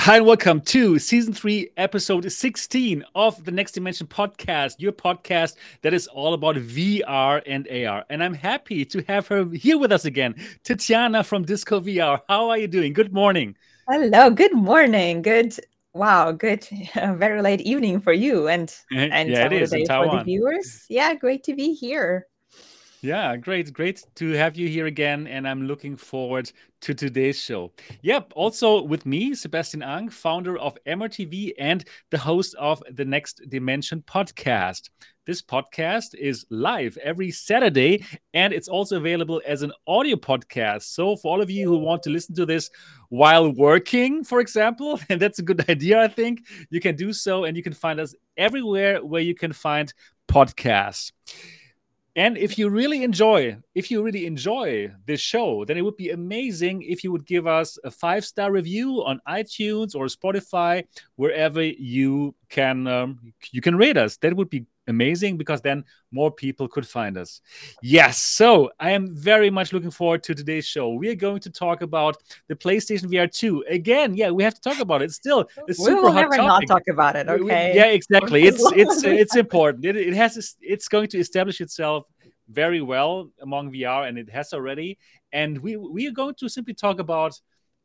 Hi, and welcome to season three, episode 16 of the Next Dimension podcast, your podcast that is all about VR and AR. And I'm happy to have her here with us again, Tetiana from Disco VR. How are you doing? Good morning. Hello, good morning. Good wow, good uh, very late evening for you and and yeah, it is for the viewers. Yeah, great to be here. Yeah, great. Great to have you here again. And I'm looking forward to today's show. Yep. Also with me, Sebastian Ang, founder of MRTV and the host of the Next Dimension podcast. This podcast is live every Saturday and it's also available as an audio podcast. So, for all of you who want to listen to this while working, for example, and that's a good idea, I think, you can do so. And you can find us everywhere where you can find podcasts. And if you really enjoy, if you really enjoy this show, then it would be amazing if you would give us a five star review on iTunes or Spotify, wherever you can um, you can rate us. That would be amazing because then more people could find us. Yes, so I am very much looking forward to today's show. We are going to talk about the PlayStation VR 2. Again, yeah, we have to talk about it. Still, a super we will hot never topic. not talk about it. Okay. Yeah, exactly. It's it's it's important. It, it has it's going to establish itself very well among VR, and it has already. And we we are going to simply talk about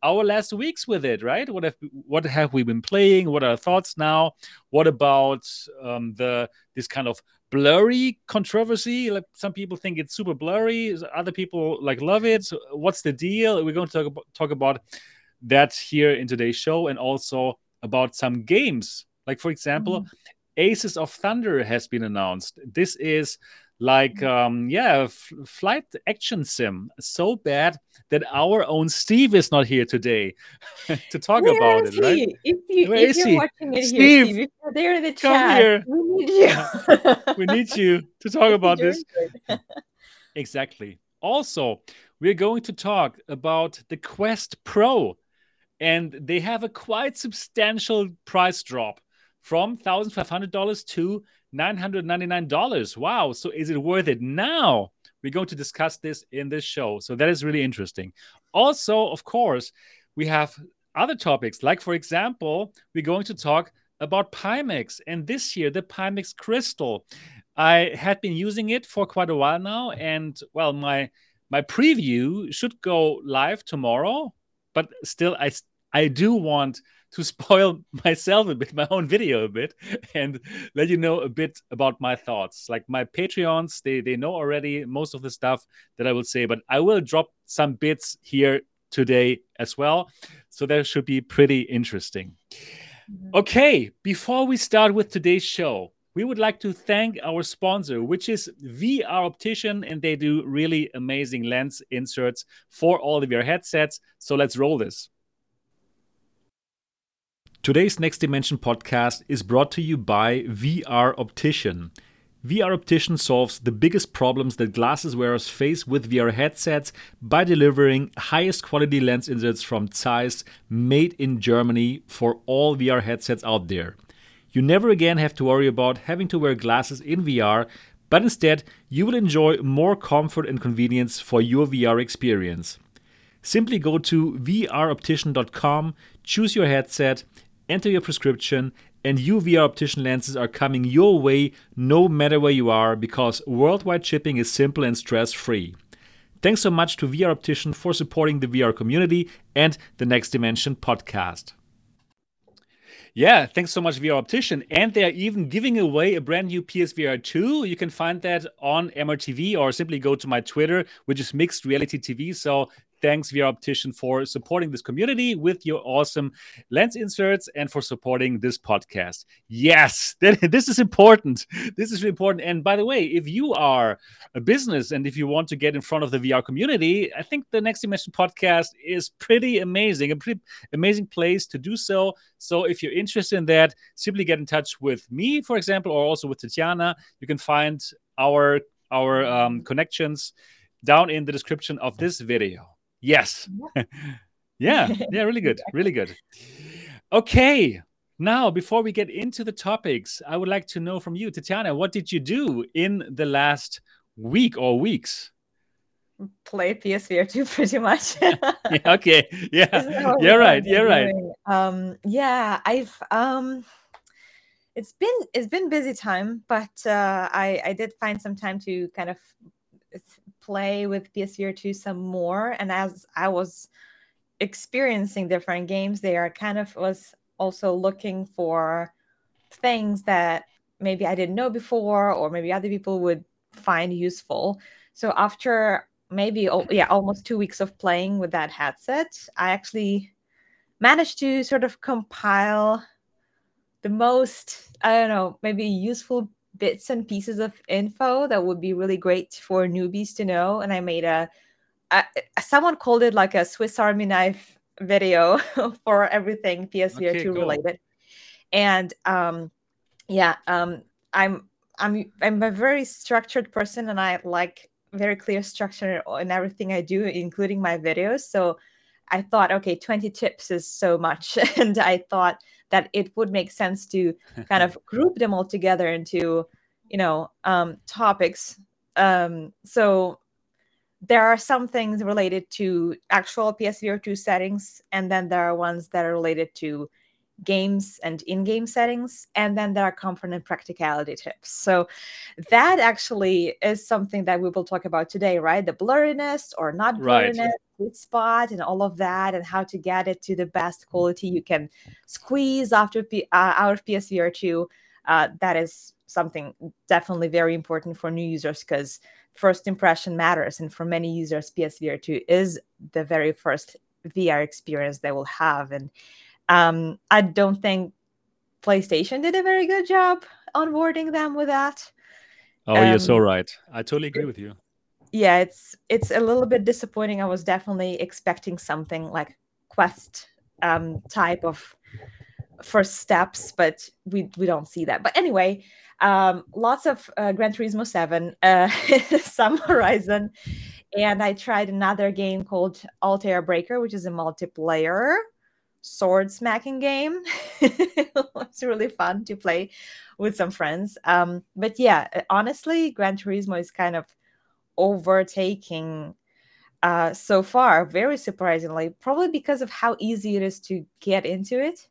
our last weeks with it, right? What have what have we been playing? What are our thoughts now? What about um, the this kind of blurry controversy? Like some people think it's super blurry, other people like love it. So what's the deal? We're going to talk about, talk about that here in today's show, and also about some games. Like for example, mm. Aces of Thunder has been announced. This is like um yeah f- flight action sim so bad that our own steve is not here today to talk Where about it right? If, you, Where if is you're he? watching it Steve, here, Steve, if you're there in the come chat, here. we need you. we need you to talk about this exactly also we're going to talk about the quest pro and they have a quite substantial price drop from $1500 to $999. Wow. So is it worth it? Now we're going to discuss this in this show. So that is really interesting. Also, of course, we have other topics. Like, for example, we're going to talk about Pimax. And this year, the Pimax Crystal. I had been using it for quite a while now. And well, my my preview should go live tomorrow. But still, I I do want to spoil myself a bit, my own video a bit, and let you know a bit about my thoughts. Like my Patreons, they they know already most of the stuff that I will say, but I will drop some bits here today as well. So that should be pretty interesting. Mhm. Okay, before we start with today's show, we would like to thank our sponsor, which is VR Optician, and they do really amazing lens inserts for all of your headsets. So let's roll this. Today's Next Dimension podcast is brought to you by VR Optician. VR Optician solves the biggest problems that glasses wearers face with VR headsets by delivering highest quality lens inserts from Zeiss made in Germany for all VR headsets out there. You never again have to worry about having to wear glasses in VR, but instead you will enjoy more comfort and convenience for your VR experience. Simply go to vroptician.com, choose your headset, enter your prescription, and VR Optician lenses are coming your way no matter where you are because worldwide shipping is simple and stress free. Thanks so much to VR Optician for supporting the VR community and the Next Dimension podcast. Yeah, thanks so much, VR Optician. And they're even giving away a brand new PSVR 2. You can find that on MRTV or simply go to my Twitter, which is Mixed Reality TV. So thanks VR Optician for supporting this community with your awesome lens inserts and for supporting this podcast. Yes, this is important. This is really important. And by the way, if you are a business and if you want to get in front of the VR community, I think the Next Dimension podcast is pretty amazing, a pretty amazing place to do so. So if you're interested in that, simply get in touch with me, for example, or also with Tetiana. You can find our our um, connections down in the description of this video. Yes. yeah. Yeah. Really good. Really good. Okay. Now, before we get into the topics, I would like to know from you, Tetiana, what did you do in the last week or weeks? Play PSVR 2 pretty much. yeah, okay. Yeah. You're right. Yeah, right. Um, yeah, I've um it's been it's been busy time, but uh I I did find some time to kind of play with PSVR 2 some more. And as I was experiencing different games there, I kind of was also looking for things that maybe I didn't know before, or maybe other people would find useful. So after maybe yeah almost two weeks of playing with that headset, I actually managed to sort of compile the most I don't know maybe useful bits and pieces of info that would be really great for newbies to know. And I made a, a someone called it like a Swiss Army knife video for everything PSVR okay, 2 cool. related. And um, yeah, um, I'm I'm I'm a very structured person, and I like very clear structure in everything I do, including my videos. So I thought, okay, 20 tips is so much. and I thought that it would make sense to kind of group them all together into you know um, topics um, so there are some things related to actual psvr2 settings and then there are ones that are related to games and in-game settings and then there are comfort and practicality tips so that actually is something that we will talk about today right the blurriness or not blurriness right. Sweet spot and all of that and how to get it to the best quality you can squeeze after P- uh, out of psvr 2 uh, that is something definitely very important for new users because first impression matters and for many users psvr 2 is the very first vr experience they will have and um, I don't think PlayStation did a very good job onboarding them with that. Oh, um, you're so right. I totally agree with you. Yeah, it's it's a little bit disappointing. I was definitely expecting something like Quest um, type of first steps, but we we don't see that. But anyway, um, lots of uh, Gran Turismo Seven, uh, some Horizon, and I tried another game called Altair Breaker, which is a multiplayer sword smacking game. it's really fun to play with some friends. Um, but yeah, honestly, Gran Turismo is kind of overtaking uh, so far, very surprisingly, probably because of how easy it is to get into it.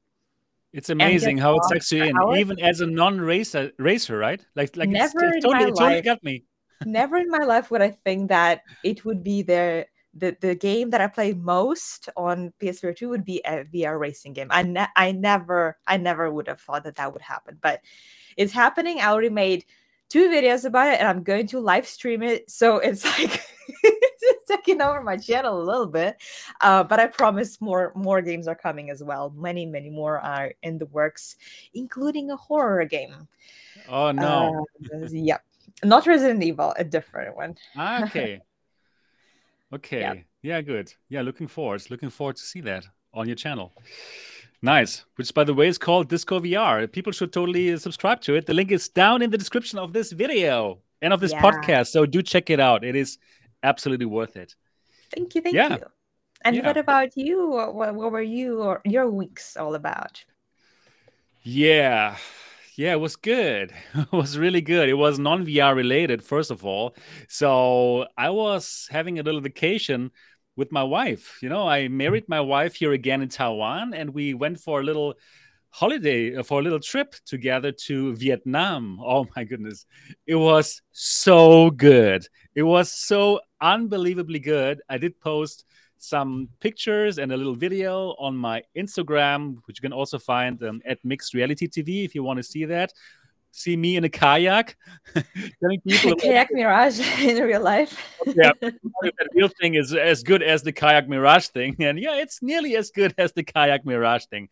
It's amazing how it sucks you in, even as a non-racer racer, right? Like like never it's, it's totally, it totally got me. never in my life would I think that it would be the the the game that I play most on PSVR 2 would be a VR racing game. I ne- I never I never would have thought that that would happen, but it's happening. I already made two videos about it, and I'm going to live stream it. So it's like it's taking over my channel a little bit, uh, but I promise more more games are coming as well. Many many more are in the works, including a horror game. Oh no! Uh, yep, not Resident Evil, a different one. Ah, okay. Okay. Yeah. yeah, good. Yeah, looking forward. Looking forward to see that on your channel. Nice. Which, by the way, is called Disco VR. People should totally subscribe to it. The link is down in the description of this video and of this yeah. podcast. So do check it out. It is absolutely worth it. Thank you. Thank yeah. you. And yeah. what about you? What, what were you or your weeks all about? Yeah yeah, it was good. it was really good. It was non VR related, first of all. So I was having a little vacation with my wife. You know, I married my wife here again in Taiwan, and we went for a little holiday, uh, for a little trip together to Vietnam. Oh my goodness. It was so good. It was so unbelievably good. I did post some pictures and a little video on my Instagram, which you can also find um, at Mixed Reality TV if you want to see that. See me in a kayak? Telling people kayak mirage in real life. Oh, yeah. That real thing is as good as the kayak mirage thing. And yeah it's nearly as good as the kayak mirage thing.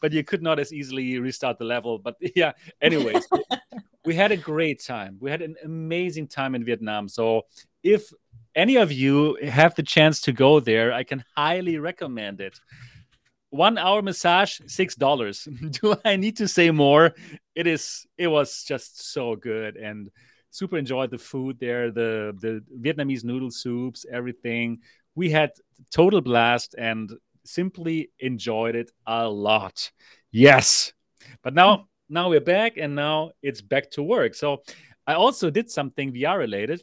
But you could not as easily restart the level. But yeah anyways we had a great time. We had an amazing time in vietnam. So if any of you have the chance to go there i can highly recommend it one hour massage six dollars. Do i need to say more? It is it was just so good and super enjoyed the food there the the vietnamese noodle soups everything. We had total blast and simply enjoyed it a lot. Yes. But now now we're back and now it's back to work. So i also did something vr related.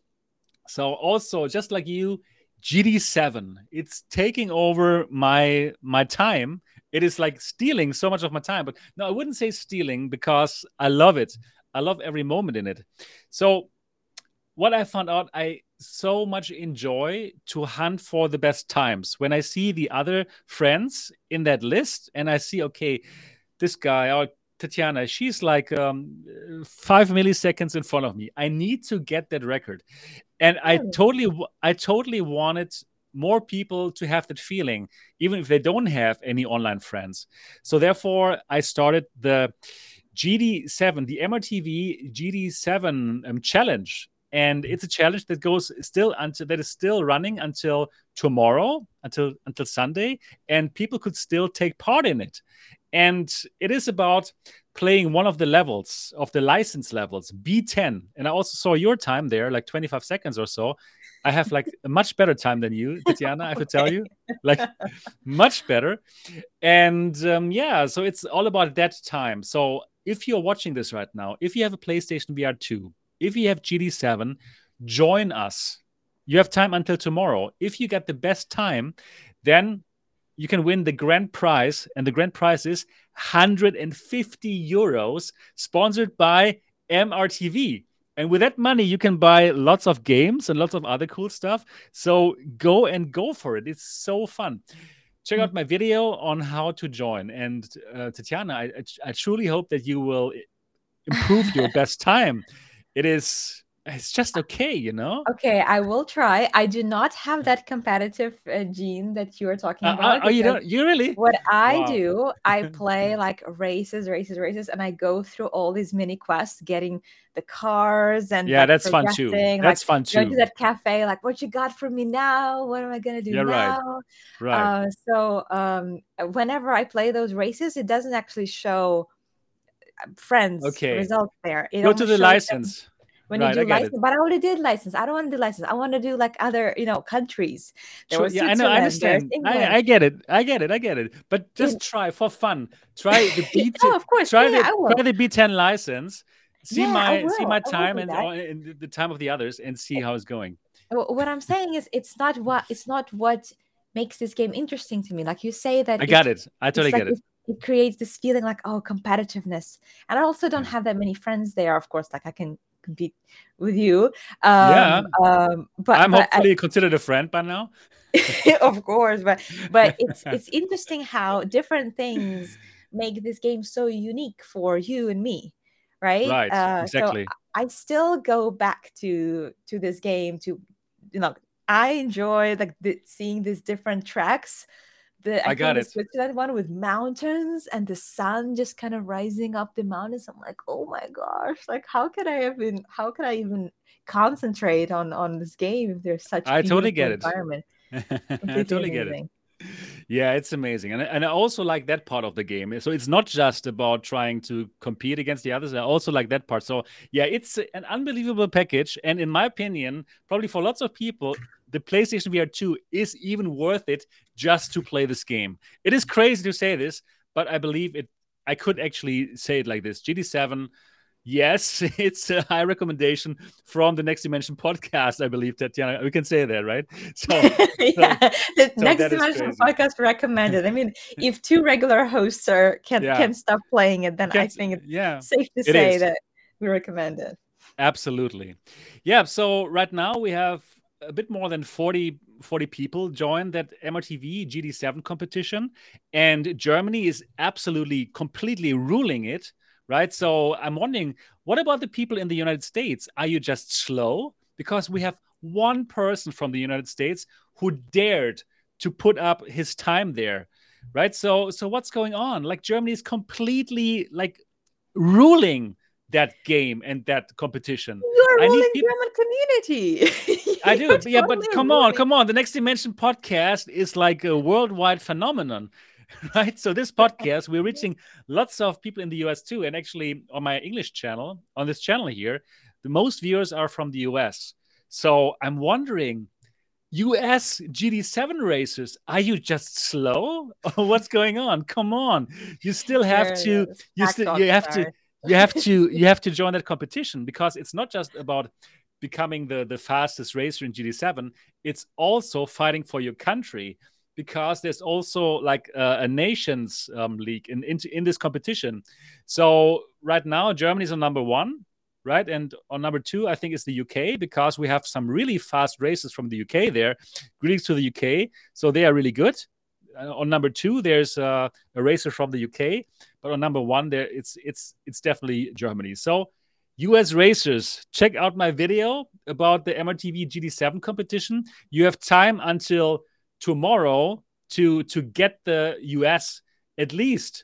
So also just like you GT7. It's taking over my my time. It is like stealing so much of my time. But no, I wouldn't say stealing because I love it. I love every moment in it. So what I found out, I so much enjoy to hunt for the best times. When I see the other friends in that list and I see, okay, this guy or Tetiana, she's like um, five milliseconds in front of me. I need to get that record and i totally i totally wanted more people to have that feeling even if they don't have any online friends. So therefore i started the gt7 the mrtv gt7 um, challenge. And it's a challenge that goes still until that is still running until tomorrow until until sunday. And people could still take part in it. And it is about playing one of the levels of the license levels b10 and i also saw your time there like 25 seconds or so. I have like a much better time than you tetiana i have to tell you. Like much better. And um, yeah so it's all about that time. So if you're watching this right now if you have a playstation vr 2 if you have gt7 join us. You have time until tomorrow. If you get the best time then you can win the grand prize, and the grand prize is 150 euros, sponsored by MRTV. And with that money, you can buy lots of games and lots of other cool stuff. So go and go for it. It's so fun. Check out my video on how to join. And uh, Tetiana, I, I truly hope that you will improve your best time. It is it's just okay, you know. Okay, I will try. I do not have that competitive uh, gene that you are talking uh, uh about. oh, you don't? You really? What I wow. do, I play like races, races, races, and I go through all these mini quests, getting the cars and yeah, like, that's fun too. That's like, fun too. Go to that cafe, like, what you got for me now? What am I gonna do yeah, now? Right. Right. Uh, so um, whenever I play those races, it doesn't actually show uh, friends okay. results there. It go to the license. Them when right, you do license. It. But I already did license. I don't want to do license. I want to do like other, you know, countries. There sure, yeah, I know. I understand. I, I, get it. I get it. I get it. But just In, try for fun. Try the B. oh, of course. Try yeah, the try the B10 license. See yeah, my see my time and, oh, and the time of the others and see eh, how it's going. What I'm saying is, it's not what it's not what makes this game interesting to me. Like you say that I got it. I totally like get it. It creates this feeling like oh competitiveness, and I also don't have that many friends there. Of course, like I can compete with you. Um, yeah. Um, but I'm but hopefully I, considered a friend by now. of course, but but it's it's interesting how different things make this game so unique for you and me, right? Right. Uh, exactly. So I still go back to to this game to you know I enjoy like the, seeing these different tracks the I, I got it. Switzerland one with mountains and the sun just kind of rising up the mountains. I'm like, oh my gosh, like how can I even how can I even concentrate on on this game if there's such I totally get environment? it. I totally get it. Yeah, it's amazing. And, and I also like that part of the game. So it's not just about trying to compete against the others. I also like that part. So yeah, it's an unbelievable package. And in my opinion, probably for lots of people, the PlayStation VR 2 is even worth it just to play this game. It is crazy to say this, but I believe it. I could actually say it like this: GT7. Yes, it's a high recommendation from the Next Dimension podcast. I believe Tetiana, we can say that, right? So, yeah, the so Next Dimension podcast recommended. I mean, if two regular hosts are can yeah. can stop playing it, then can, I think it's yeah, safe to say that we recommend it. Absolutely, yeah. So right now we have a bit more than 40, 40 people joined that MRTV GT7 competition. And Germany is absolutely, completely ruling it right? So I'm wondering, what about the people in the United States? Are you just slow? Because we have one person from the United States who dared to put up his time there, right? So, so what's going on? Like Germany is completely like ruling that game and that competition. You're I ruling people... German community. I do, yeah, but come ruling. on, come on. The Next Dimension podcast is like a worldwide phenomenon. right? So this podcast, we're reaching lots of people in the US too. And actually, on my English channel, on this channel here, the most viewers are from the US. So I'm wondering, US GT7 racers, are you just slow? what's going on? Come on, you still have to, you still, you have to, you have to, you have to join that competition because it's not just about becoming the the fastest racer in GT7. It's also fighting for your country because there's also like a, a nations um, league in, in in this competition. So right now Germany is on number one, right? And on number two, I think it's the UK because we have some really fast races from the UK there. Greetings to the UK, so they are really good. Uh, on number two, there's uh, a racer from the UK, but on number one, there it's it's it's definitely Germany. So. US racers, check out my video about the MRTV GT7 competition. You have time until tomorrow to to get the US at least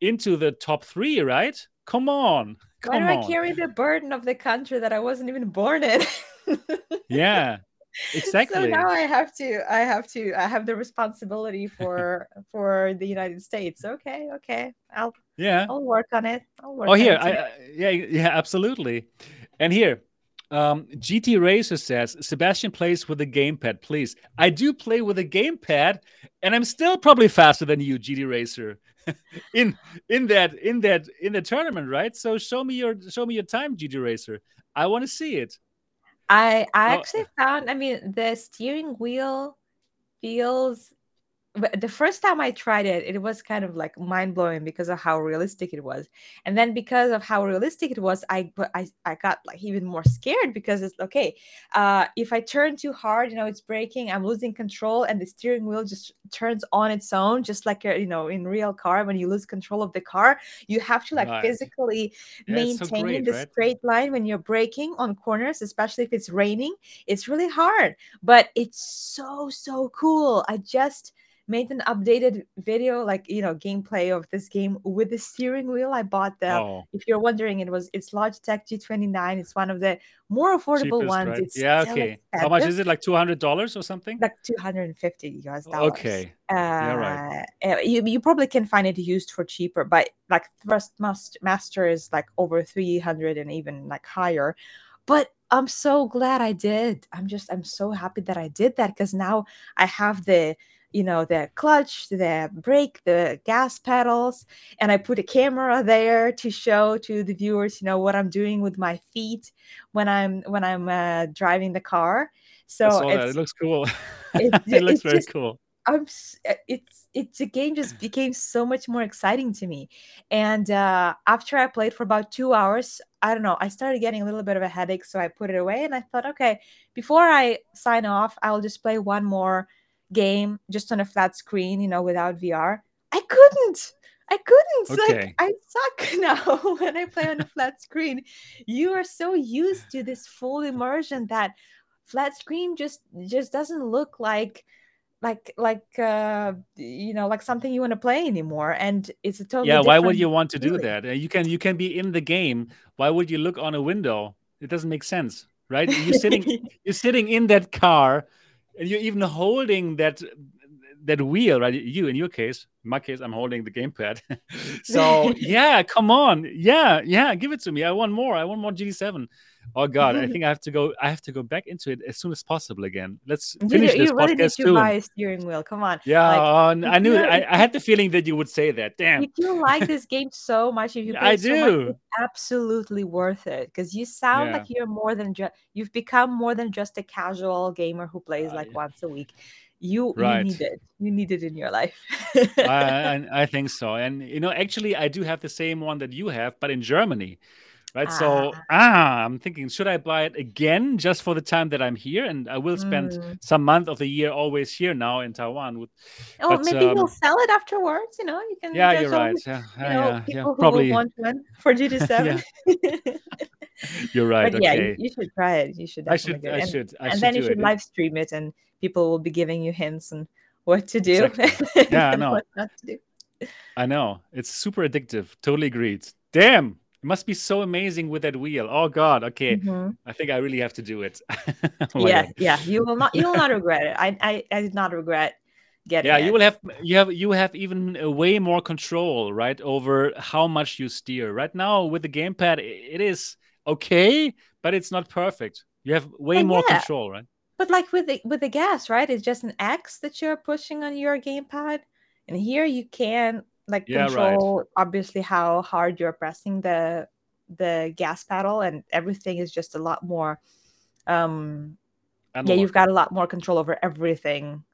into the top three, right? Come on. Come Why do on. I carry the burden of the country that I wasn't even born in? yeah. Exactly. So now I have to I have to I have the responsibility for for the United States. Okay, okay. I'll yeah. I'll work on it. I'll work oh here, I, yeah, yeah, absolutely. And here, um, GT Racer says Sebastian plays with a gamepad, please. I do play with a gamepad, and I'm still probably faster than you, GT Racer, in in that in that in the tournament, right? So show me your show me your time, GT Racer. I want to see it. I I actually found. I mean, the steering wheel feels the first time I tried it, it was kind of like mind blowing because of how realistic it was, and then because of how realistic it was, I I I got like even more scared because it's okay. Uh, if I turn too hard, you know, it's breaking. I'm losing control, and the steering wheel just turns on its own, just like you know in real car when you lose control of the car, you have to like right. physically yeah, maintain so great, the right? straight line when you're braking on corners, especially if it's raining. It's really hard, but it's so so cool. I just made an updated video, like you know, gameplay of this game with the steering wheel. I bought the. Oh. If you're wondering, it was it's Logitech G29. It's one of the more affordable Cheapest, ones. Right? It's yeah, okay. How much is it? Like two hundred dollars or something? Like two hundred and fifty US dollars. Okay. Uh, yeah, right. Uh, you you probably can find it used for cheaper, but like Thrustmaster is like over three hundred and even like higher. But I'm so glad I did. I'm just I'm so happy that I did that because now I have the you know the clutch the brake the gas pedals and i put a camera there to show to the viewers you know what i'm doing with my feet when i'm when i'm uh, driving the car. So it looks cool. it, it looks very just, cool. I'm uh, it's it's the game just became so much more exciting to me. And uh, after i played for about two hours i don't know i started getting a little bit of a headache so i put it away and i thought okay before i sign off i'll just play one more game just on a flat screen, you know, without VR. I couldn't. I couldn't. Okay. Like I suck now when I play on a flat screen. You are so used to this full immersion that flat screen just just doesn't look like like like uh you know like something you want to play anymore and it's a totally yeah why would you want to do that you can you can be in the game why would you look on a window it doesn't make sense right you're sitting you're sitting in that car and you're even holding that that wheel, right? You, in your case, in my case, I'm holding the gamepad. so yeah, come on, yeah, yeah, give it to me. I want more. I want more GT7. Oh God, I think I have to go. I have to go back into it as soon as possible again. Let's finish you, this you really podcast need to buy a steering wheel. Come on. Yeah, like, uh, I knew. I, I, had the feeling that you would say that. Damn. If you like this game so much, if you I do. So much, it's absolutely worth it because you sound yeah. like you're more than just. You've become more than just a casual gamer who plays uh, like yeah. once a week you right. you need it you need it in your life I, I, I think so and you know actually i do have the same one that you have but in germany right? Ah. So ah, I'm thinking, should I buy it again just for the time that I'm here? And I will spend mm. some month of the year always here now in Taiwan. With, oh, but, maybe um, you'll sell it afterwards. You know, you can. Yeah, you're right. Yeah, you know, yeah, people yeah, who probably want one for GT7. you're right. But yeah, you, you, should try it. You should. I should. I and, should. I and should then you should it. live stream it, and people will be giving you hints and what to do. Exactly. Yeah, I know. what not to do. I know. It's super addictive. Totally agreed. Damn. It must be so amazing with that wheel. Oh God. Okay. Mhm. I think I really have to do it. Oh Yeah, God. yeah. You will not. You will not regret it. I, I, I did not regret getting Yeah, you will have you have you have even way more control, right, over how much you steer. Right now with the gamepad, it is okay, but it's not perfect. You have way But more yeah, control, right? but like with the with the gas, right? It's just an X that you're pushing on your gamepad, and here you can like Yeah, right. control obviously how hard you're pressing the the gas pedal, and everything is just a lot more. Um, yeah, you've got a lot more control over everything,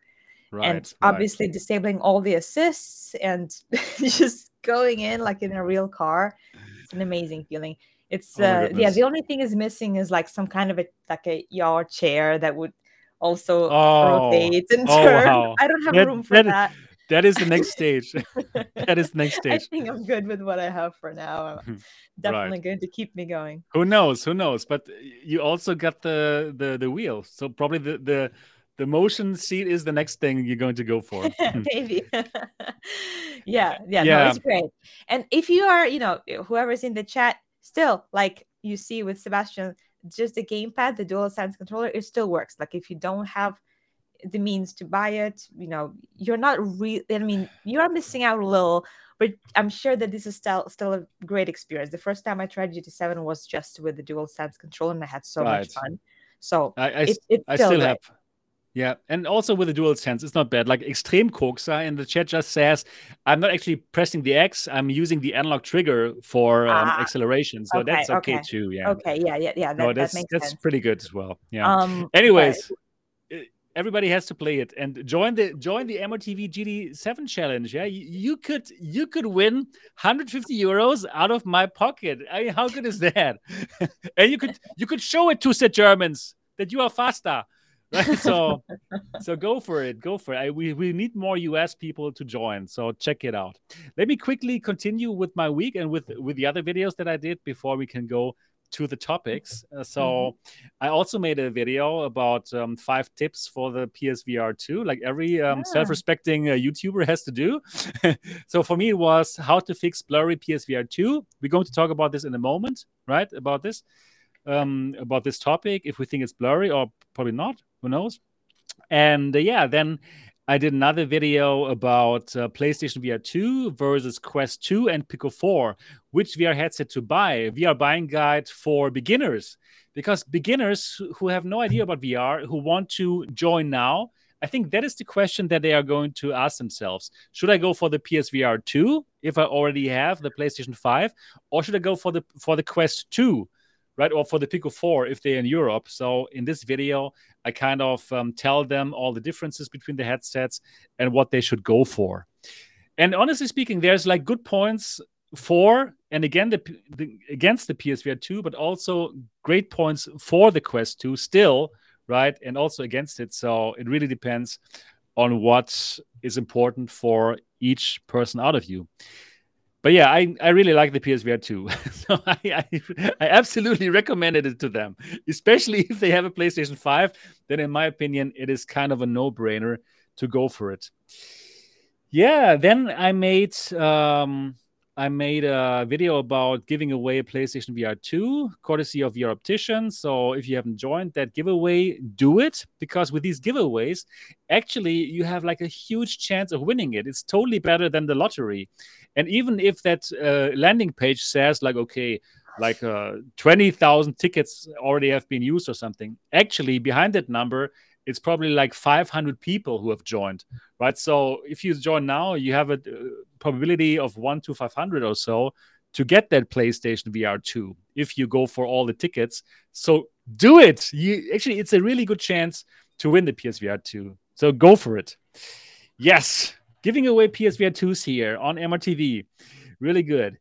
and right, right. obviously disabling all the assists and just going in like in a real car. It's an amazing feeling. It's Oh uh yeah, the only thing is missing is like some kind of a like a yaw chair that would also Oh, rotate and oh turn. wow. I don't have That room for that that. That is the next stage. That is the next stage. I think I'm good with what I have for now. I'm definitely Right. going to keep me going. Who knows? Who knows? But you also got the the the wheel, so probably the the the motion seat is the next thing you're going to go for. Hmm. Maybe. yeah, yeah, no, Yeah. it's great. And if you are, you know, whoever's in the chat, still like you see with Sebastian, just the gamepad, the dual sense controller, it still works. Like if you don't have the means to buy it, you know, you're not really. I mean, you are missing out a little, but I'm sure that this is still still a great experience. The first time I tried GT7 was just with the dual sense control and I had so Right. much fun. So I, I, it, it's I still, still have. Yeah, and also with the dual sense, it's not bad. Like Extreme Koksa in the chat just says, I'm not actually pressing the X, I'm using the analog trigger for um, Ah, acceleration. So okay, that's okay, okay. too. Yeah. Okay, yeah, yeah, yeah. That, no, that that's makes that's sense. pretty good as well. Yeah. Um, Anyways, e- everybody has to play it and join the join the MRTV GT7 challenge. Yeah, you, you could you could win 150 euros out of my pocket. I mean, how good is that? and you could you could show it to the Germans that you are faster. Right? So so go for it. Go for it. I, we we need more US people to join. So check it out. Let me quickly continue with my week and with with the other videos that I did before we can go to the topics. Uh, so I also made a video about um, five tips for the PSVR 2, like every um, Ah. self-respecting uh, YouTuber has to do. so for me, it was how to fix blurry PSVR 2. We're going to talk about this in a moment, right? About this, um, about this topic, if we think it's blurry or probably not, who knows? And uh, yeah, then I did another video about uh, PlayStation VR 2 versus Quest 2 and Pico 4, which VR headset to buy, VR buying guide for beginners. Because beginners who- have no idea about VR, who want to join now, I think that is the question that they are going to ask themselves. Should I go for the PSVR 2 if I already have the PlayStation 5, or should I go for the for the Quest 2? Right, or for the Pico 4 if they're in Europe. So, in this video, I kind of um, tell them all the differences between the headsets and what they should go for. And honestly speaking, there's like good points for and again the, the against the PSVR 2, but also great points for the Quest 2 still, right? And also against it. So it really depends on what is important for each person out of you. But yeah, I, I really like the PSVR 2. so I, I, I absolutely recommended it to them, especially if they have a PlayStation 5. Then, in my opinion, it is kind of a no brainer to go for it. Yeah, then I made um, I made a video about giving away PlayStation VR 2, courtesy of VR Optician. So if you haven't joined that giveaway, do it because with these giveaways, actually you have like a huge chance of winning it. It's totally better than the lottery. And even if that uh, landing page says like, okay, like uh, 20,000 tickets already have been used or something, actually behind that number, it's probably like 500 people who have joined, right? So if you join now, you have a uh, probability of one to 500 or so to get that PlayStation VR 2 if you go for all the tickets. So do it. You actually, it's a really good chance to win the PSVR 2. So go for it. Yes, giving away PSVR 2s here on MRTV. Really good.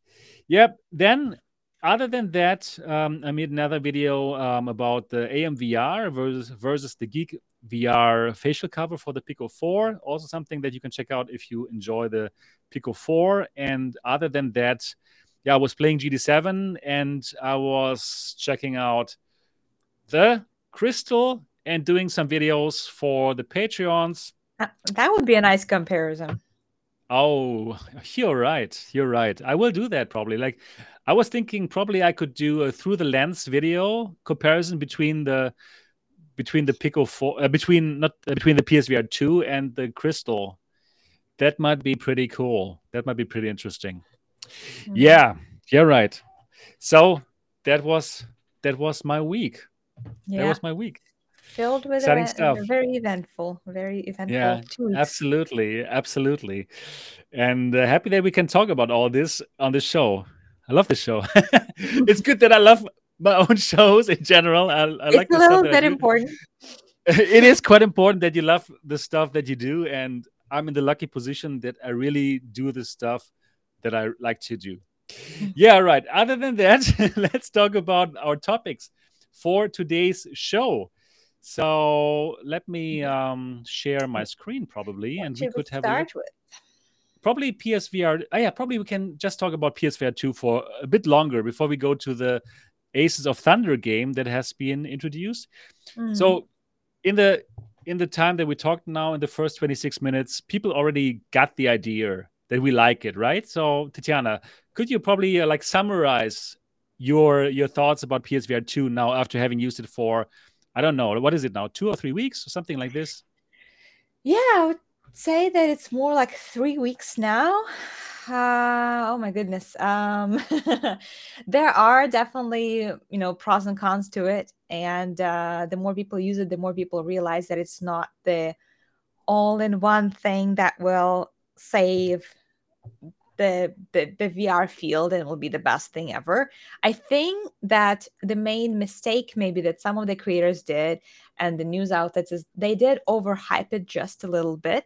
Yep. Then other than that, um, I made another video um, about the AMVR versus versus the Geek VR facial cover for the Pico 4. Also something that you can check out if you enjoy the Pico 4. And other than that, yeah, I was playing GT7 and I was checking out the Crystal and doing some videos for the Patreons. Uh, that would be a nice comparison. Oh, you're right. You're right. I will do that probably. Like, I was thinking probably I could do a through the lens video comparison between the between the Pico 4 uh, between not uh, between the PSVR 2 and the Crystal. That might be pretty cool. That might be pretty interesting. Mm-hmm. Yeah, you're right. So that was that was my week. Yeah. That was my week. Filled with exciting event, stuff. Very eventful. Very eventful. Yeah, absolutely, absolutely. And uh, happy that we can talk about all this on the show. I love the show. it's good that I love my own shows in general. I, I it's like a little bit important. it is quite important that you love the stuff that you do, and I'm in the lucky position that I really do the stuff that I like to do. yeah, right. Other than that, let's talk about our topics for today's show. So let me um, share my screen probably, what and we could have start a with? probably PSVR. Oh, yeah, probably we can just talk about PSVR 2 for a bit longer before we go to the Aces of Thunder game that has been introduced. Mm. So in the in the time that we talked now in the first 26 minutes, people already got the idea that we like it, right? So Tetiana, could you probably uh, like summarize your your thoughts about PSVR 2 now after having used it for I don't know, what is it now? 2 or 3 weeks or something like this? Yeah, say that it's more like 3 weeks now. Uh, oh my goodness. Um, there are definitely, you know, pros and cons to it. And uh, the more people use it, the more people realize that it's not the all in one thing that will save the, the the VR field and will be the best thing ever. I think that the main mistake maybe that some of the creators did and the news outlets is they did overhype it just a little bit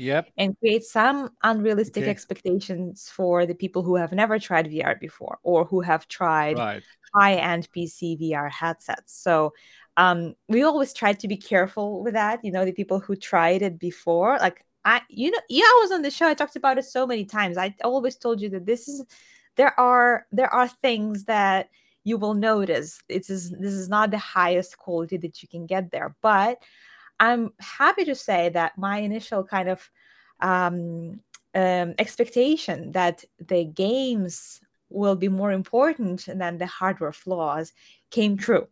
Yep. And create some unrealistic okay. expectations for the people who have never tried VR before or who have tried right. high end PC VR headsets. So um, we always try to be careful with that. You know, the people who tried it before, like I, you know, yeah, I was on the show. I talked about it so many times. I always told you that this is there are there are things that you will notice. It's this is not the highest quality that you can get there, but I'm happy to say that my initial kind of um, um, expectation that the games will be more important than the hardware flaws came true.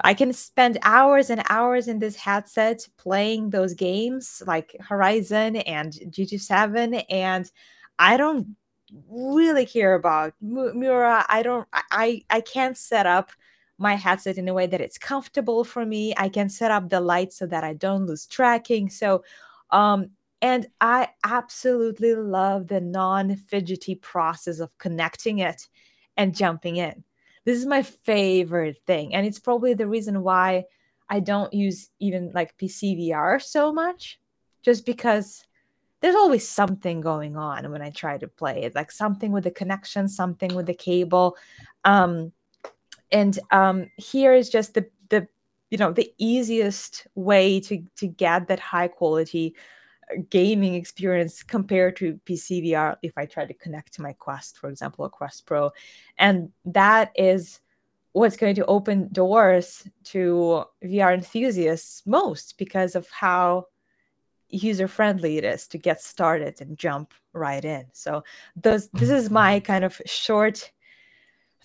I can spend hours and hours in this headset playing those games like Horizon and GT7, and I don't really care about Mura. I don't. I I can't set up my headset in a way that it's comfortable for me. I can set up the light so that I don't lose tracking. So, um, and I absolutely love the non fidgety process of connecting it and jumping in. This is my favorite thing. And it's probably the reason why I don't use even like PC VR so much, just because there's always something going on when I try to play it, like something with the connection, something with the cable. Um, and um, here is just the the you know the easiest way to to get that high quality uh, gaming experience compared to PC VR if I try to connect to my Quest, for example, a Quest Pro, and that is what's going to open doors to VR enthusiasts most because of how user friendly it is to get started and jump right in. So those this is my kind of short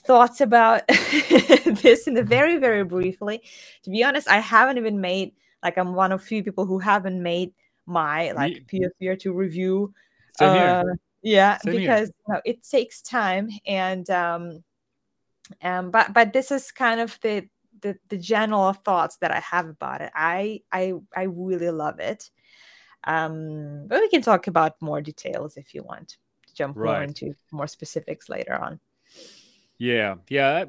thoughts about this in the very very briefly. To be honest i haven't even made like i'm one of few people who haven't made my like psvr 2 review uh, yeah Same because you know, it takes time and um um but but this is kind of the the, the general thoughts that i have about it. I i i really love it. Um but we can talk about more details if you want to jump right. more into more specifics later on yeah, yeah.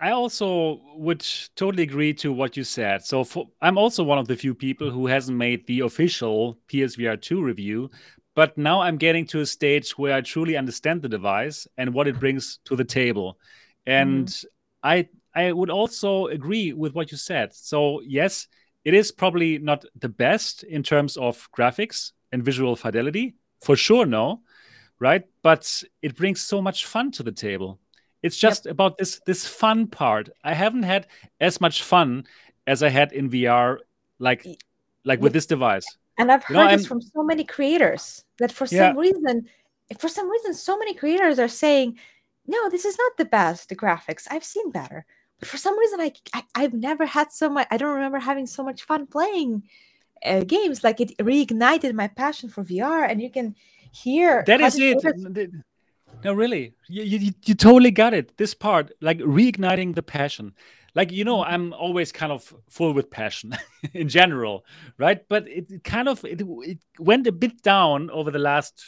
I also would totally agree to what you said. So for, I'm also one of the few people who hasn't made the official PSVR 2 review, but now I'm getting to a stage where I truly understand the device and what it brings to the table. And mm-hmm. I I would also agree with what you said. So yes, it is probably not the best in terms of graphics and visual fidelity, for sure, no, right? But it brings so much fun to the table. It's just yep. about this this fun part. I haven't had as much fun as I had in VR, like like with this device. And I've heard you know, this from so many creators that for yeah. some reason, for some reason, so many creators are saying, "No, this is not the best. The graphics I've seen better." But for some reason, I, I have never had so much. I don't remember having so much fun playing uh, games. Like it reignited my passion for VR, and you can hear that is it. No, really, you, you you totally got it. This part, like reigniting the passion. Like you know i'm always kind of full with passion in general right? But it kind of it, it went a bit down over the last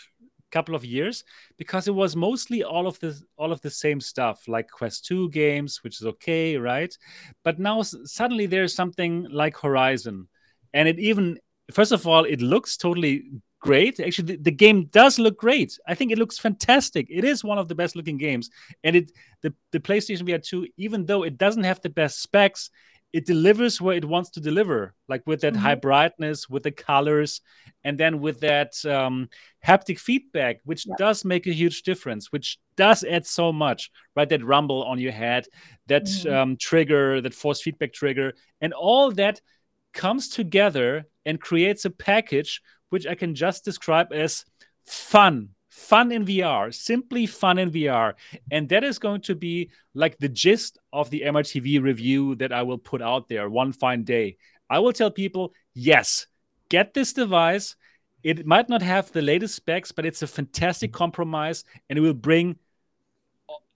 couple of years because it was mostly all of the all of the same stuff like quest 2 games which is okay right? But now suddenly there's something like horizon. And it even first of all it looks totally great. Actually, the, the, game does look great. I think it looks fantastic. It is one of the best looking games. And it the, the PlayStation VR 2, even though it doesn't have the best specs, it delivers where it wants to deliver, like with that mm-hmm. high brightness, with the colors, and then with that um, haptic feedback, which yeah. does make a huge difference, which does add so much, right? That rumble on your head, that mm-hmm. um, trigger, that force feedback trigger, and all that comes together and creates a package which I can just describe as fun. Fun in VR, simply fun in VR. And that is going to be like the gist of the MRTV review that I will put out there one fine day. I will tell people, yes, get this device. It might not have the latest specs, but it's a fantastic compromise and it will bring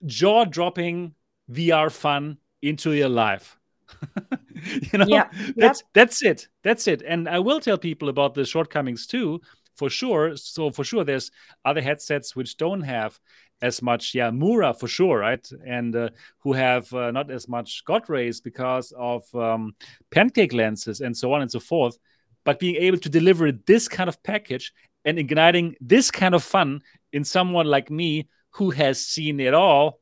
jaw dropping VR fun into your life. you know, yeah, that's yep. that's it. That's it. And I will tell people about the shortcomings too, for sure. So for sure, there's other headsets which don't have as much, yeah, Mura for sure, right? And uh, who have uh, not as much God rays because of um, pancake lenses and so on and so forth. But being able to deliver this kind of package and igniting this kind of fun in someone like me who has seen it all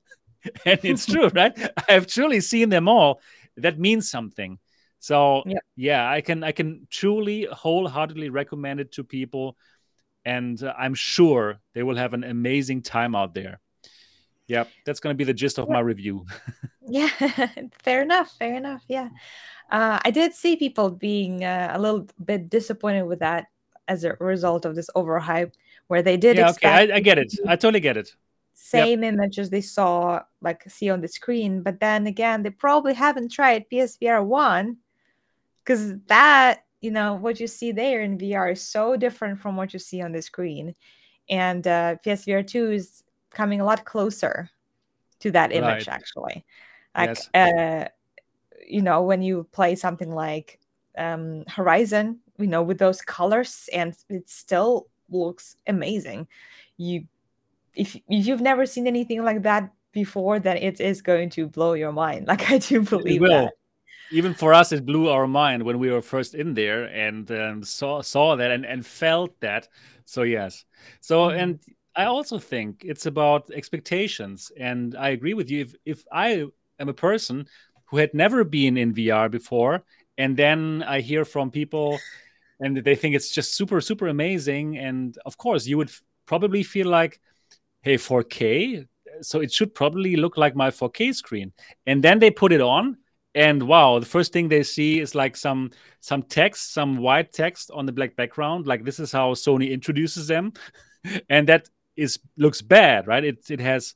and it's true, right? I have truly seen them all that means something. So yeah. yeah i can i can truly wholeheartedly recommend it to people and uh, i'm sure they will have an amazing time out there. Yeah that's going to be the gist of my review. Yeah fair enough fair enough yeah. Uh, i did see people being uh, a little bit disappointed with that as a result of this overhype where they did yeah okay I, I get it. I totally get it same yep. images they saw like see on the screen but then again they probably haven't tried psvr 1 because that you know what you see there in vr is so different from what you see on the screen and uh, psvr 2 is coming a lot closer to that image right. actually like yes. uh, you know when you play something like um, horizon you know with those colors and it still looks amazing you if if you've never seen anything like that before, then it is going to blow your mind. Like I do believe that. Even for us, it blew our mind when we were first in there and um, saw saw that and, and felt that. So yes. So mm-hmm. and I also think it's about expectations. And I agree with you. If if I am a person who had never been in VR before, and then I hear from people and they think it's just super, super amazing. And of course, you would f- probably feel like, hey 4k so it should probably look like my 4k screen. And then they put it on and wow the first thing they see is like some some text some white text on the black background like this is how sony introduces them. And that is looks bad right? It, it has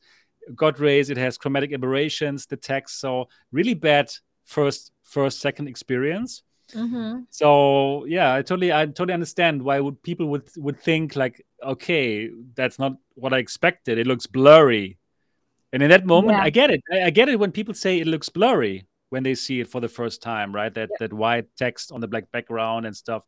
god rays it has chromatic aberrations the text so really bad first first second experience Mm-hmm. So yeah, I totally I totally understand why would people would would think like, okay, that's not what I expected. It looks blurry. And in that moment, yeah. I get it. I, I, get it when people say it looks blurry when they see it for the first time, right? That yeah. that white text on the black background and stuff.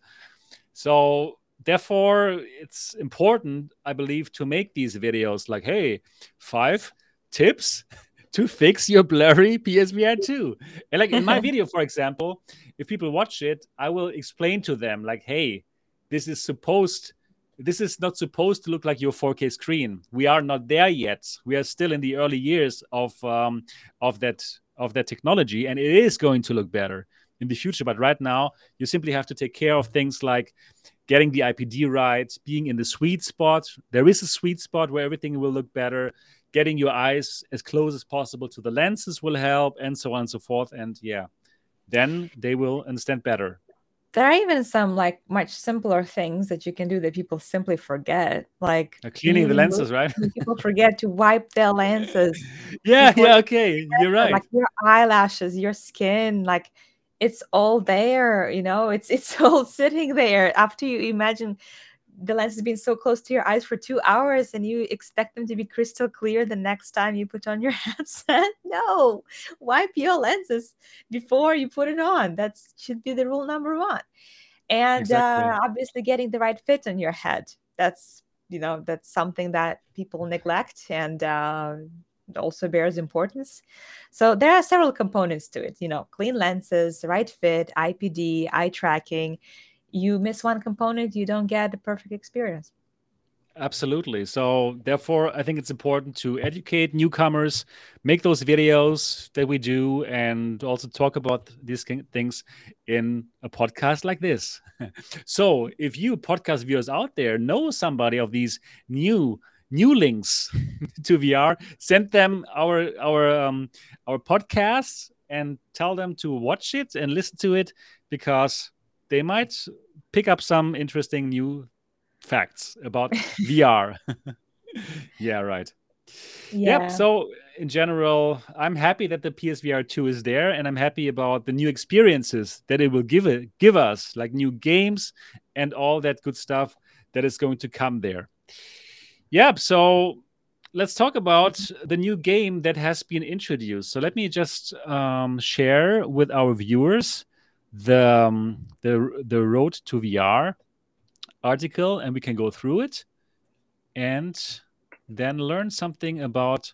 So therefore, it's important, I believe, to make these videos like, hey, five tips to fix your blurry PSVR 2. And like in my video, for example, if people watch it, I will explain to them, like, hey, this is supposed this is not supposed to look like your 4K screen. We are not there yet. We are still in the early years of um, of that of that technology, and it is going to look better in the future. But right now, you simply have to take care of things like getting the IPD right, being in the sweet spot. There is a sweet spot where everything will look better. Getting your eyes as close as possible to the lenses will help, and so on and so forth. And yeah, then they will understand better. There are even some like much simpler things that you can do that people simply forget like uh, cleaning the lenses right? people forget to wipe their lenses yeah yeah okay you're right. like your eyelashes your skin like it's all there you know? It's it's all sitting there after you imagine the lens has been so close to your eyes for two hours and you expect them to be crystal clear the next time you put on your headset no. Wipe your lenses before you put it on. That should be the rule number one. And exactly. uh, obviously getting the right fit on your head. That's you know that's something that people neglect and uh, also bears importance. So there are several components to it you know clean lenses right fit ipd eye tracking you miss one component, you don't get the perfect experience. Absolutely. So, therefore, I think it's important to educate newcomers, make those videos that we do, and also talk about these things in a podcast like this. so, if you podcast viewers out there know somebody of these new new links to VR, send them our our um, our podcasts and tell them to watch it and listen to it because they might pick up some interesting new facts about VR. yeah, right. Yeah. Yep. So in general, I'm happy that the PSVR 2 is there, and I'm happy about the new experiences that it will give it give us, like new games and all that good stuff that is going to come there. Yep. So let's talk about the new game that has been introduced. So let me just um, share with our viewers the um, the the road to VR article, and we can go through it, and then learn something about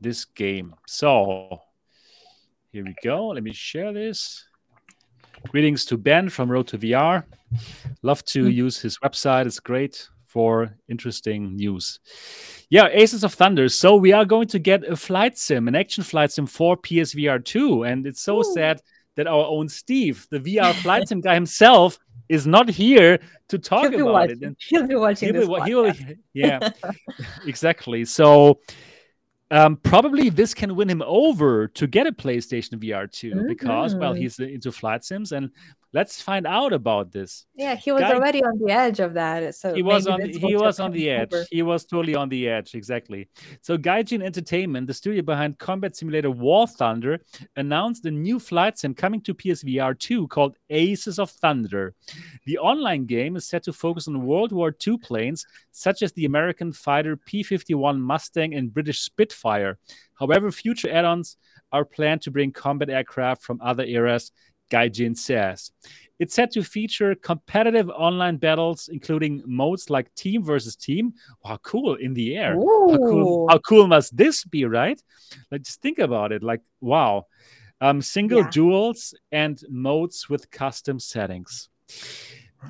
this game. So here we go. Let me share this. Greetings to Ben from Road to VR. Love to mm-hmm. use his website. It's great for interesting news. Yeah, Aces of Thunder. So we are going to get a flight sim, an action flight sim for PSVR 2. And it's so Ooh. sad that our own Steve, the VR flight sim guy himself, is not here to talk about watching. it. And he'll be watching he'll this. Be, he'll, yeah, exactly. So um, probably this can win him over to get a PlayStation VR 2 mm-hmm. because, well, he's into flight sims and let's find out about this. Yeah, he was Guy, already on the edge of that. So he was on he was on the edge. Over. He was totally on the edge, exactly. So Gaijin Entertainment, the studio behind Combat Simulator War Thunder, announced a new flight sim coming to PSVR 2 called Aces of Thunder. The online game is set to focus on World War II planes such as the American fighter P-51 Mustang and British Spitfire. However, future add-ons are planned to bring combat aircraft from other eras Gaijin says. It's set to feature competitive online battles, including modes like team versus team. Wow, cool in the air. How cool, how cool, must this be, right? Like, just think about it. Like, wow. Um, single yeah. duels and modes with custom settings.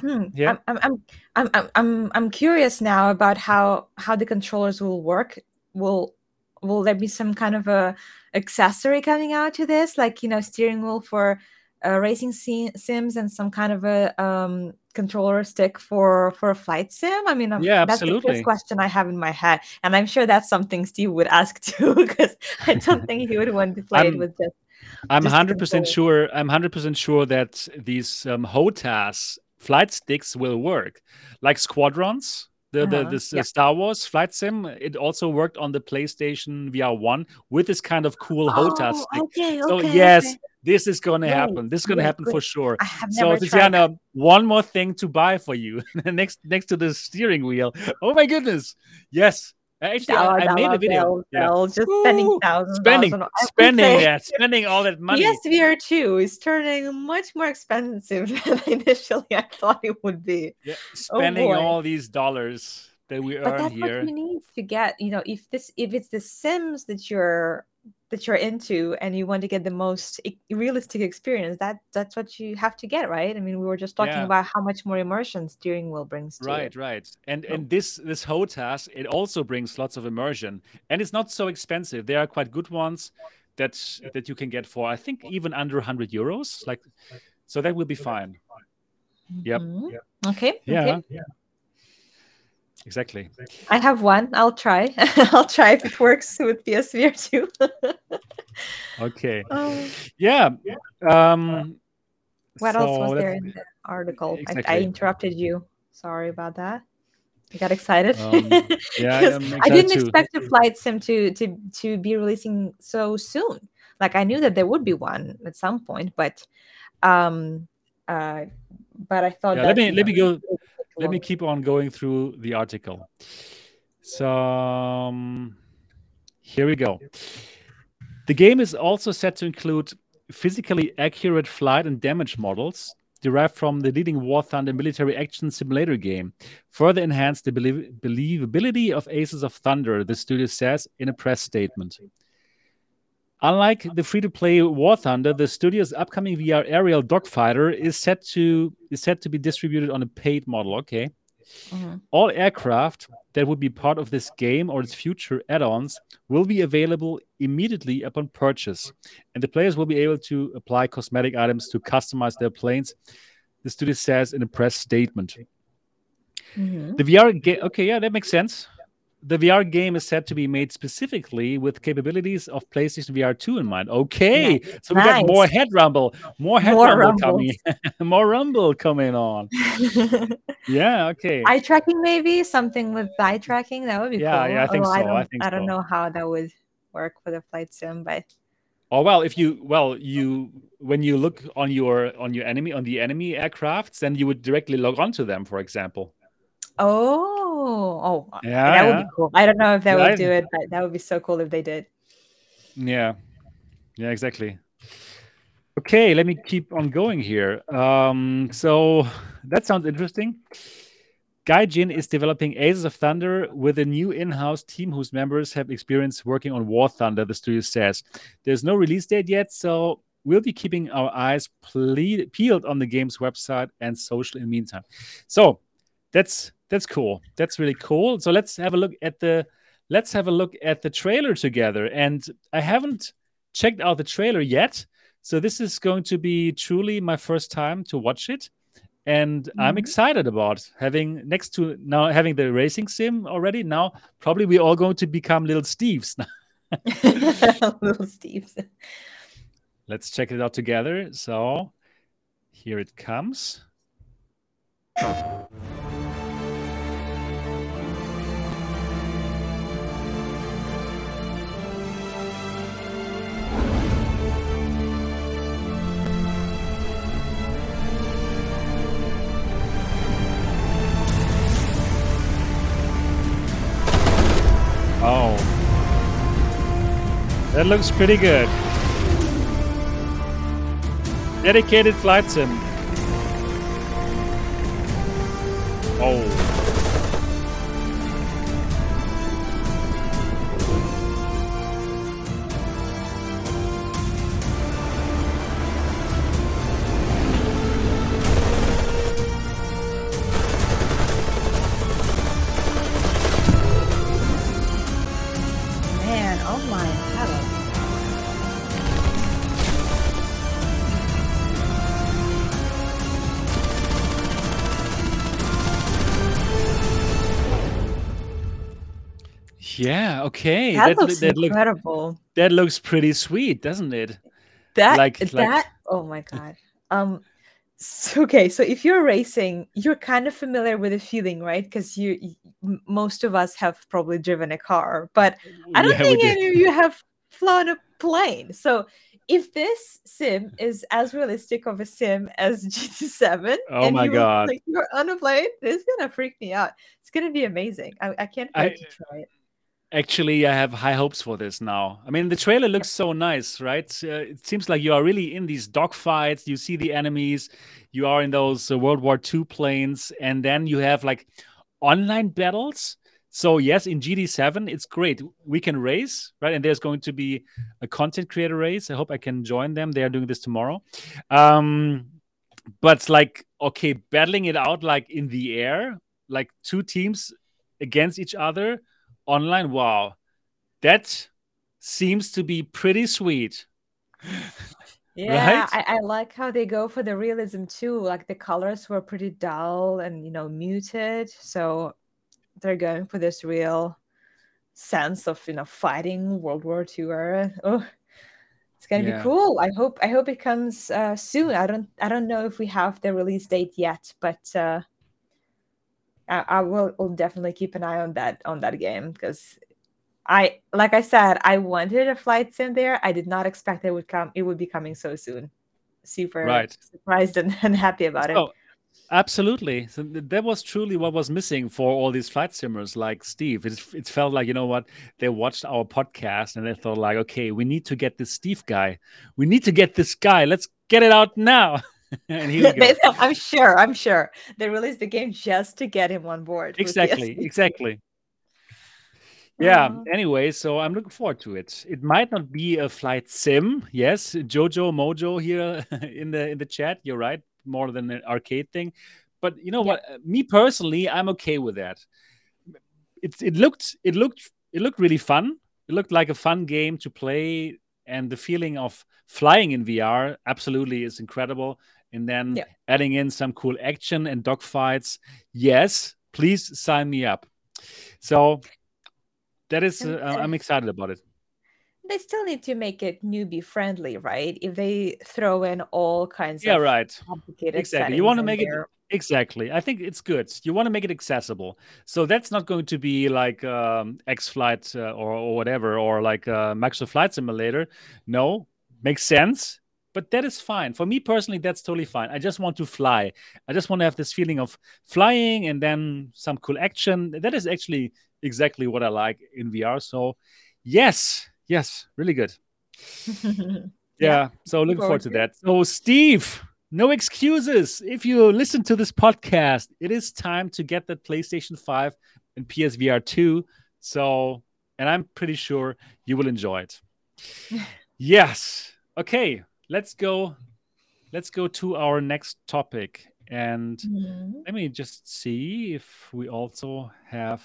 Hmm. Yeah, I'm, I'm, I'm, I'm, I'm, I'm curious now about how how the controllers will work. Will will there be some kind of a accessory coming out to this, like you know, steering wheel for uh, racing sims and some kind of a um, controller stick for for a flight sim? I mean, um, yeah, that's absolutely. the first question I have in my head, and I'm sure that's something Steve would ask too, because I don't think he would want to play it with just. I'm hundred percent sure. I'm hundred percent sure that these um, HOTAS flight sticks will work, like squadrons. The, uh-huh. the this uh, Star Wars flight sim. It also worked on the PlayStation VR One with this kind of cool oh, HOTAS stick. Okay, so okay, yes, okay this is going to happen. This is going to happen for sure. so, Tetiana, one more thing to buy for you next next to the steering wheel. Oh my goodness! Yes, Actually, I, I made a video. yeah. just spending thousands. Spending, spending, yeah, spending all that money. PSVR 2 is turning much more expensive than initially I thought it would be. Yeah, oh, spending oh all these dollars that we but earn that's here. What you need to get, you know, if this if it's the Sims that you're that you're into and you want to get the most realistic experience that that's what you have to get right i mean we were just talking yeah. about how much more immersion steering wheel brings right you. right and oh. and this this HOTAS it also brings lots of immersion and it's not so expensive there are quite good ones that that you can get for i think even under 100 euros like so that will be fine yep, mm-hmm. yep. okay yeah. okay. Exactly. I have one. I'll try. I'll try if it works with PSVR 2. okay. Um, yeah. Um, what so else was there in the article? Exactly. I, I, interrupted you. Sorry about that. I got excited. Um, yeah, excited I didn't too. expect the flight sim to to to be releasing so soon. Like I knew that there would be one at some point, but um, uh, but I thought yeah, let me let me go let me keep on going through the article. So um, here we go. The game is also set to include physically accurate flight and damage models derived from the leading War Thunder military action simulator game. Further enhance the belie believability of Aces of Thunder, the studio says in a press statement. Unlike the free-to-play War Thunder, the studio's upcoming VR aerial dogfighter is set to is set to be distributed on a paid model. Okay. Mm-hmm. All aircraft that would be part of this game or its future add-ons will be available immediately upon purchase, and the players will be able to apply cosmetic items to customize their planes. The studio says in a press statement. Mm-hmm. The VR game. Okay, yeah, that makes sense the VR game is said to be made specifically with capabilities of PlayStation VR 2 in mind. Okay, so we nice. got more head rumble, more head more rumble coming, more rumble coming on. yeah, okay. Eye tracking, maybe something with eye tracking. That would be yeah, cool. yeah, I think Although so. I, I think I don't so. know how that would work for the flight sim, but. Oh well, if you well you when you look on your on your enemy on the enemy aircrafts, then you would directly log onto them, for example. Oh, oh, yeah, that yeah. would be cool. I don't know if that yeah, would do it, but that would be so cool if they did. Yeah, yeah, exactly. Okay, let me keep on going here. Um, so that sounds interesting. Gaijin is developing Aces of Thunder with a new in-house team whose members have experience working on War Thunder. The studio says there's no release date yet, so we'll be keeping our eyes ple- peeled on the game's website and social in the meantime. So that's that's cool. That's really cool. So let's have a look at the let's have a look at the trailer together. And I haven't checked out the trailer yet. So this is going to be truly my first time to watch it. And mm-hmm. I'm excited about having next to now having the racing sim already. Now probably we're all going to become little Steves. little Steves. Let's check it out together. So here it comes. Oh. That looks pretty good. Dedicated flight sim. Oh. Okay. That, that looks that incredible. Looks, that looks pretty sweet, doesn't it? That like that. Like... Oh my god. Um. So, okay, so if you're racing, you're kind of familiar with the feeling, right? Because you, you, most of us have probably driven a car, but I don't yeah, think any of you have flown a plane. So if this sim is as realistic of a sim as GT7, oh my god, like you're on a plane, this is gonna freak me out. It's gonna be amazing. I, I can't wait I, to try it. Actually, I have high hopes for this now. I mean, the trailer looks so nice, right? Uh, it seems like you are really in these dogfights. You see the enemies. You are in those uh, World War II planes, and then you have like online battles. So yes, in GT7, it's great. We can race, right? And there's going to be a content creator race. I hope I can join them. They are doing this tomorrow. Um, but like, okay, battling it out like in the air, like two teams against each other online. Wow, that seems to be pretty sweet. Yeah, right? I, I, like how they go for the realism too. Like the colors were pretty dull and you know muted, so they're going for this real sense of you know fighting World War II era. Oh, it's gonna yeah. be cool. I hope I hope it comes uh, soon. I don't I don't know if we have the release date yet, but uh, I, I will, will definitely keep an eye on that on that game because I like I said, I wanted a flight sim there. I did not expect it would come. It would be coming so soon. Super right. surprised and, and happy about so, it. Absolutely. So that was truly what was missing for all these flight simmers like Steve. It, it felt like, you know what, they watched our podcast and they thought, like, okay, we need to get this Steve guy. We need to get this guy. Let's get it out now. and here we go. I'm sure. I'm sure. They released the game just to get him on board. Exactly. Exactly yeah anyway so i'm looking forward to it it might not be a flight sim yes jojo mojo here in the in the chat you're right more than an arcade thing but you know yeah. what uh, me personally i'm okay with that it, it looked it looked it looked really fun it looked like a fun game to play and the feeling of flying in vr absolutely is incredible and then yeah. adding in some cool action and dogfights. Yes please sign me up. So that is uh, i'm excited about it. they still need to make it newbie friendly right? If they throw in all kinds yeah of right. complicated exactly. You want to make it exactly. I think it's good. You want to make it accessible. So that's not going to be like um, x flight uh, or, or whatever or like uh, microsoft flight simulator. No. Makes sense but that is fine for me personally that's totally fine i just want to fly i just want to have this feeling of flying and then some cool action that is actually exactly what I like in VR. So, yes, yes, really good. yeah, yeah, so looking forward to that. So, Steve, no excuses. If you listen to this podcast, it is time to get that PlayStation 5 and PSVR 2. So, and I'm pretty sure you will enjoy it. yes. Okay, let's go. Let's go to our next topic. And mm-hmm. let me just see if we also have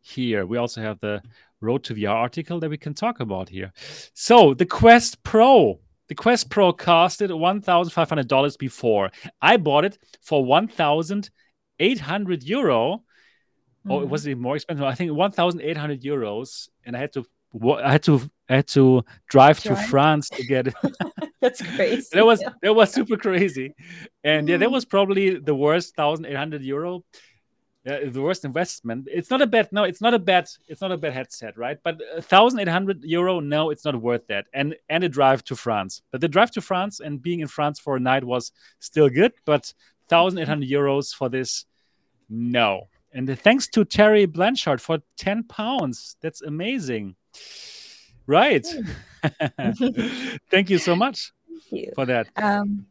here. We also have the Road to VR article that we can talk about here. So the Quest Pro. The Quest Pro costed $1,500 before. I bought it for 1,800 euro. Mm-hmm. Oh, it was it more expensive? I think 1,800 euros, and I had to I had to I had to drive to France to get it. That's crazy. that was that was super crazy, and yeah, that mm. was probably the worst 1,800 euro uh, the worst investment. It's not a bad no, it's not a bad it's not a bad headset, right? But thousand eight hundred euro, no, it's not worth that. And and a drive to France. But the drive to France and being in France for a night was still good, but thousand eight hundred euros for this, no. And thanks to Terry Blanchard for ten pounds. That's amazing. Right. Thank you so much you. for that. Um,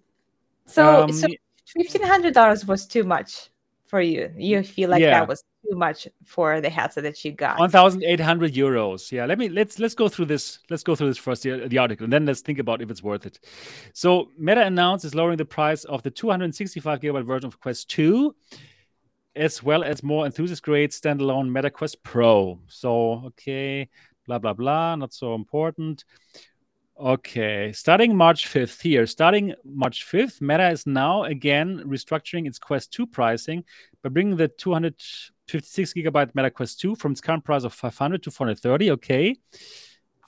so, um, so fifteen hundred dollars was too much for you. You feel like yeah. that was too much for the headset that you got. One thousand eight hundred euros. Yeah, let me let's let's go through this. Let's go through this first the, the article, and then let's think about if it's worth it. So Meta announced is lowering the price of the 265 gigabyte version of Quest 2, as well as more enthusiast grade standalone Meta Quest Pro. So okay, blah blah blah, not so important. Okay, starting March 5th here. Starting March 5th, Meta is now again restructuring its Quest 2 pricing by bringing the 256 gigabyte Meta Quest 2 from its current price of 500 to 430. Okay,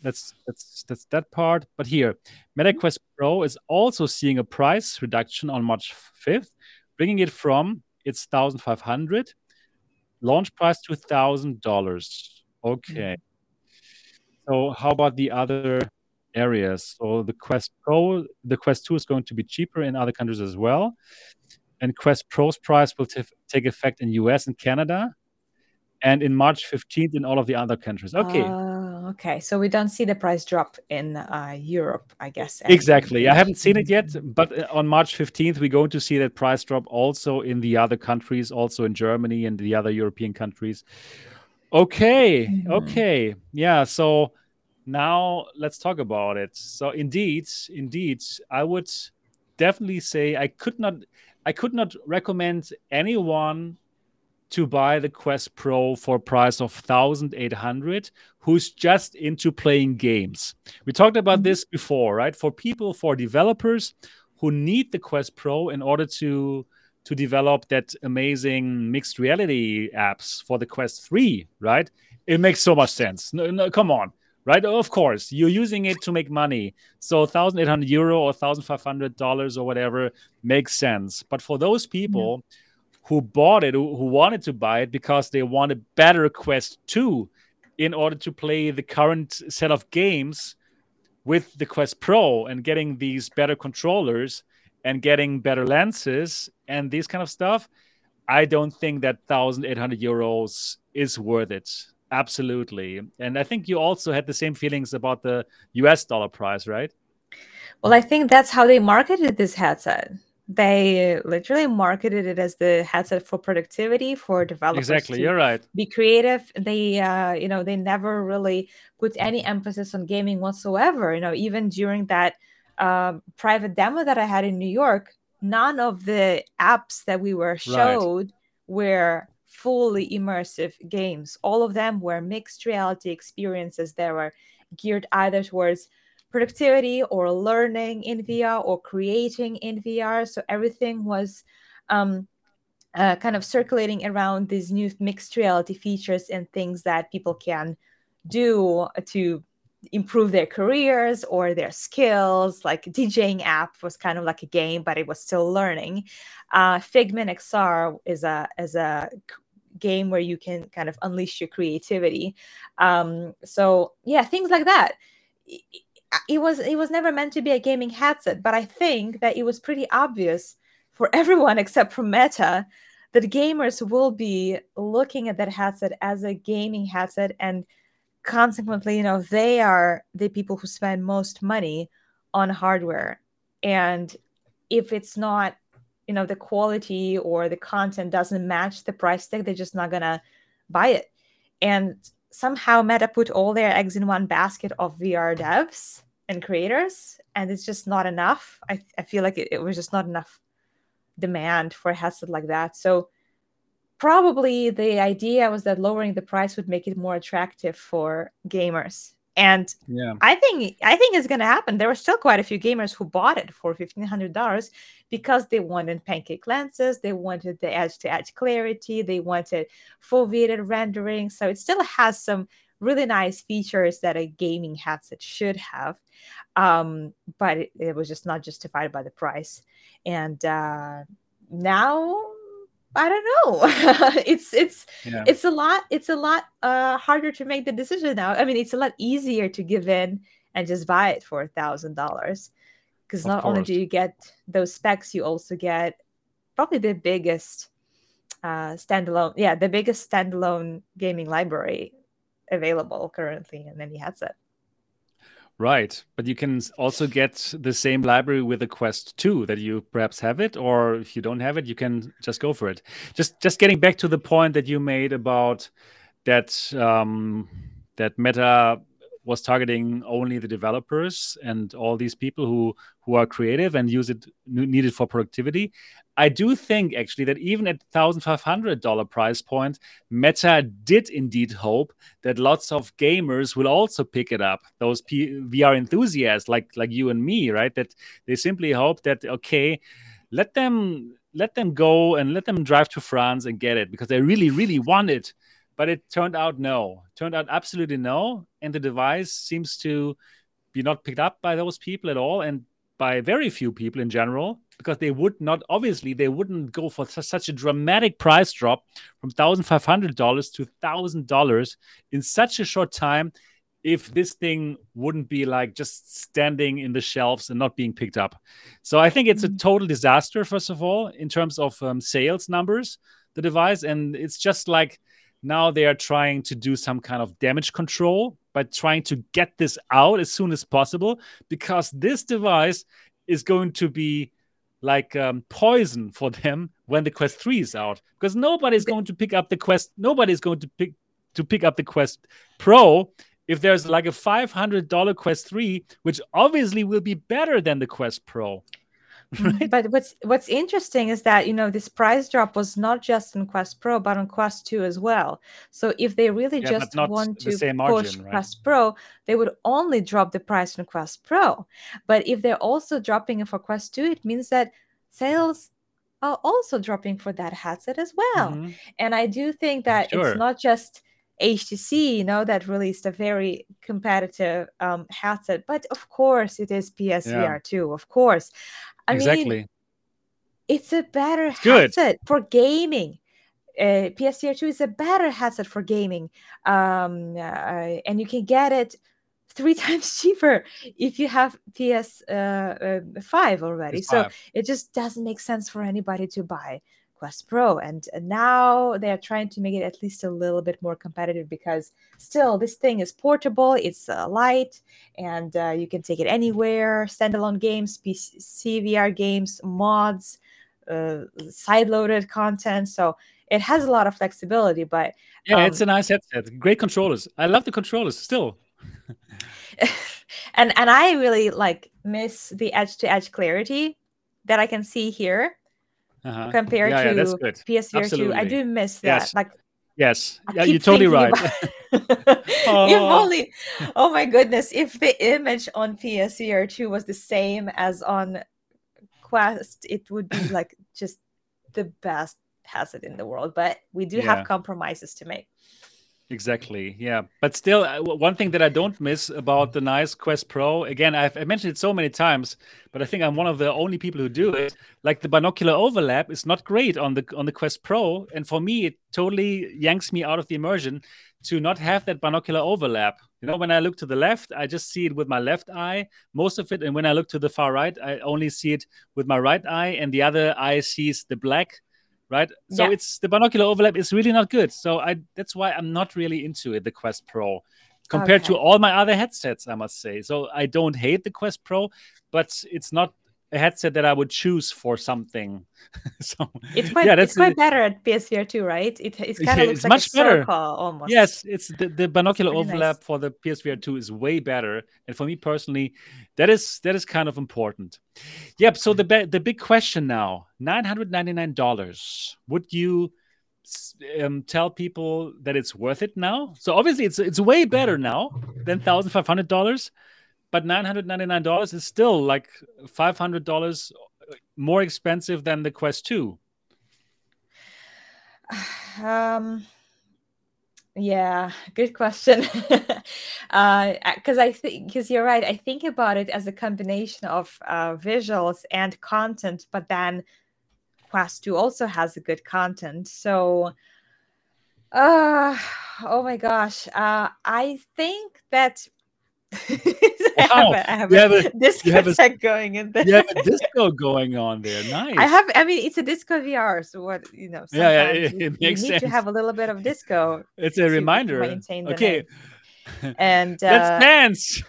that's that's that's that part. But here, Meta Quest Pro is also seeing a price reduction on March 5th, bringing it from its 1,500 launch price to $1,000. Okay. Mm-hmm. So how about the other areas. So the Quest Pro, the Quest 2 is going to be cheaper in other countries as well. And Quest Pro's price will take effect in US and Canada and in March 15th in all of the other countries. Okay. Uh, okay. So we don't see the price drop in uh, Europe, I guess. Exactly. I haven't seen it yet, but uh, on March 15th, we're going to see that price drop also in the other countries, also in Germany and the other European countries. Okay. Mm-hmm. Okay. Yeah. So now let's talk about it. So indeed, indeed, I would definitely say I could not I could not recommend anyone to buy the Quest Pro for a price of 1800 who's just into playing games. We talked about mm-hmm. this before, right? For people for developers who need the Quest Pro in order to to develop that amazing mixed reality apps for the Quest 3, right? It makes so much sense. No, no, come on, right? Of course, you're using it to make money. So 1,800 euro or 1,500 dollars or whatever makes sense. But for those people who bought it, who, who wanted to buy it because they want a better Quest 2 in order to play the current set of games with the Quest Pro and getting these better controllers and getting better lenses and these kind of stuff, I don't think that 1,800 euros is worth it. Absolutely. And I think you also had the same feelings about the US dollar price, right? Well, I think that's how they marketed this headset. They literally marketed it as the headset for productivity for developers. Exactly, you're right. Be creative. They, uh, you know, they never really put any emphasis on gaming whatsoever. You know, even during that um, private demo that I had in New York, none of the apps that we were showed right. were fully immersive games. All of them were mixed reality experiences that were geared either towards productivity or learning in VR or creating in VR. So everything was um, uh, kind of circulating around these new mixed reality features and things that people can do to improve their careers or their skills. Like djing app was kind of like a game but it was still learning. Uh, Figmin XR is a is a game where you can kind of unleash your creativity. Um, so yeah things like that. It, it was it was never meant to be a gaming headset but i think that it was pretty obvious for everyone except for meta that gamers will be looking at that headset as a gaming headset and consequently, you know, they are the people who spend most money on hardware. And if it's not, you know, the quality or the content doesn't match the price tag, they're just not gonna buy it. And somehow Meta put all their eggs in one basket of VR devs and creators, and it's just not enough. I, I feel like it, it was just not enough demand for a headset like that. So probably the idea was that lowering the price would make it more attractive for gamers. And yeah. i think i think it's going to happen. There were still quite a few gamers who bought it for $1500 because they wanted pancake lenses they wanted the edge to edge clarity they wanted foveated rendering. So it still has some really nice features that a gaming headset should have. Um, but it, it, was just not justified by the price. And uh, now I don't know. it's it's yeah. it's a lot it's a lot uh harder to make the decision now. I mean, it's a lot easier to give in and just buy it for a thousand dollars. Because not course. only do you get those specs, you also get probably the biggest uh standalone, yeah, the biggest standalone gaming library available currently in any headset. Right, but you can also get the same library with the Quest 2 that you perhaps have it, or if you don't have it, you can just go for it. Just just getting back to the point that you made about that um, that Meta was targeting only the developers and all these people who who are creative and use it need it for productivity. I do think actually that even at $1,500 price point, Meta did indeed hope that lots of gamers will also pick it up. Those P- VR enthusiasts like like you and me, right? That they simply hope that okay, let them let them go and let them drive to France and get it because they really really want it. But it turned out no. Turned out absolutely no, and the device seems to be not picked up by those people at all and by very few people in general because they would not obviously they wouldn't go for such a dramatic price drop from $1500 to $1000 in such a short time if this thing wouldn't be like just standing in the shelves and not being picked up so i think it's a mm-hmm. total disaster first of all in terms of um, sales numbers the device and it's just like now they are trying to do some kind of damage control by trying to get this out as soon as possible because this device is going to be like um, poison for them when the quest 3 is out because nobody's going to pick up the quest nobody's going to pick to pick up the Quest Pro if there's like a $500 Quest 3, which obviously will be better than the Quest Pro. Right? But what's what's interesting is that you know this price drop was not just on Quest Pro, but on Quest 2 as well. So if they really Yeah, just want to push margin, right? Quest Pro, they would only drop the price on Quest Pro. But if they're also dropping it for Quest 2, it means that sales are also dropping for that headset as well. Mhm. And I do think that Sure. it's not just HTC, you know, that released a very competitive um, headset, but of course it is PSVR 2, of course. I mean, exactly. it's a better good. headset for gaming. Uh, PSVR 2 is a better headset for gaming. Um, uh, and you can get it three times cheaper if you have PS uh, uh, 5 already. So PS5. it just doesn't make sense for anybody to buy Quest Pro. And, and now they're trying to make it at least a little bit more competitive because still this thing is portable, it's uh, light, and uh, you can take it anywhere. Standalone games, PC VR games, mods, uh, side-loaded content. So it has a lot of flexibility, but Yeah, it's a um, nice headset. Great controllers. I love the controllers still. and and I really like miss the edge-to-edge clarity that I can see here Uh-huh. compared Yeah, yeah, to. PSVR 2. I do miss that. Yes. Like Yes. I Yeah, you're totally right. about- if Oh. only, oh my goodness, if the image on PSVR 2 was the same as on Quest, it would be like just the best headset in the world. But we do Yeah. have compromises to make. Exactly. Yeah. But still, uh, one thing that I don't miss about the nice Quest Pro, again, I've I mentioned it so many times, but I think I'm one of the only people who do it. Like the binocular overlap is not great on the on the Quest Pro, and for me, it totally yanks me out of the immersion to not have that binocular overlap. You know, when I look to the left, I just see it with my left eye, most of it, and when I look to the far right, I only see it with my right eye, and the other eye sees the black. Right, so Yeah. it's the binocular overlap is really not good. So I that's why I'm not really into it, the Quest Pro, compared to all my other headsets. I must say. So I don't hate the Quest Pro, but it's not a headset that I would choose for something. so It's quite, yeah, it's that's quite better at PSVR 2, right? It, it kind Yeah, of looks it's like much a better. circle almost. Yes, it's the, the binocular nice. overlap for the PSVR 2 is way better, and for me personally, that is that is kind of important. Yep. So the the big question now: nine hundred ninety nine dollars. Would you um, tell people that it's worth it now? So obviously, it's it's way better now than thousand five hundred dollars, but nine hundred ninety nine dollars is still like five hundred dollars more expensive than the Quest 2. Um, yeah, good question. uh, because I think because you're right. I think about it as a combination of uh, visuals and content, but then Quest 2 also has a good content. So, uh, oh my gosh, uh, I think that Wow, I have you a have a- you have a- going in there. You have a disco going on there. Nice. I have. I mean, it's a disco VR, so what you know. Yeah, yeah, it- you, it you makes need to have a little bit of disco It's a reminder. Okay, name. and let's uh, dance.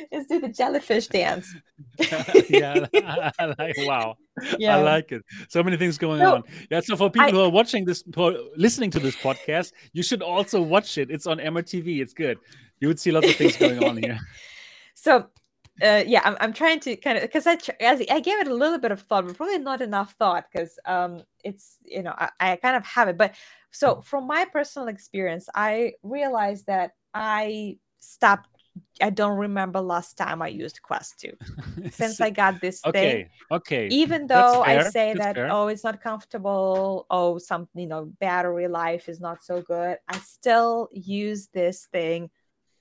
let's do the jellyfish dance. yeah, I, I like. Wow, Yeah. I like it. So many things going So, on. Yeah. So for people I- who are watching this, listening to this podcast, you should also watch it. It's on MRTV. It's good. You would see lots of things going on here. so uh, yeah, I'm, I'm trying to kind of because I tr- as I gave it a little bit of thought, but probably not enough thought because um it's you know I, I kind of have it. But so from my personal experience, I realized that I stopped. I don't remember last time I used Quest 2 since I got this thing. okay, okay. even though I say that's that fair. oh it's not comfortable oh some you know battery life is not so good I still use this thing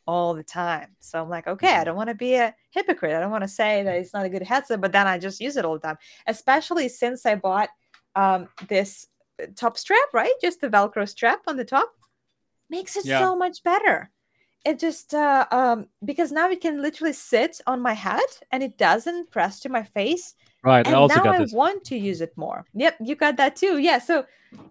all the time so I'm like okay Mm-hmm. I don't want to be a hypocrite I don't want to say that it's not a good headset but then I just use it all the time especially since I bought um this uh, top strap right just the velcro strap on the top makes it Yeah. so much better it just uh, um because now it can literally sit on my head and it doesn't press to my face Right. I and also now got I this. want to use it more. Yep, you got that too. Yeah, so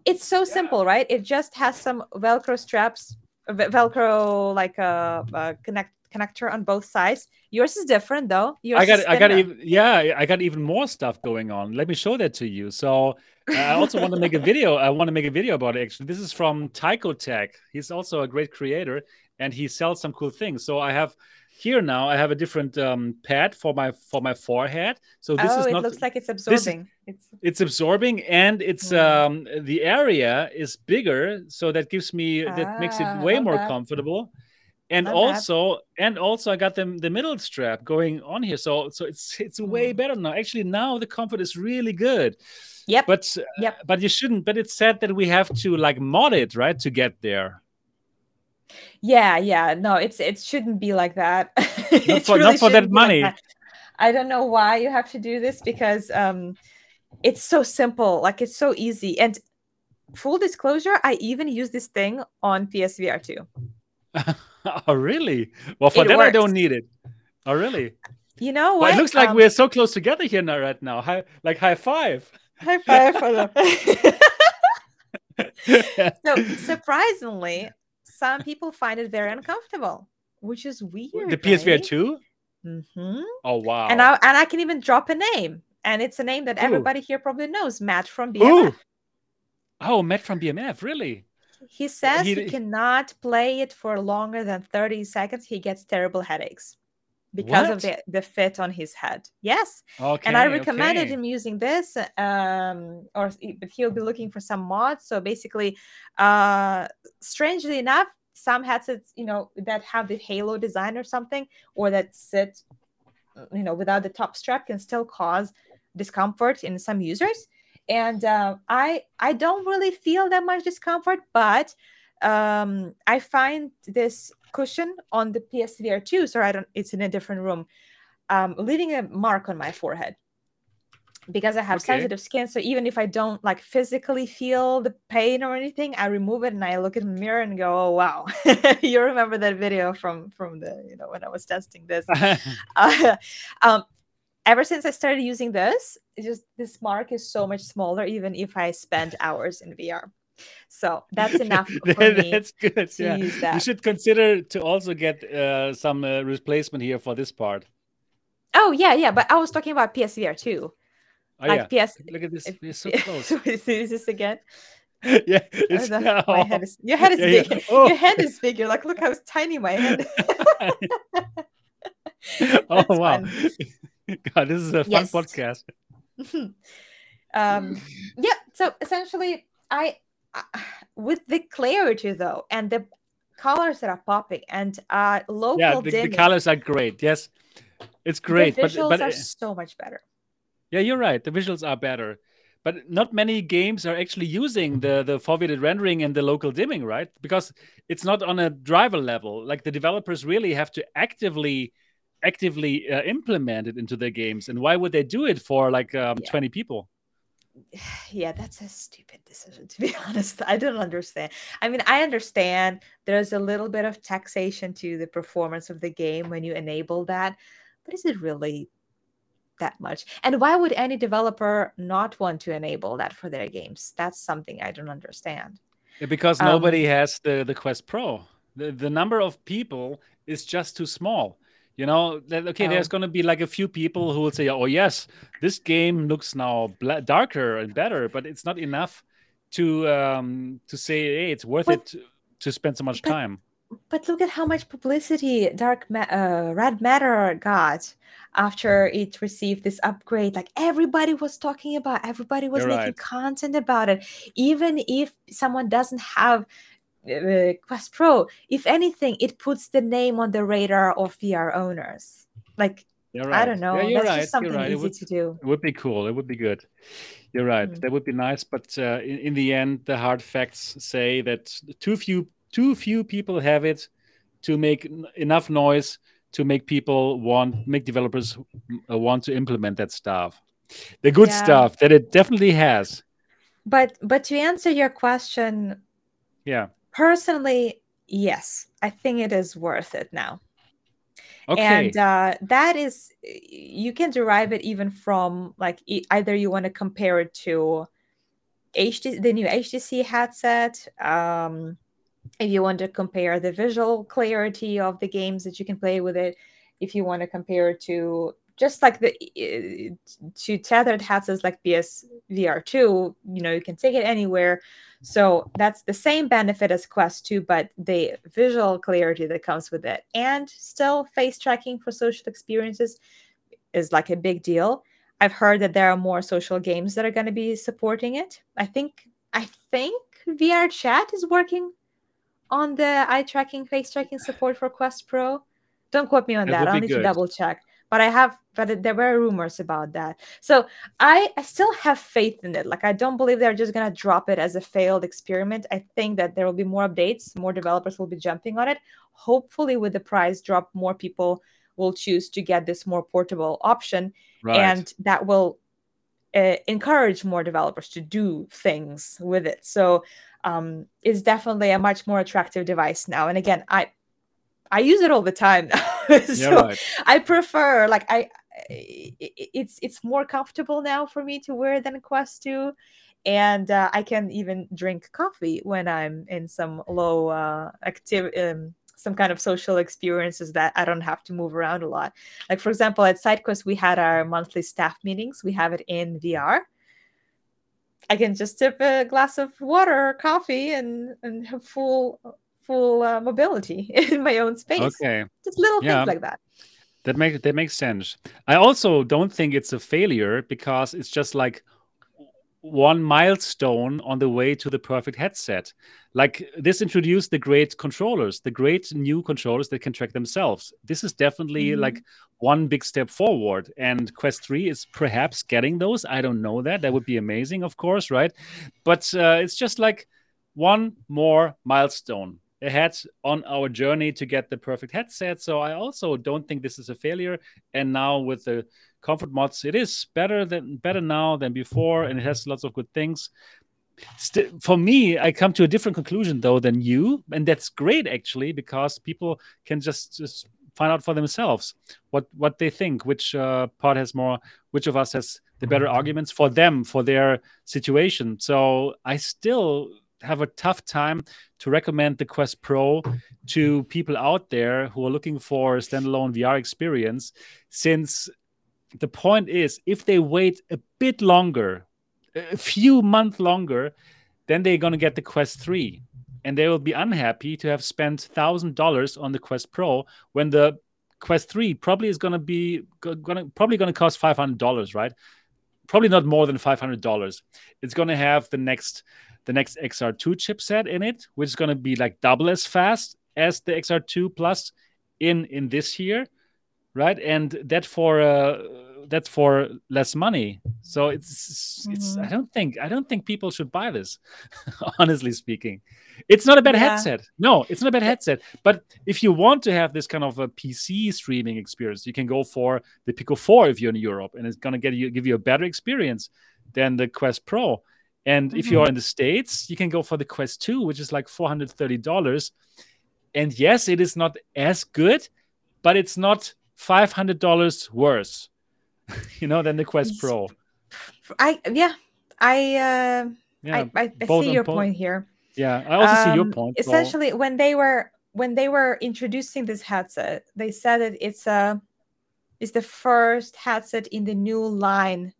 it's so simple, right? It just has some Velcro straps, uh, Velcro like a, uh connect connector on both sides. Yours is different though. Yours I got I got even yeah, I got even more stuff going on. Let me show that to you. So I also want to make a video. I want to make a video about it. Actually, this is from Tycho Tech. He's also a great creator, and he sells some cool things. So I have here now. I have a different um, pad for my for my forehead. So this oh, is it not. looks like it's absorbing. It's It's absorbing, and it's Mm. um, the area is bigger, so that gives me that makes it Ah, way more bad. comfortable. And Not bad. also, and also, I got the the middle strap going on here, so so it's it's way Mm. better now. Actually, now the comfort is really good. Yep. But uh, but you shouldn't. But it's said that we have to like mod it, right, to get there. Yeah, yeah. No, it's it shouldn't be like that. Not for not for that shouldn't like money. that. I don't know why you have to do this because um it's so simple, like it's so easy. And full disclosure, I even use this thing on PSVR 2. oh, really? Well, for It that I don't need it. Oh, really? You know Well, what? it looks like Um, we're so close together here now, right now. High, like high five. high five for them. so surprisingly, some people find it very uncomfortable, which is weird. the PSVR right? two. Mhm. Oh wow! And I and I can even drop a name, and it's a name that Ooh. everybody here probably knows, Matt from BMF. Ooh. Oh, Matt from BMF, really? He says he, he- cannot play it for longer than 30 seconds. He gets terrible headaches because of the, the fit on his head. Yes. Okay. and I recommended okay. him using this, um, or but he'll be looking for some mods. So basically, uh, strangely enough, some headsets, you know, that have the Halo design or something, or that sit, you know, without the top strap, can still cause discomfort in some users. And uh, I I don't really feel that much discomfort, but um, I find this cushion on the PSVR 2, so I don't. It's in a different room um, leaving a mark on my forehead because I have Okay. sensitive skin. So even if I don't like physically feel the pain or anything, I remove it and I look in the mirror and go, "Oh wow!" you remember that video from from the you know when I was testing this? uh, um, ever since I started using this, just this mark is so much smaller, even if I spend hours in VR. So that's enough for me. That's good. Yeah. use You should consider to also get uh, some uh, replacement here for this part. Oh yeah, yeah. But I was talking about PSVR too. Oh like yeah. PS. Look at this. We're so close. is this again? yeah. Oh, It's the- my head is, your head is Yeah, yeah. big. Oh. Your head is big. You're like, look how tiny my head. oh wow. fun. God, this is a fun Yes. podcast. um, yeah. So essentially, I with the clarity though, and the colors that are popping, and uh, local Yeah, the, the colors are great. Yes. It's great. The But visuals but are uh, so much better. Yeah, you're right. The visuals are better, but not many games are actually using the the foveated rendering and the local dimming, right? Because it's not on a driver level. Like the developers really have to actively actively uh, implement it into their games. And why would they do it for like um, Yeah. 20 people? yeah that's a stupid decision to be honest. I don't understand. I mean i understand there's a little bit of taxation to the performance of the game when you enable that but is it really that much? And why would any developer not want to enable that for their games? That's something i don't understand. Yeah, Because Um, nobody has the the Quest Pro. The the number of people is just too small. You know, that, okay, Oh. there's going to be like a few people who will say, "Oh yes, this game looks now bla- darker and better," but it's not enough to um to say, "Hey, it's worth But- it to, to spend so much but- time." but look at how much publicity dark Ma- uh, red matter got after it received this upgrade like everybody was talking about everybody was You're making right. content about it even if someone doesn't have uh, quest pro if anything it puts the name on the radar of vr owners like right. i don't know Yeah, you're that's right. just something you're right. It easy would, to do it would be cool. It would be good. You're right. Mm. That would be nice. But uh, in, in the end, the hard facts say that too few too few people have it to make enough noise to make people want make developers uh, want to implement that stuff. The good Yeah. stuff that it definitely has. but but to answer your question Yeah. Personally yes i think it is worth it now Okay. and uh, that is you can derive it even from like e- either you want to compare it to HTC, the new HTC headset. Um, if you want to compare the visual clarity of the games that you can play with it, if you want to compare it to just like the to tethered headsets like PSVR 2, you know, you can take it anywhere. So that's the same benefit as Quest 2, but the visual clarity that comes with it and still face tracking for social experiences is like a big deal. I've heard that there are more social games that are going to be supporting it. I think I think VRChat is working on the eye tracking, face tracking support for Quest Pro. Don't quote me on that. that. I'll need good. to double check. But I have, but there were rumors about that. So I, I still have faith in it. Like I don't believe they're just gonna drop it as a failed experiment. I think that there will be more updates. More developers will be jumping on it. Hopefully, with the price drop, more people will choose to get this more portable option, right. and that will uh, encourage more developers to do things with it. So um, it's definitely a much more attractive device now. And again, I I use it all the time. so yeah, right. I prefer like I it's it's more comfortable now for me to wear than Quest 2 and uh, I can even drink coffee when I'm in some low uh, active um, some kind of social experiences that I don't have to move around a lot. Like for example, at SideQuest, we had our monthly staff meetings. We have it in VR. I can just sip a glass of water or coffee and and have full full uh, mobility in my own space. Okay, just little yeah. things like that. That makes that makes sense. I also don't think it's a failure because it's just like one milestone on the way to the perfect headset. Like this introduced the great controllers, the great new controllers that can track themselves. This is definitely mm-hmm. like one big step forward. And Quest 3 is perhaps getting those. I don't know that. That would be amazing, of course, right? But uh, it's just like one more milestone ahead on our journey to get the perfect headset. So I also don't think this is a failure. And now with the comfort mods, it is better than better now than before, and it has lots of good things. St- for me, I come to a different conclusion though than you, and that's great actually because people can just, just find out for themselves what what they think, which uh, part has more, which of us has the better arguments for them for their situation. So I still have a tough time to recommend the Quest Pro to people out there who are looking for a standalone VR experience, since the point is if they wait a bit longer, a few months longer, then they're going to get the Quest 3 and they will be unhappy to have spent $1000 on the Quest Pro when the Quest 3 probably is going to be going to probably going to cost $500, right? Probably not more than $500. It's going to have the next the next XR2 chipset in it, which is going to be like double as fast as the XR2 Plus in in this year, right? And that for uh, that's for less money. So it's it's mm-hmm. I don't think I don't think people should buy this. honestly speaking, it's not a bad yeah. headset. No, it's not a bad headset. But if you want to have this kind of a PC streaming experience, you can go for the Pico 4 if you're in Europe, and it's gonna get you give you a better experience than the Quest Pro. And mm-hmm. if you are in the States, you can go for the Quest 2, which is like $430. And yes, it is not as good, but it's not $500 worse, you know, than the Quest Pro. I, yeah, I, uh, yeah, I, I, I see your point here. Yeah, I also um, see your um, point. Essentially, when they were when they were introducing this headset, they said that it's a it's the first headset in the new line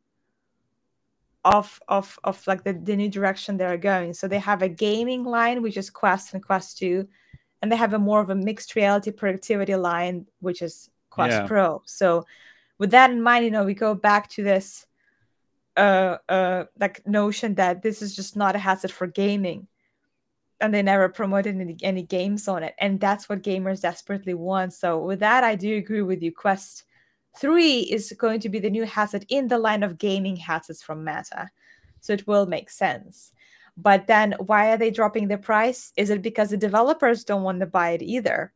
of of of like the, the new direction they're going. So they have a gaming line, which is Quest and Quest 2, and they have a more of a mixed reality productivity line, which is Quest yeah. Pro. So with that in mind, you know, we go back to this uh uh like notion that this is just not a hazard for gaming. And they never promoted any, any games on it. And that's what gamers desperately want. So with that, I do agree with you. Quest 3 is going to be the new headset in the line of gaming headsets from Meta. So it will make sense. But then why are they dropping the price? Is it because the developers don't want to buy it either?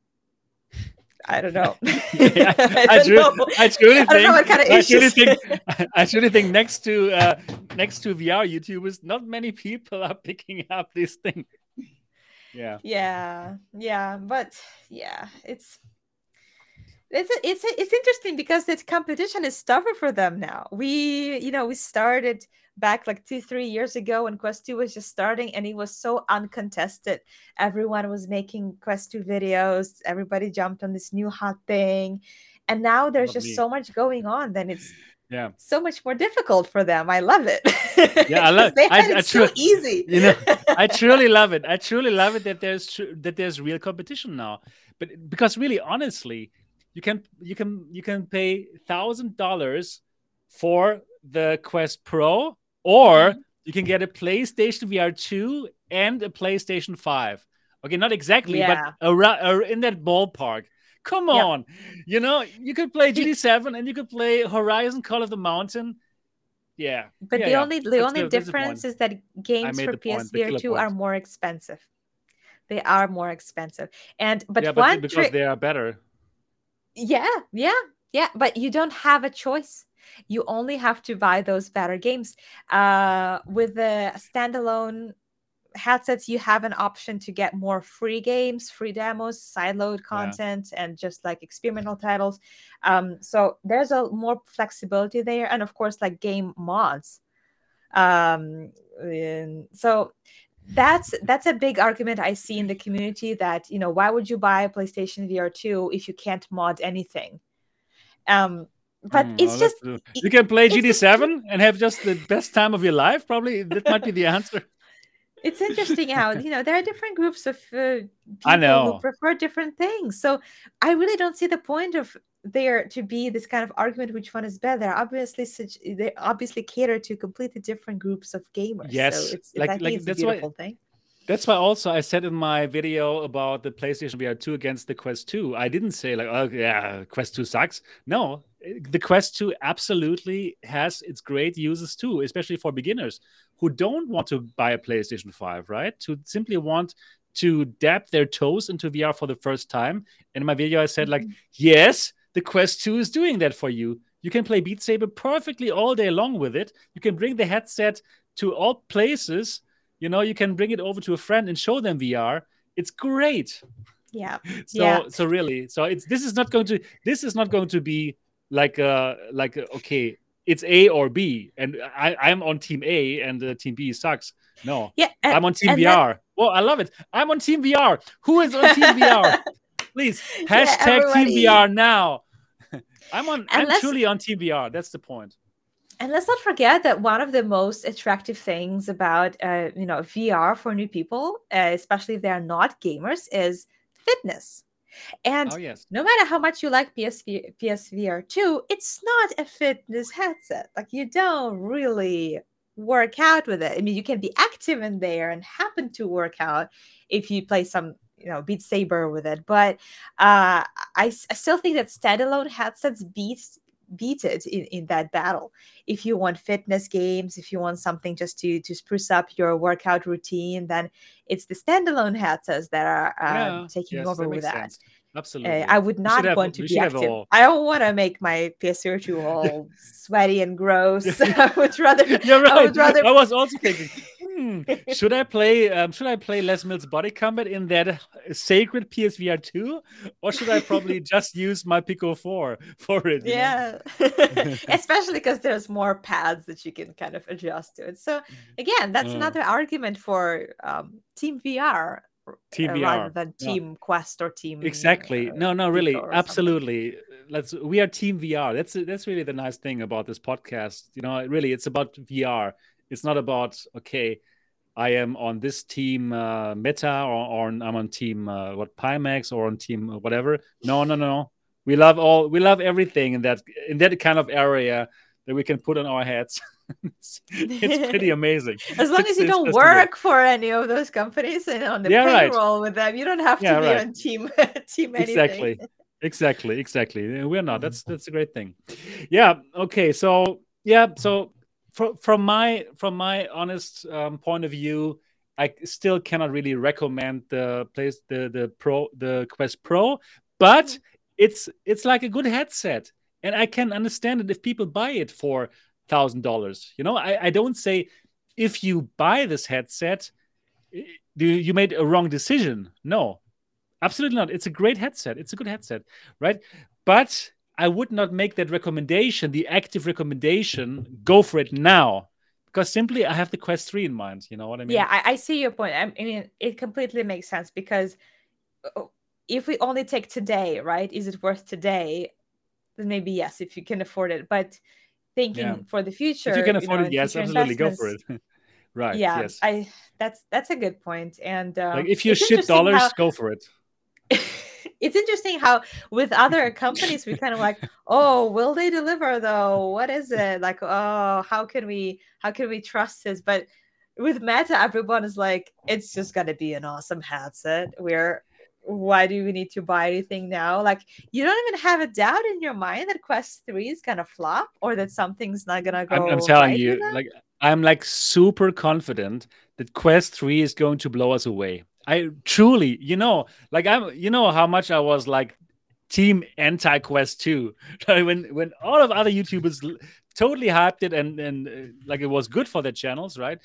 I don't know. yeah, I, I, truly, know. I, truly think, kind of I truly think, I truly think next to uh, next to VR YouTubers, not many people are picking up this thing. Yeah. Yeah. Yeah. But yeah, it's it's it's it's interesting because the competition is tougher for them now. We you know we started back like two three years ago when Quest 2 was just starting and it was so uncontested. Everyone was making Quest 2 videos. Everybody jumped on this new hot thing. and now there's just so much going on then it's yeah so much more difficult for them i love it yeah i love they I, it I so easy you know i truly love it i truly love it that there's tr- that there's real competition now but because really honestly you can you can you can pay thousand dollars for the quest pro or Mhm. you can get a playstation vr 2 and a playstation 5 okay not exactly Yeah. but around, ar- in that ballpark. Come Yeah. on. You know you could play The- gt7 and you could play horizon call of the mountain. Yeah. But Yeah, the only the That's only the- that's the difference is that games for the point, the psvr 2 are more expensive. They are more expensive. And but yeah one but because trick they are better Yeah, yeah, yeah. But you don't have a choice. You only have to buy those better games. Uh, with the standalone headsets, you have an option to get more free games, free demos, sideload content, and just like experimental titles. Um, so there's a more flexibility there, and of course, like game mods. Um, so that's that's a big argument I see in the community that you know why would you buy a PlayStation VR 2 if you can't mod anything? Um, but Hmm, it's just that's- you can play just- GT7 and have just the best time of your life. Probably that might be the answer. it's interesting how you know there are different groups of uh, people I know. who prefer different things. So I really don't see the point of there to be this kind of argument which one is better. Obviously, such they obviously cater to completely different groups of gamers. Yes, so it's, like- I like, it's a that's why- thing. That's why also I said in my video about the PlayStation VR 2 against the Quest 2, I didn't say like, oh yeah, Quest 2 sucks. No, the Quest 2 absolutely has its great uses too, especially for beginners who don't want to buy a PlayStation 5, right? To simply want to dab their toes into VR for the first time. and In my video, I said like, Mhm. yes, the Quest 2 is doing that for you. You can play Beat Saber perfectly all day long with it. You can bring the headset to all places. You know, you can bring it over to a friend and show them VR. It's great. Yeah, So Yeah. so really, so it's this is not going to this is not going to be like uh like uh, okay, it's A or B, and I I'm on team A and uh, team B sucks. No, yeah. and- I'm on team and that- VR. Oh, I love it. I'm on team VR. Who is on team VR? Please hashtag everybody. VR now. I'm on. I'm truly on TBR. That's the point. And let's not forget that one of the most attractive things about uh, you know VR for new people, uh, especially if they are not gamers, is fitness. And Oh yes. no matter how much you like PSV, PSVR 2, it's not a fitness headset. Like you don't really work out with it. I mean, you can be active in there and happen to work out if you play some, you know, Beat Saber with it. But uh, I, I still think that standalone headsets beat beat it in, in that battle. If you want fitness games, if you want something just to to spruce up your workout routine, then it's the standalone headsets that are um, yeah. taking yes, over that with that. sense. Absolutely. Uh, I would not have- want to be active. all- I don't want to make my PS2 2 all sweaty and gross. I would rather. You're right. I would rather. I was also thinking, hmm, should I play? Um, should I play Les Mills Body Combat in that sacred PSVR two, or should I probably just use my Pico four for it? yeah, especially because there's more pads that you can kind of adjust to it. So again, that's Uh. another argument for um, Team VR, Team uh, VR. rather than yeah. Team Quest or Team. Exactly. uh, no, no, really, something. absolutely. Let's. We are Team VR. That's that's really the nice thing about this podcast. You know, really, it's about VR. It's not about okay. I am on this team uh, Meta or, or I'm on team uh, what Pimax or on team whatever. No, no, no. We love all. We love everything in that in that kind of area that we can put on our heads. it's, it's pretty amazing. As long It's- as you don't work for any of those companies and on the Yeah, right. payroll with them, you don't have to Yeah, be right. on team team anything. exactly exactly exactly Uh, we're not that's that's a great thing yeah okay so yeah so from from my from my honest um, point of view i still cannot really recommend the place the the pro the quest pro but it's it's like a good headset and i can understand it if people buy it for thousand dollars you know? I, I don't say if you buy this headset do you made a wrong decision. No absolutely not. It's a great headset. It's a good headset right? But i would not make that recommendation the active recommendation go for it now because simply i have the quest 3 in mind you know what i mean Yeah, I, I see your point. I mean, it completely makes sense because uh, if we only take today, right? Is it worth today? then maybe yes, if you can afford it. But thinking Yeah. for the future, If you can know, afford and it, yes, absolutely, go for it. right. Yeah, Yes. I that's that's a good point. And um, like if you shit dollars, how- go for it. it's interesting how with other companies we kind of like oh will they deliver though? What is it? Like oh how can we how can we trust this? But with meta everyone is like it's just gonna be an awesome headset. Where why do we need to buy anything now? Like you don't even have a doubt in your mind that quest 3 is gonna flop or that something's not gonna go I'm, I'm telling right you, like I'm like super confident that Quest 3 is going to blow us away. I truly, you know, like I'm you know how much I was like team anti Quest 2. Like, when when all of other YouTubers totally hyped it and and uh, like it was good for their channels, right?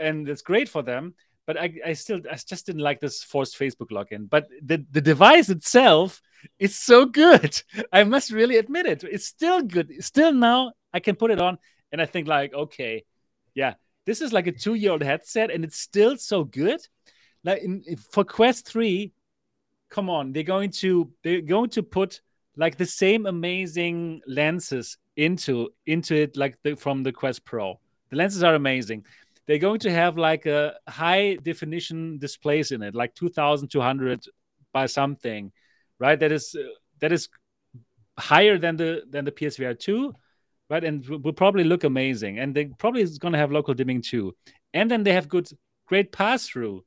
And it's great for them. But I, I still I just didn't like this forced Facebook login. But the, the device itself is so good. I must really admit it. It's still good. Still now I can put it on and I think like, okay, yeah, this is like a two-year-old headset and it's still so good. Like in, for Quest 3, come on, they're going to they're going to put like the same amazing lenses into into it like the, from the Quest Pro. The lenses are amazing. They're going to have like a high definition displays in it, like 2200 by something, right? That is uh, that is higher than the than the PSVR 2, right? And will probably look amazing. And they probably is going to have local dimming too. And then they have good great pass through,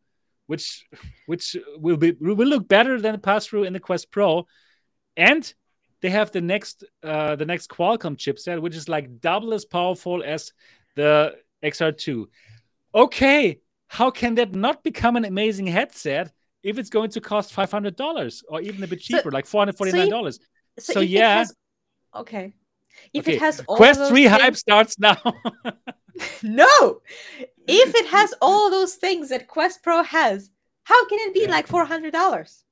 which which will be will look better than the pass through in the Quest Pro. And they have the next uh the next Qualcomm chipset, which is like double as powerful as the XR2. Okay, how can that not become an amazing headset if it's going to cost five hundred dollars or even a bit So- cheaper, like four hundred forty nine dollars? so, so it yeah. has- okay if okay, it has all Quest Three hype starts now. No. If it has all those things that Quest Pro has, how can it be Yeah. like four hundred dollars?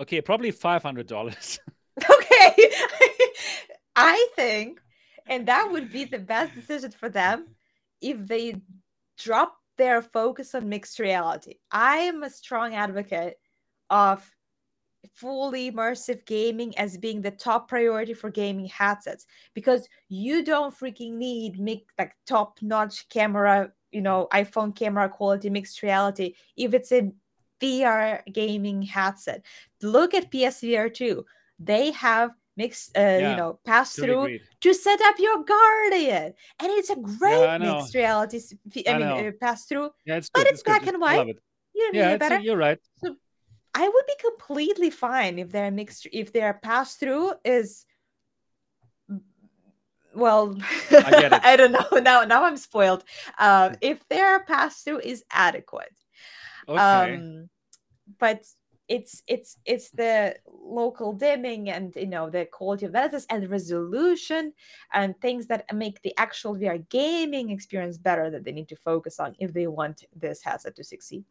okay, probably five hundred dollars. Okay. I think, and that would be the best decision for them if they drop their focus on mixed reality. I am a strong advocate of fully immersive gaming as being the top priority for gaming headsets because you don't freaking need make like top notch camera, you know, iPhone camera quality mixed reality if it's a VR gaming headset. Look at PSVR 2. They have mixed, uh, Yeah, you know, pass through agreed. to set up your Guardian, and it's a great know. mixed reality. I, I mean, uh, pass through. Yeah, it's but good. it's good. black and white. it. You Yeah, it's, better. you're right. I would be completely fine if their mixed if their pass through is well I get it. I don't know now now I'm spoiled. Um if their pass through is adequate. Okay. Um but it's it's it's the local dimming and you know the quality of lenses and resolution and things that make the actual VR gaming experience better that they need to focus on if they want this headset to succeed.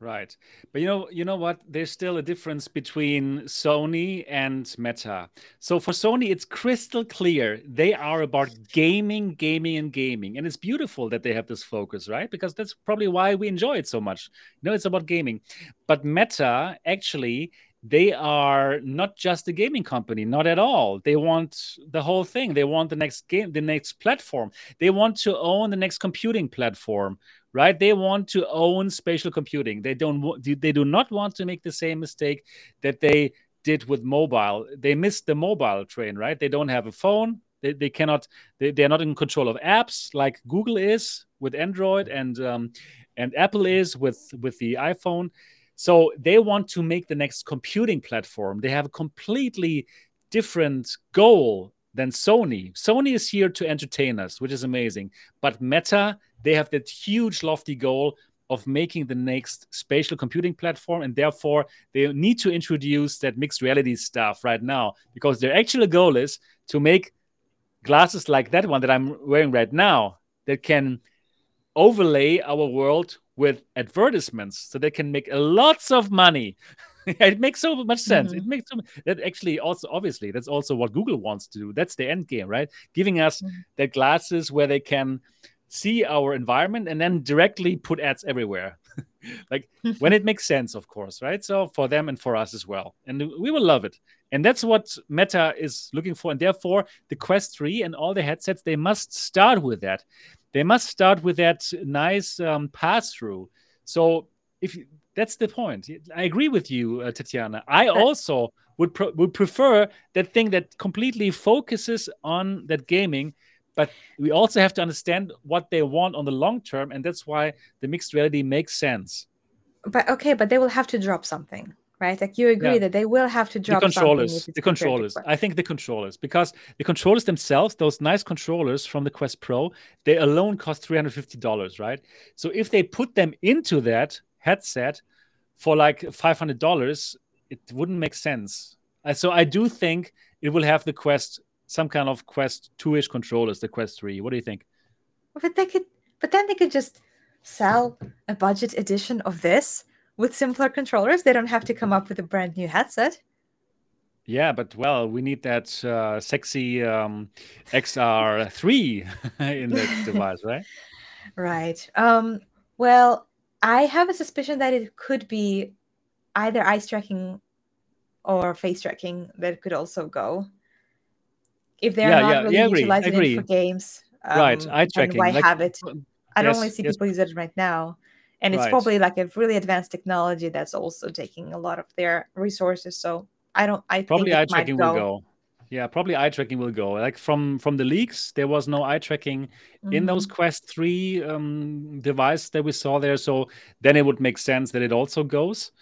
Right. But you know, you know what? There's still a difference between Sony and Meta. So for Sony, it's crystal clear. They are about gaming, gaming, and gaming. And it's beautiful that they have this focus, right? Because that's probably why we enjoy it so much. You know, it's about gaming. But Meta, actually, they are not just a gaming company, not at all. They want the whole thing. They want the next game, the next platform. They want to own the next computing platform right they want to own spatial computing they don't they do not want to make the same mistake that they did with mobile they missed the mobile train right they don't have a phone they, they cannot they, they're not in control of apps like google is with android and um, and apple is with with the iphone so they want to make the next computing platform. They have a completely different goal than sony. Sony is here to entertain us which is amazing. But meta they have that huge lofty goal of making the next spatial computing platform. And therefore they need to introduce that mixed reality stuff right now because their actual goal is to make glasses like that one that i'm wearing right now that can overlay our world with advertisements so they can make lots of money it makes so much sense Mhm. it makes so that actually also obviously that's also what google wants to do that's the end game right giving us Mhm. that glasses where they can see our environment and then directly put ads everywhere like when it makes sense, of course, right? So for them and for us as well. And we will love it. And that's what Meta is looking for. And therefore, the Quest 3 and all the headsets, they must start with that. They must start with that nice um, pass through. So if you, that's the point. I agree with you, uh, Tetiana. I also would would prefer that thing that completely focuses on that gaming but we also have to understand what they want on the long term and that's why the mixed reality makes sense but okay but they will have to drop something right like you agree yeah. that they will have to drop the controllers the controllers i think the controllers because the controllers themselves those nice controllers from the quest pro they alone cost $350 right so if they put them into that headset for like $500 it wouldn't make sense so i do think it will have the quest some kind of Quest 2-ish controllers, the Quest 3. What do you think? But they could but then they could just sell a budget edition of this with simpler controllers. They don't have to come up with a brand new headset. Yeah, but well, we need that uh, sexy um, XR3 in the device, right? Right. Um, well, I have a suspicion that it could be either eye tracking or face tracking that could also go if they're yeah, not yeah, really yeah, utilizing it for games. Um, right, eye tracking. Why like, have it? I don't really see yes. people use it right now, and it's right. probably like a really advanced technology that's also taking a lot of their resources. So I don't. I probably eye tracking go. will go. Yeah, probably eye tracking will go. Like from from the leaks, there was no eye tracking mm-hmm. in those Quest Three um, device that we saw there. So then it would make sense that it also goes.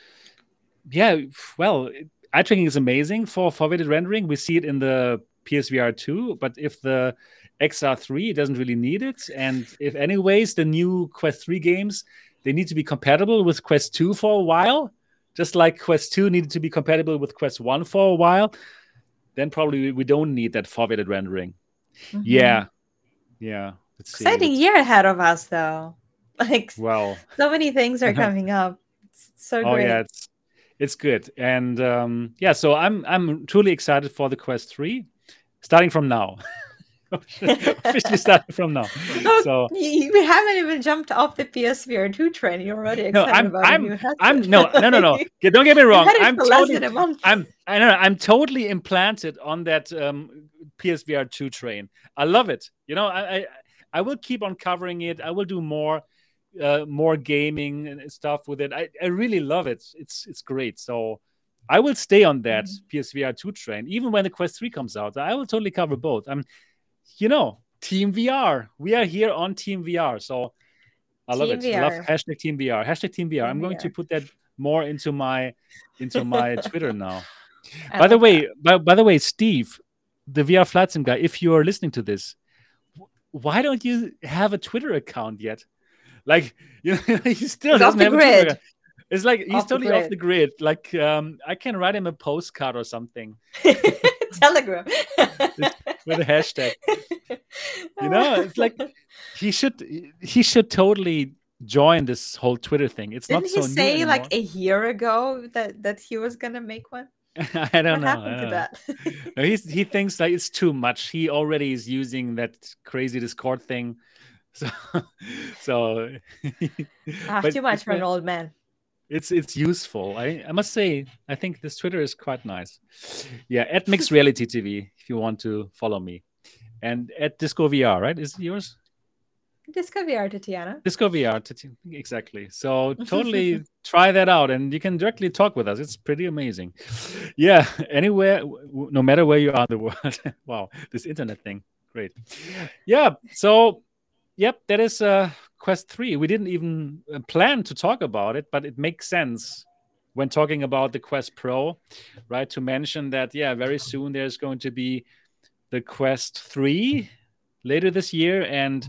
Yeah, well, eye tracking is amazing for for foveated rendering. We see it in the PSVR 2, but if the XR3 doesn't really need it, and if anyways the new Quest 3 games they need to be compatible with Quest 2 for a while, just like Quest 2 needed to be compatible with Quest 1 for a while, then probably we don't need that foveated rendering. Mm-hmm. Yeah, yeah. Exciting year ahead of us, though. Like, well, so many things are coming up. It's so oh, great. yeah, it's it's good, and um, yeah. So I'm I'm truly excited for the Quest 3 starting from now. officially starting from now. so we haven't even jumped off the PSVR 2 train. You're already excited no, I'm, about I'm, I'm no no no no. Don't get me wrong. I'm totally I'm I know I'm totally implanted on that um, PSVR 2 train. I love it. You know, I, I I will keep on covering it. I will do more uh, more gaming and stuff with it. I, I really love it. It's it's great. So I will stay on that mm-hmm. PSVR 2 train, even when the Quest 3 comes out. I will totally cover both. I'm, you know, Team VR. We are here on Team VR. So I love Team it. VR. I love hashtag Team VR. Hashtag Team VR. Team I'm going VR. to put that more into my into my Twitter now. by the way, by, by the way, Steve, the VR flight sim guy, if you are listening to this, why don't you have a Twitter account yet? Like you know, he still doesn't have grid. a Twitter. It's like he's off totally off the grid. Like um, I can write him a postcard or something. Telegram with a hashtag. You know, it's like he should he should totally join this whole Twitter thing. It's Didn't not so he say like a year ago that that he was gonna make one? I don't what know. Happened to that? no, he's, he thinks like it's too much. He already is using that crazy Discord thing. So, so ah, too much for an old man it's it's useful. I, I must say, I think this Twitter is quite nice. Yeah, at Mixed Reality TV, if you want to follow me, and at Disco VR, right? Is it yours? Disco VR, Tetiana. Disco VR, Tetiana. Exactly. So totally try that out, and you can directly talk with us. It's pretty amazing. Yeah, anywhere, no matter where you are in the world. wow, this internet thing, great. Yeah. So, yep, that is uh Quest 3. We didn't even uh, plan to talk about it, but it makes sense when talking about the Quest Pro, right? To mention that, yeah, very soon there's going to be the Quest 3 later this year, and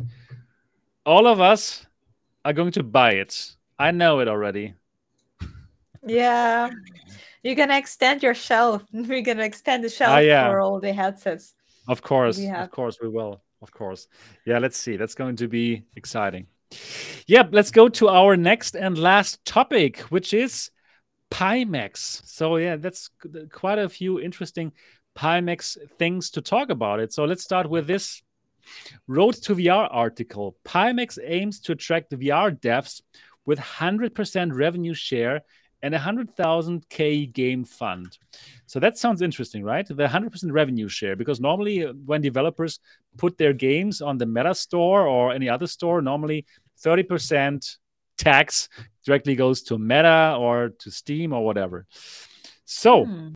all of us are going to buy it. I know it already. Yeah. You're gonna extend your shelf. We're gonna extend the shelf uh, yeah. for all the headsets. Of course, of course we will. Of course. Yeah, let's see. That's going to be exciting. Yep, let's go to our next and last topic, which is Pimax. So yeah, that's quite a few interesting Pimax things to talk about it. So let's start with this Road to VR article. Pimax aims to attract VR devs with 100% revenue share and a 100,000 K game fund. So that sounds interesting, right? The 100% revenue share, because normally uh, when developers put their games on the Meta store or any other store, normally 30% tax directly goes to Meta or to Steam or whatever. So, hmm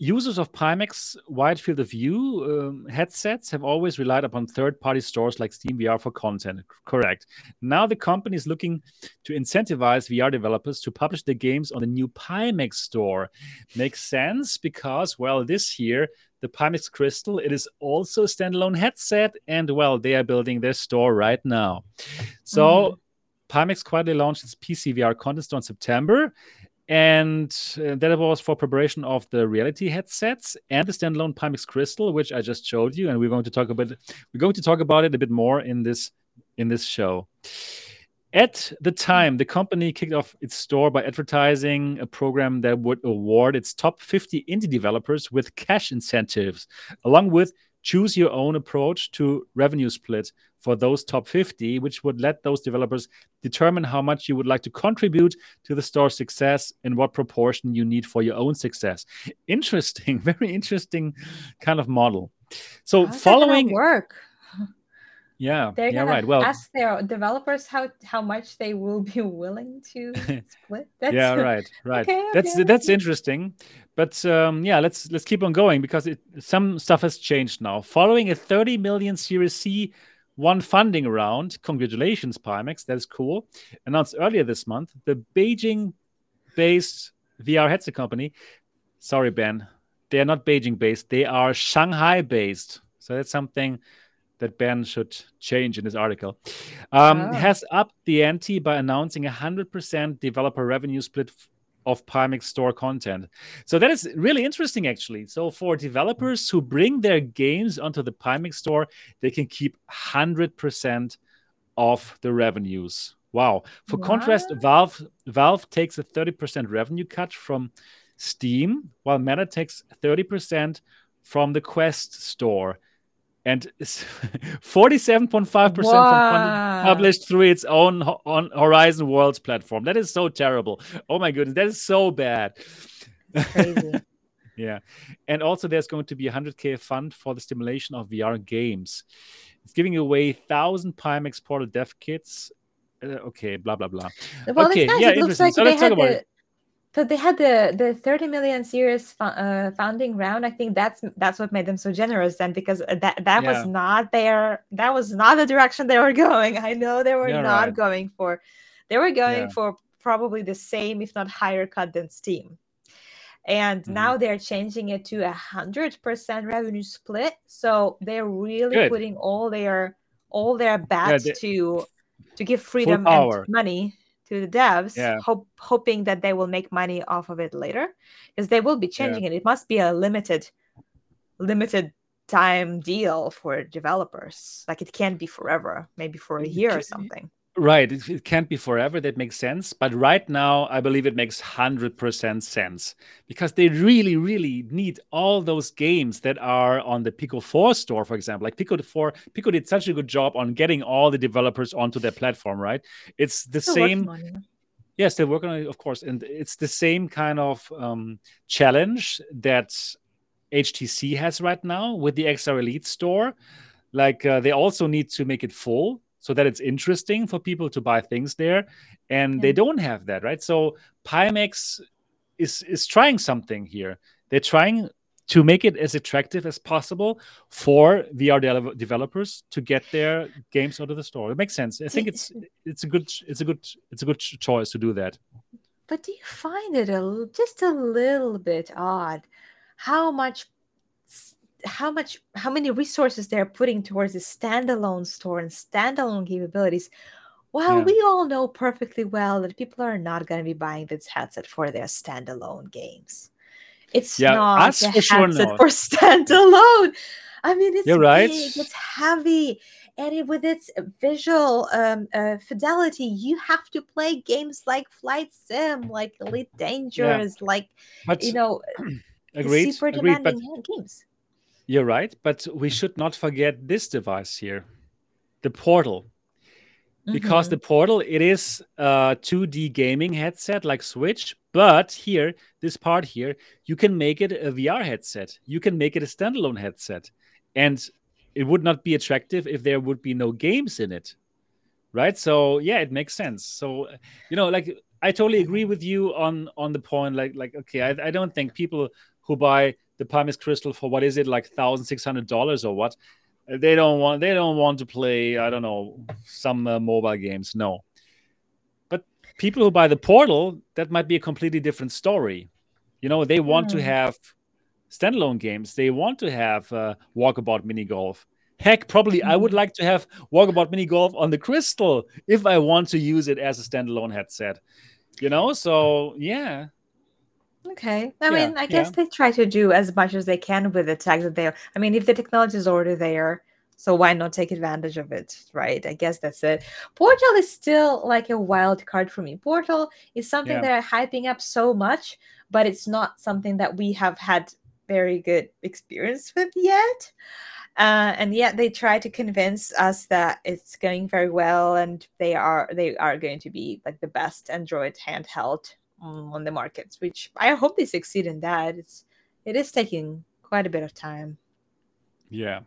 users of Pimax wide field of view um, headsets have always relied upon third-party stores like SteamVR for content. Correct. Now the company is looking to incentivize VR developers to publish their games on the new Pimax store. Makes sense because, well, this year the Pimax Crystal it is also a standalone headset, and well, they are building their store right now. So. Mm. Pimax quietly launched its PC VR content store in September, and uh, that was for preparation of the reality headsets and the standalone Pimax Crystal, which I just showed you, and we're going to talk about we're going to talk about it a bit more in this in this show. At the time, the company kicked off its store by advertising a program that would award its top 50 indie developers with cash incentives, along with choose your own approach to revenue split for those top 50, which would let those developers determine how much you would like to contribute to the store's success and what proportion you need for your own success. Interesting, very interesting kind of model. So, How's following work. Yeah, they're yeah, gonna right. Well, ask their developers how how much they will be willing to split. That's, yeah, right, right. Okay, that's okay, that's interesting. But um, yeah, let's let's keep on going because it, some stuff has changed now. Following a 30 million Series C one funding round, congratulations, Pimax, that is cool. Announced earlier this month, the Beijing-based VR headset company. Sorry, Ben, they are not Beijing-based; they are Shanghai-based. So that's something that Ben should change in this article. Um, oh. Has upped the ante by announcing a 100% developer revenue split of Pimax store content. So that is really interesting, actually. So for developers who bring their games onto the Pimax store, they can keep 100% of the revenues. Wow. For what? contrast, Valve Valve takes a 30% revenue cut from Steam, while Meta takes 30% from the Quest store and 47.5% from published through its own on Horizon Worlds platform. That is so terrible. Oh my goodness, that is so bad. Crazy. yeah. And also there's going to be a 100k fund for the stimulation of VR games. It's giving away 1000 Pimax portal dev kits. Uh, okay, blah blah blah. Well, okay, nice. yeah, it looks like so they had the, so they had the the 30 million series uh, founding round i think that's that's what made them so generous then because uh, that that yeah. was not their that was not the direction they were going i know they were yeah, not right. going for they were going yeah. for probably the same if not higher cut than steam and mm-hmm. now they're changing it to a hundred percent revenue split so they're really Good. putting all their all their bets they, to to give freedom and money to the devs, yeah. hope, hoping that they will make money off of it later, because they will be changing yeah. it. It must be a limited, limited time deal for developers. Like it can't be forever, maybe for a year or something. Right. It, it, can't be forever. That makes sense. But right now, I believe it makes 100% sense because they really, really need all those games that are on the Pico 4 store, for example. Like Pico 4, Pico did such a good job on getting all the developers onto their platform, right? It's the Still same. Yes, they're working on it, of course. And it's the same kind of um, challenge that HTC has right now with the XR Elite store. Like uh, they also need to make it full so that it's interesting for people to buy things there and yeah. they don't have that right so pimax is is trying something here they're trying to make it as attractive as possible for VR de- developers to get their games out of the store. It makes sense. I think it's it's a good it's a good it's a good choice to do that. But do you find it a, just a little bit odd how much how much how many resources they're putting towards the standalone store and standalone capabilities well yeah. we all know perfectly well that people are not going to be buying this headset for their standalone games it's yeah, not a headset sure for standalone i mean it's You're big, right. it's heavy and it, with its visual um, uh, fidelity you have to play games like flight sim like elite dangerous yeah. like but, you know agreed, super agreed, demanding but, games you're right, but we should not forget this device here, the portal. because Mhm. the Portal it is a 2D gaming headset like Switch, but here this part here you can make it a VR headset. You can make it a standalone headset, and it would not be attractive if there would be no games in it, right? So yeah, it makes sense. So you know, like I totally agree with you on on the point. Like like okay, I, I don't think people who buy the Pimax Crystal for what is it like thousand six hundred dollars or what? They don't want they don't want to play i don't know some uh, mobile games no. But people who buy the portal that might be a completely different story. You know they want to Hmm. have standalone games. They want to have uh, walkabout mini golf. Heck probably i would like to have walkabout mini golf on the crystal if i want to use it as a standalone headset. You know so yeah Okay. I Yeah, mean, I guess yeah. they try to do as much as they can with the tech that they are. I mean, if the technology is already there, so why not take advantage of it, right? I guess that's it. Portal is still like a wild card for me. Portal is something Yeah. that are hyping up so much, but it's not something that we have had very good experience with yet. Uh, and yet they try to convince us that it's going very well and they are they are going to be like the best Android handheld on the markets, which I hope they succeed in that. It's it is taking quite a bit of time. Yeah,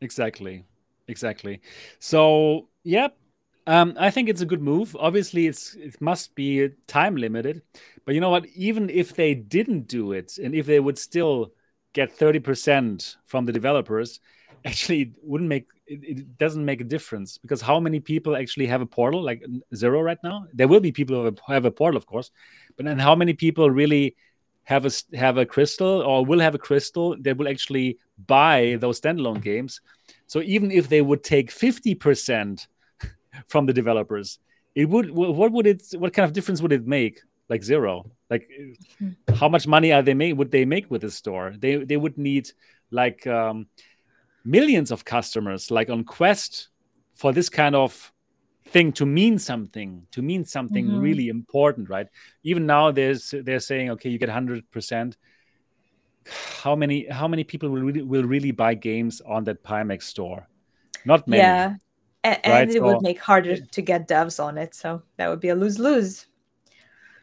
exactly, exactly. So, yep, um, I think it's a good move. Obviously, it's it must be time limited, but you know what? Even if they didn't do it, and if they would still get thirty percent from the developers, actually, it wouldn't make it, it doesn't make a difference because how many people actually have a portal? Like zero right now. There will be people who have a, portal, of course, but then how many people really? Have a have a crystal or will have a crystal that will actually buy those standalone games. So even if they would take 50% from the developers, it would what would it what kind of difference would it make? Like zero. Like how much money are they make would they make with the store? They they would need like um, millions of customers like on Quest for this kind of thing to mean something to mean something Mhm. really important right even now there's they're saying okay you get 100% how many how many people will really, will really buy games on that Pimax store not many Yeah. A- And, Right, it would make harder to get devs on it. So that would be a lose lose.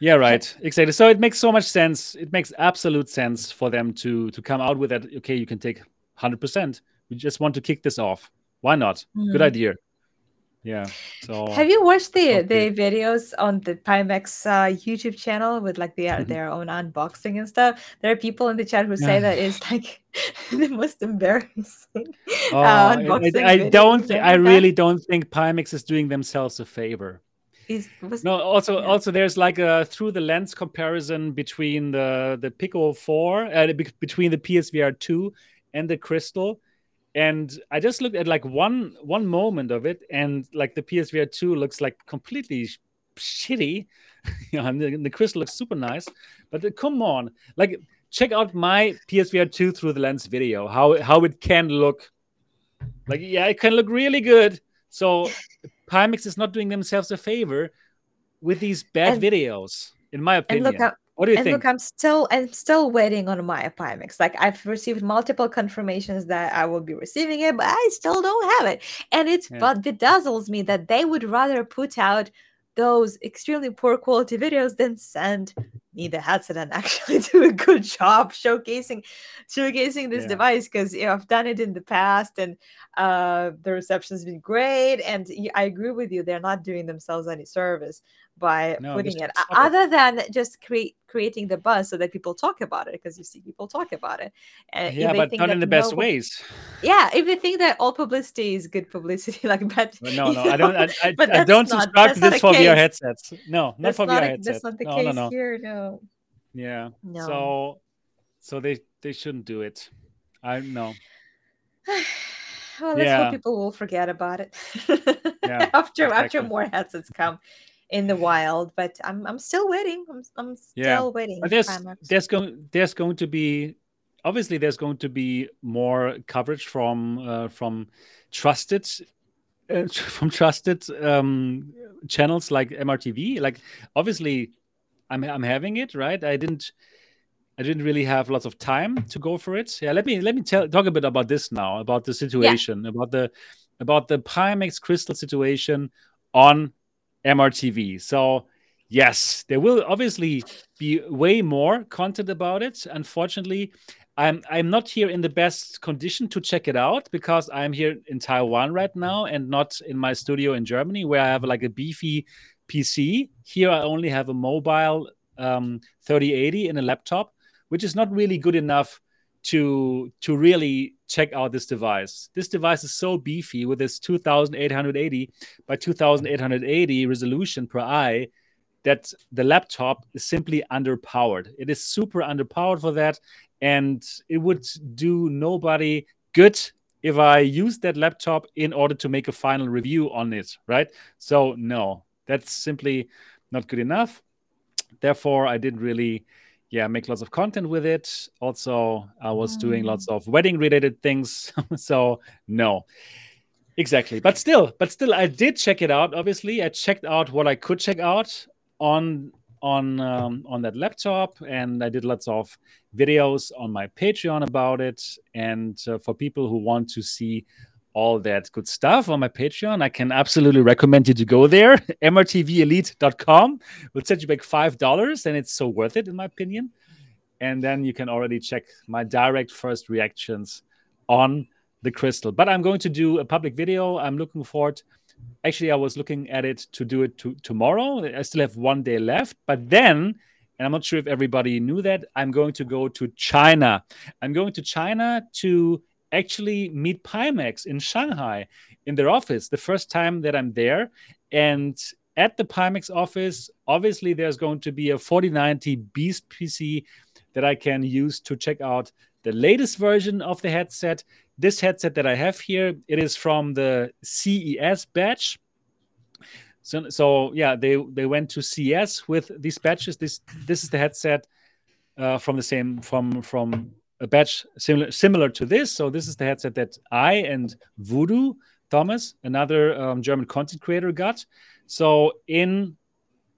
Yeah, right. Exactly. So it makes so much sense. It makes absolute sense for them to to come out with that. Okay, you can take hundred percent. We just want to kick this off. Why not? Good Mhm. idea. Yeah. So Have you watched the Okay. the videos on the Pimax uh, YouTube channel with like their Mhm. their own unboxing and stuff? There are people in the chat who say that it's like the most embarrassing Oh, uh, I- unboxing. I, I don't. you've Thi- ever I really don't think Pimax is doing themselves a favor. Is- was- No. Also, Yeah. also, there's like a through the lens comparison between the the Pico Four, uh, between the PSVR two and the Crystal, and I just looked at like one one moment of it, and like the PSVR two looks like completely sh- shitty. you know, and the, the Crystal looks super nice, but uh, come on, like check out my PSVR two through the lens video. How how it can look. Like yeah, it can look really good. So Pimax is not doing themselves a favor with these bad And- videos, in my and opinion. look, I- what do you and think? look, I'm still I'm still waiting on my Pimax. Like I've received multiple confirmations that I will be receiving it, but I still don't have it. And it's Yeah. but bedazzles me that they would rather put out those extremely poor quality videos than send me the headset and actually do a good job showcasing showcasing this Yeah. device because you know, I've done it in the past and uh, the reception's been great. And I agree with you; they're not doing themselves any service by No, putting it other than just create creating the buzz so that people talk about it because you see people talk about it. And yeah, but not in the best no- ways. Yeah, if they think that all publicity is good publicity, like but no, no, I don't. I, I, don't not- subscribe to this for VR headsets. No, not that's for not VR a- headsets. that's not the no, case no, no. here. No, Yeah. No. So, so they they shouldn't do it. I know. well, let's Yeah. hope people will forget about it Yeah, after after exactly. more headsets come in the wild. But I'm I'm still waiting. I'm I'm still Yeah, waiting. But there's there's going there's going to be obviously there's going to be more coverage from uh, from trusted uh, from trusted um, channels like MRTV. Like obviously, I'm I'm having it right. I didn't I didn't really have lots of time to go for it. Yeah, let me let me tell talk a bit about this now about the situation about the about the Pimax Crystal situation on MRTV. So yes, there will obviously be way more content about it. Unfortunately, I'm I'm not here in the best condition to check it out because I'm here in Taiwan right now and not in my studio in Germany where I have like a beefy PC. Here I only have a mobile um, 3080 in a laptop, which is not really good enough to to really check out this device. This device is so beefy with this 2880 by 2880 resolution per eye that the laptop is simply underpowered. It is super underpowered for that and it would do nobody good if I use that laptop in order to make a final review on it, right? So no, that's simply not good enough. Therefore, I didn't really yeah make lots of content with it also i was mm. doing lots of wedding related things so no exactly but still but still i did check it out obviously i checked out what i could check out on on um, on that laptop, and I did lots of videos on my Patreon about it. And uh, for people who want to see all that good stuff on my Patreon, I can absolutely recommend you to go there. mrtvelite.com will set you back five dollars, and it's so worth it in my opinion. And then you can already check my direct first reactions on the crystal. But I'm going to do a public video. I'm looking forward actually i was looking at it to do it to, tomorrow i still have one day left but then and i'm not sure if everybody knew that i'm going to go to china i'm going to china to actually meet pimax in shanghai in their office the first time that i'm there and at the pimax office obviously there's going to be a 4090 beast pc that i can use to check out the latest version of the headset this headset that I have here, it is from the CES batch. So, so yeah, they they went to CES with these batches. This this is the headset uh, from the same from from a batch similar similar to this. So this is the headset that I and Voodoo Thomas, another um, German content creator, got. So in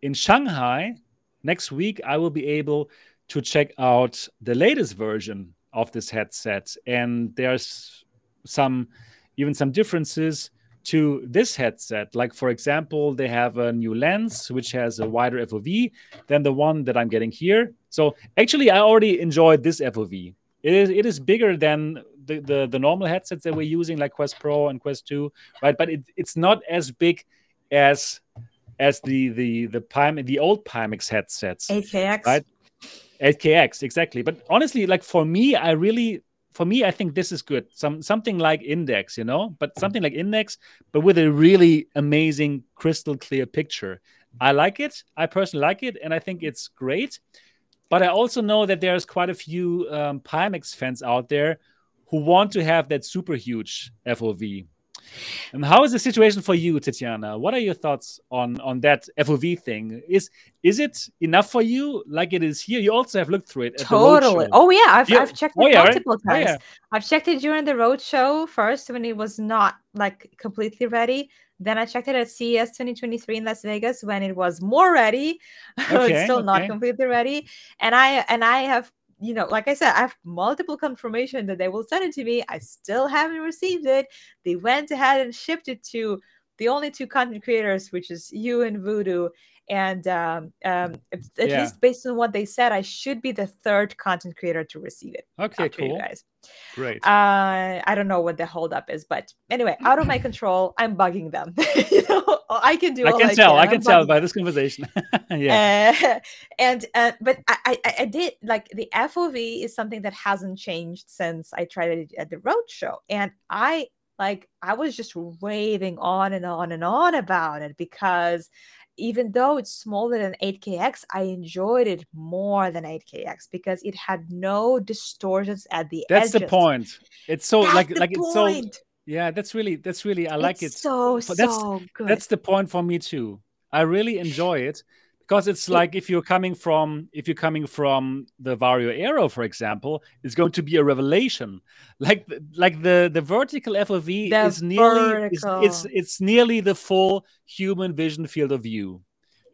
in Shanghai next week, I will be able to check out the latest version of this headset. And there's some even some differences to this headset. Like, for example, they have a new lens which has a wider FOV than the one that I'm getting here. So, actually, I already enjoyed this FOV. It is, it is bigger than the, the, the normal headsets that we're using, like Quest Pro and Quest 2, right? But it, it's not as big as as the the the Pym, the old Pimax headsets. 8KX. Right? 8KX, exactly. But honestly, like for me, I really for me, I think this is good. Some something like Index, you know, but something like Index, but with a really amazing crystal clear picture. I like it. I personally like it, and I think it's great. But I also know that there's quite a few um, Pimax fans out there who want to have that super huge FOV. And how is the situation for you, Tetiana? What are your thoughts on on that FOV thing? Is is it enough for you, like it is here? You also have looked through it. totally. Oh yeah, I've, I've checked it oh, yeah, multiple right? times. Oh, yeah. I've checked it during the road show first when it was not like completely ready. Then I checked it at CES 2023 in Las Vegas when it was more ready. Okay, it's still okay. not completely ready. And I and I have you know, like I said, I have multiple confirmation that they will send it to me. I still haven't received it. They went ahead and shipped it to the only two content creators, which is you and Voodoo. And um, um, at yeah. least based on what they said, I should be the third content creator to receive it. Okay, cool. guys. Great. Uh, I don't know what the holdup is, but anyway, out of my control, I'm bugging them. you know, I can do. I can tell. I can, I can tell by this conversation. yeah. Uh, and uh, but I, I, I did like the FOV is something that hasn't changed since I tried it at the road show, and I like I was just raving on and on and on about it because even though it's smaller than 8KX, I enjoyed it more than 8KX because it had no distortions at the end. That's edges. the point. It's so that's like like point. it's so yeah, that's really that's really I like it's it. So that's, so good. That's the point for me too. I really enjoy it because it's like if you're coming from if you're coming from the Varjo Aero, for example, it's going to be a revelation. Like like the the vertical FOV the is nearly is, it's it's nearly the full human vision field of view.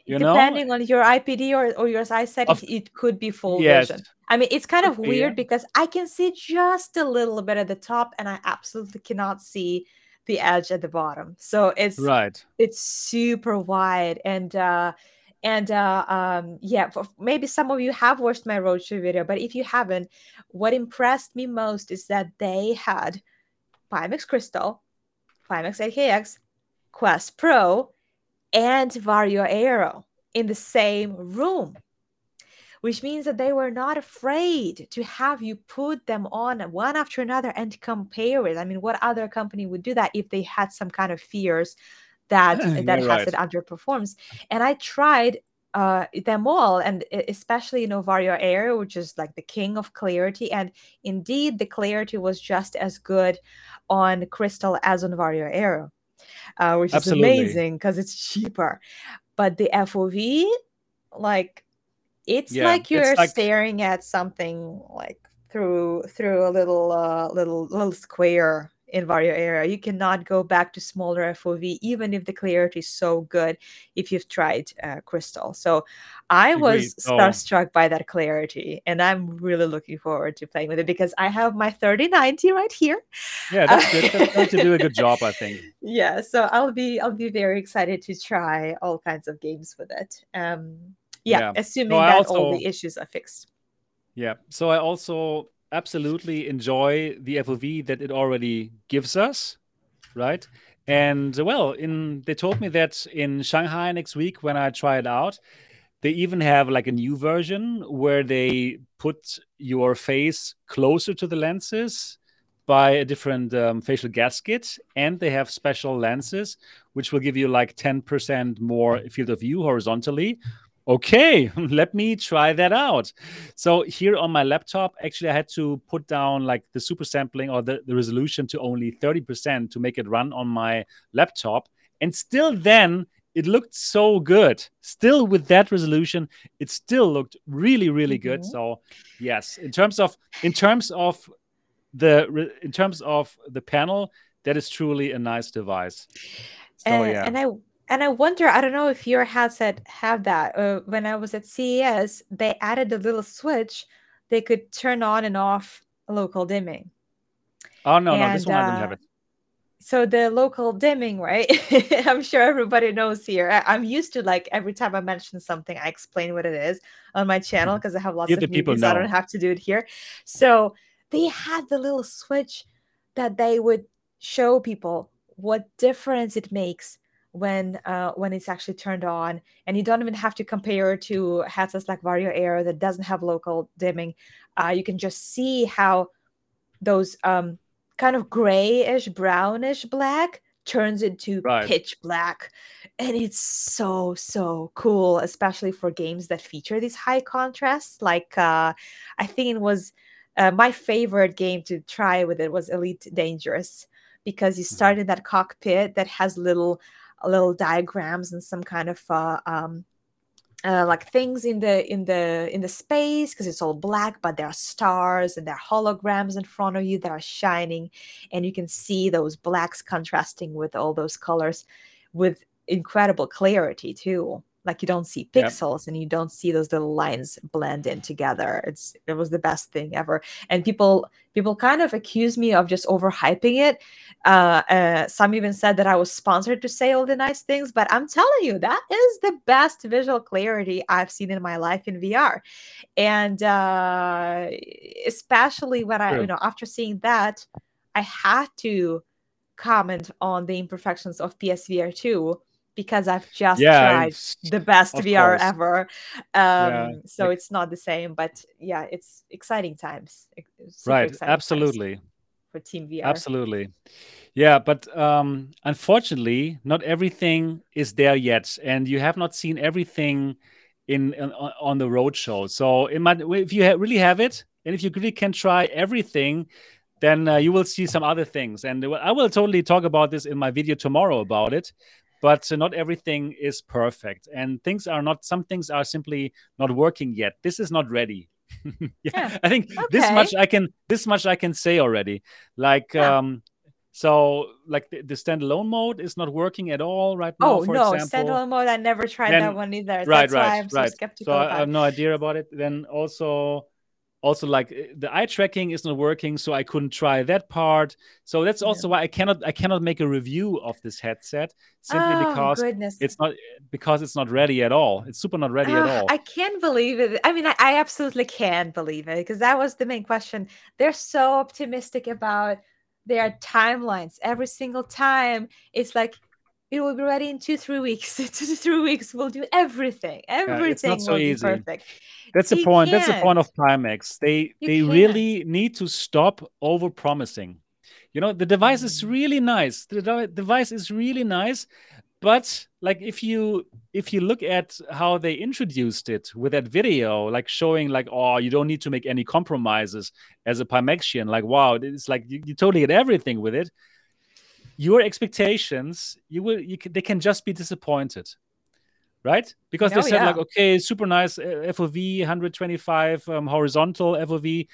You Depending know? on your IPD or, or your size setting, of, it could be full yes. vision. I mean, it's kind of weird yeah. because I can see just a little bit at the top, and I absolutely cannot see the edge at the bottom. So it's right. It's super wide and uh and uh, um, yeah, maybe some of you have watched my roadshow video, but if you haven't, what impressed me most is that they had Pimax Crystal, Pimax 8KX, Quest Pro, and Varjo Aero in the same room, which means that they were not afraid to have you put them on one after another and compare it. I mean, what other company would do that if they had some kind of fears that that has right. it underperforms. And I tried uh, them all, and especially you know Varjo Aero, which is like the king of clarity. And indeed, the clarity was just as good on Crystal as on Varjo Aero, uh, which Absolutely. is amazing because it's cheaper. But the FOV, like, it's yeah, like you're it's like... staring at something like through through a little uh, little little square in Varjo Aero. You cannot go back to smaller FOV, even if the clarity is so good if you've tried uh, Crystal. So I was oh. starstruck by that clarity, and I'm really looking forward to playing with it because I have my 3090 right here. Yeah, that's good. That's going to do a good job, I think. Yeah, so I'll be I'll be very excited to try all kinds of games with it. Um, yeah, yeah. assuming that also, all the issues are fixed. Yeah. So I also absolutely enjoy the FOV that it already gives us, right? And well, in they told me that in Shanghai next week when I try it out, they even have like a new version where they put your face closer to the lenses by a different um, facial gasket, and they have special lenses which will give you like 10% more field of view horizontally, okay let me try that out. So here on my laptop actually i had to put down like the super sampling or the, the resolution to only 30% to make it run on my laptop. And still then it looked so good. Still with that resolution it still looked really really mm-hmm. good so yes in terms of in terms of the in terms of the panel that is truly a nice device. So uh, yeah. and i and I wonder, I don't know if your headset have that. Uh, when I was at CES, they added a little switch they could turn on and off local dimming. Oh no, and, no, this one uh, I didn't have it. So the local dimming, right? I'm sure everybody knows here. I, am used to like every time I mention something, I explain what it is on my channel because mm-hmm. I have lots of people know. I don't have to do it here. So they had the little switch that they would show people what difference it makes when uh, when it's actually turned on and you don't even have to compare to headsets like Varjo Aero that doesn't have local dimming uh, you can just see how those um, kind of grayish brownish black turns into right. pitch black and it's so so cool especially for games that feature these high contrasts like uh, i think it was uh, my favorite game to try with it was elite dangerous because you mm-hmm. start in that cockpit that has little little diagrams and some kind of uh, um, uh, like things in the in the in the space because it's all black but there are stars and there are holograms in front of you that are shining and you can see those blacks contrasting with all those colors with incredible clarity too like you don't see pixels yep. and you don't see those little lines blend in together. It's it was the best thing ever. And people people kind of accuse me of just overhyping it. Uh, uh, some even said that i was sponsored to say all the nice things but i'm telling you that is the best visual clarity i've seen in my life in vr and uh, especially when i you know after seeing that i had to comment on the imperfections of psvr 2 because I've just yeah, tried the best VR course. ever. Um, yeah. So like, it's not the same, but yeah, it's exciting times. right. Exciting Absolutely. Times for Team VR. Absolutely. Yeah. But um, unfortunately, not everything is there yet. And you have not seen everything in, in on the road show. So it might, if you ha really have it, and if you really can try everything, then uh, you will see some other things. And I will totally talk about this in my video tomorrow about it but uh, not everything is perfect and things are not some things are simply not working yet. This is not ready. Yeah, yeah, i think okay. this much i can this much i can say already. Like yeah. um so like the, the, standalone mode is not working at all right now oh for no example. standalone mode i never tried then, that one either. Right That's right right. so, so I, have no idea about it. Then also also like eh, the eye tracking is not working so i couldn't try that part. So that's also yeah. why i cannot i cannot make a review of this headset simply oh, because goodness. it's not because it's not ready at all. It's super not ready uh, at all. I can't believe it. I mean I, I absolutely can't believe it because that was the main question. They're so optimistic about their timelines. Every single time it's like it will be ready in two three weeks. Two three weeks we'll do everything. Everything yeah, so will easy. be perfect. That's the point that's the point of pimax they you they can't. really need to stop over promising you know the device is mm. really nice. The de- device is really nice but like if you if you look at how they introduced it with that video like showing like oh you don't need to make any compromises as a pimaxian like wow it's like you, you totally get everything with it your expectations you will you can, they can just be disappointed right? Because oh, they said yeah. like okay super nice uh, fov 125 um, horizontal fov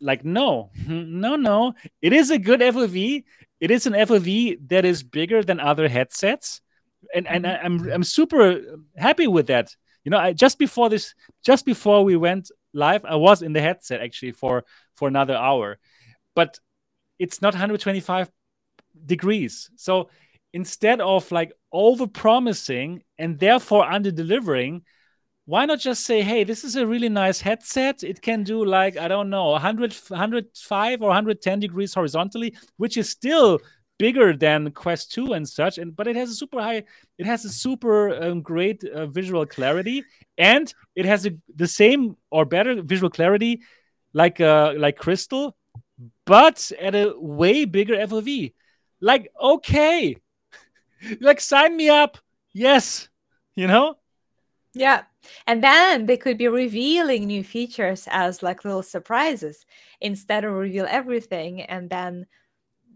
like no no no. It is a good fov it is an fov that is bigger than other headsets. And and mm-hmm. i'm i'm super happy with that. You know i just before this just before we went live i was in the headset actually for for another hour. But it's not 125 degrees. So instead of like over promising and therefore under delivering, why not just say, hey, this is a really nice headset. It can do like, I don't know, 100, 105 or 110 degrees horizontally, which is still bigger than Quest 2 and such. And but it has a super high, it has a super um, great uh, visual clarity, and it has a, the same or better visual clarity like uh, like Crystal, but at a way bigger FOV. Like, okay, like sign me up. Yes, you know? Yeah. And then they could be revealing new features as like little surprises instead of reveal everything and then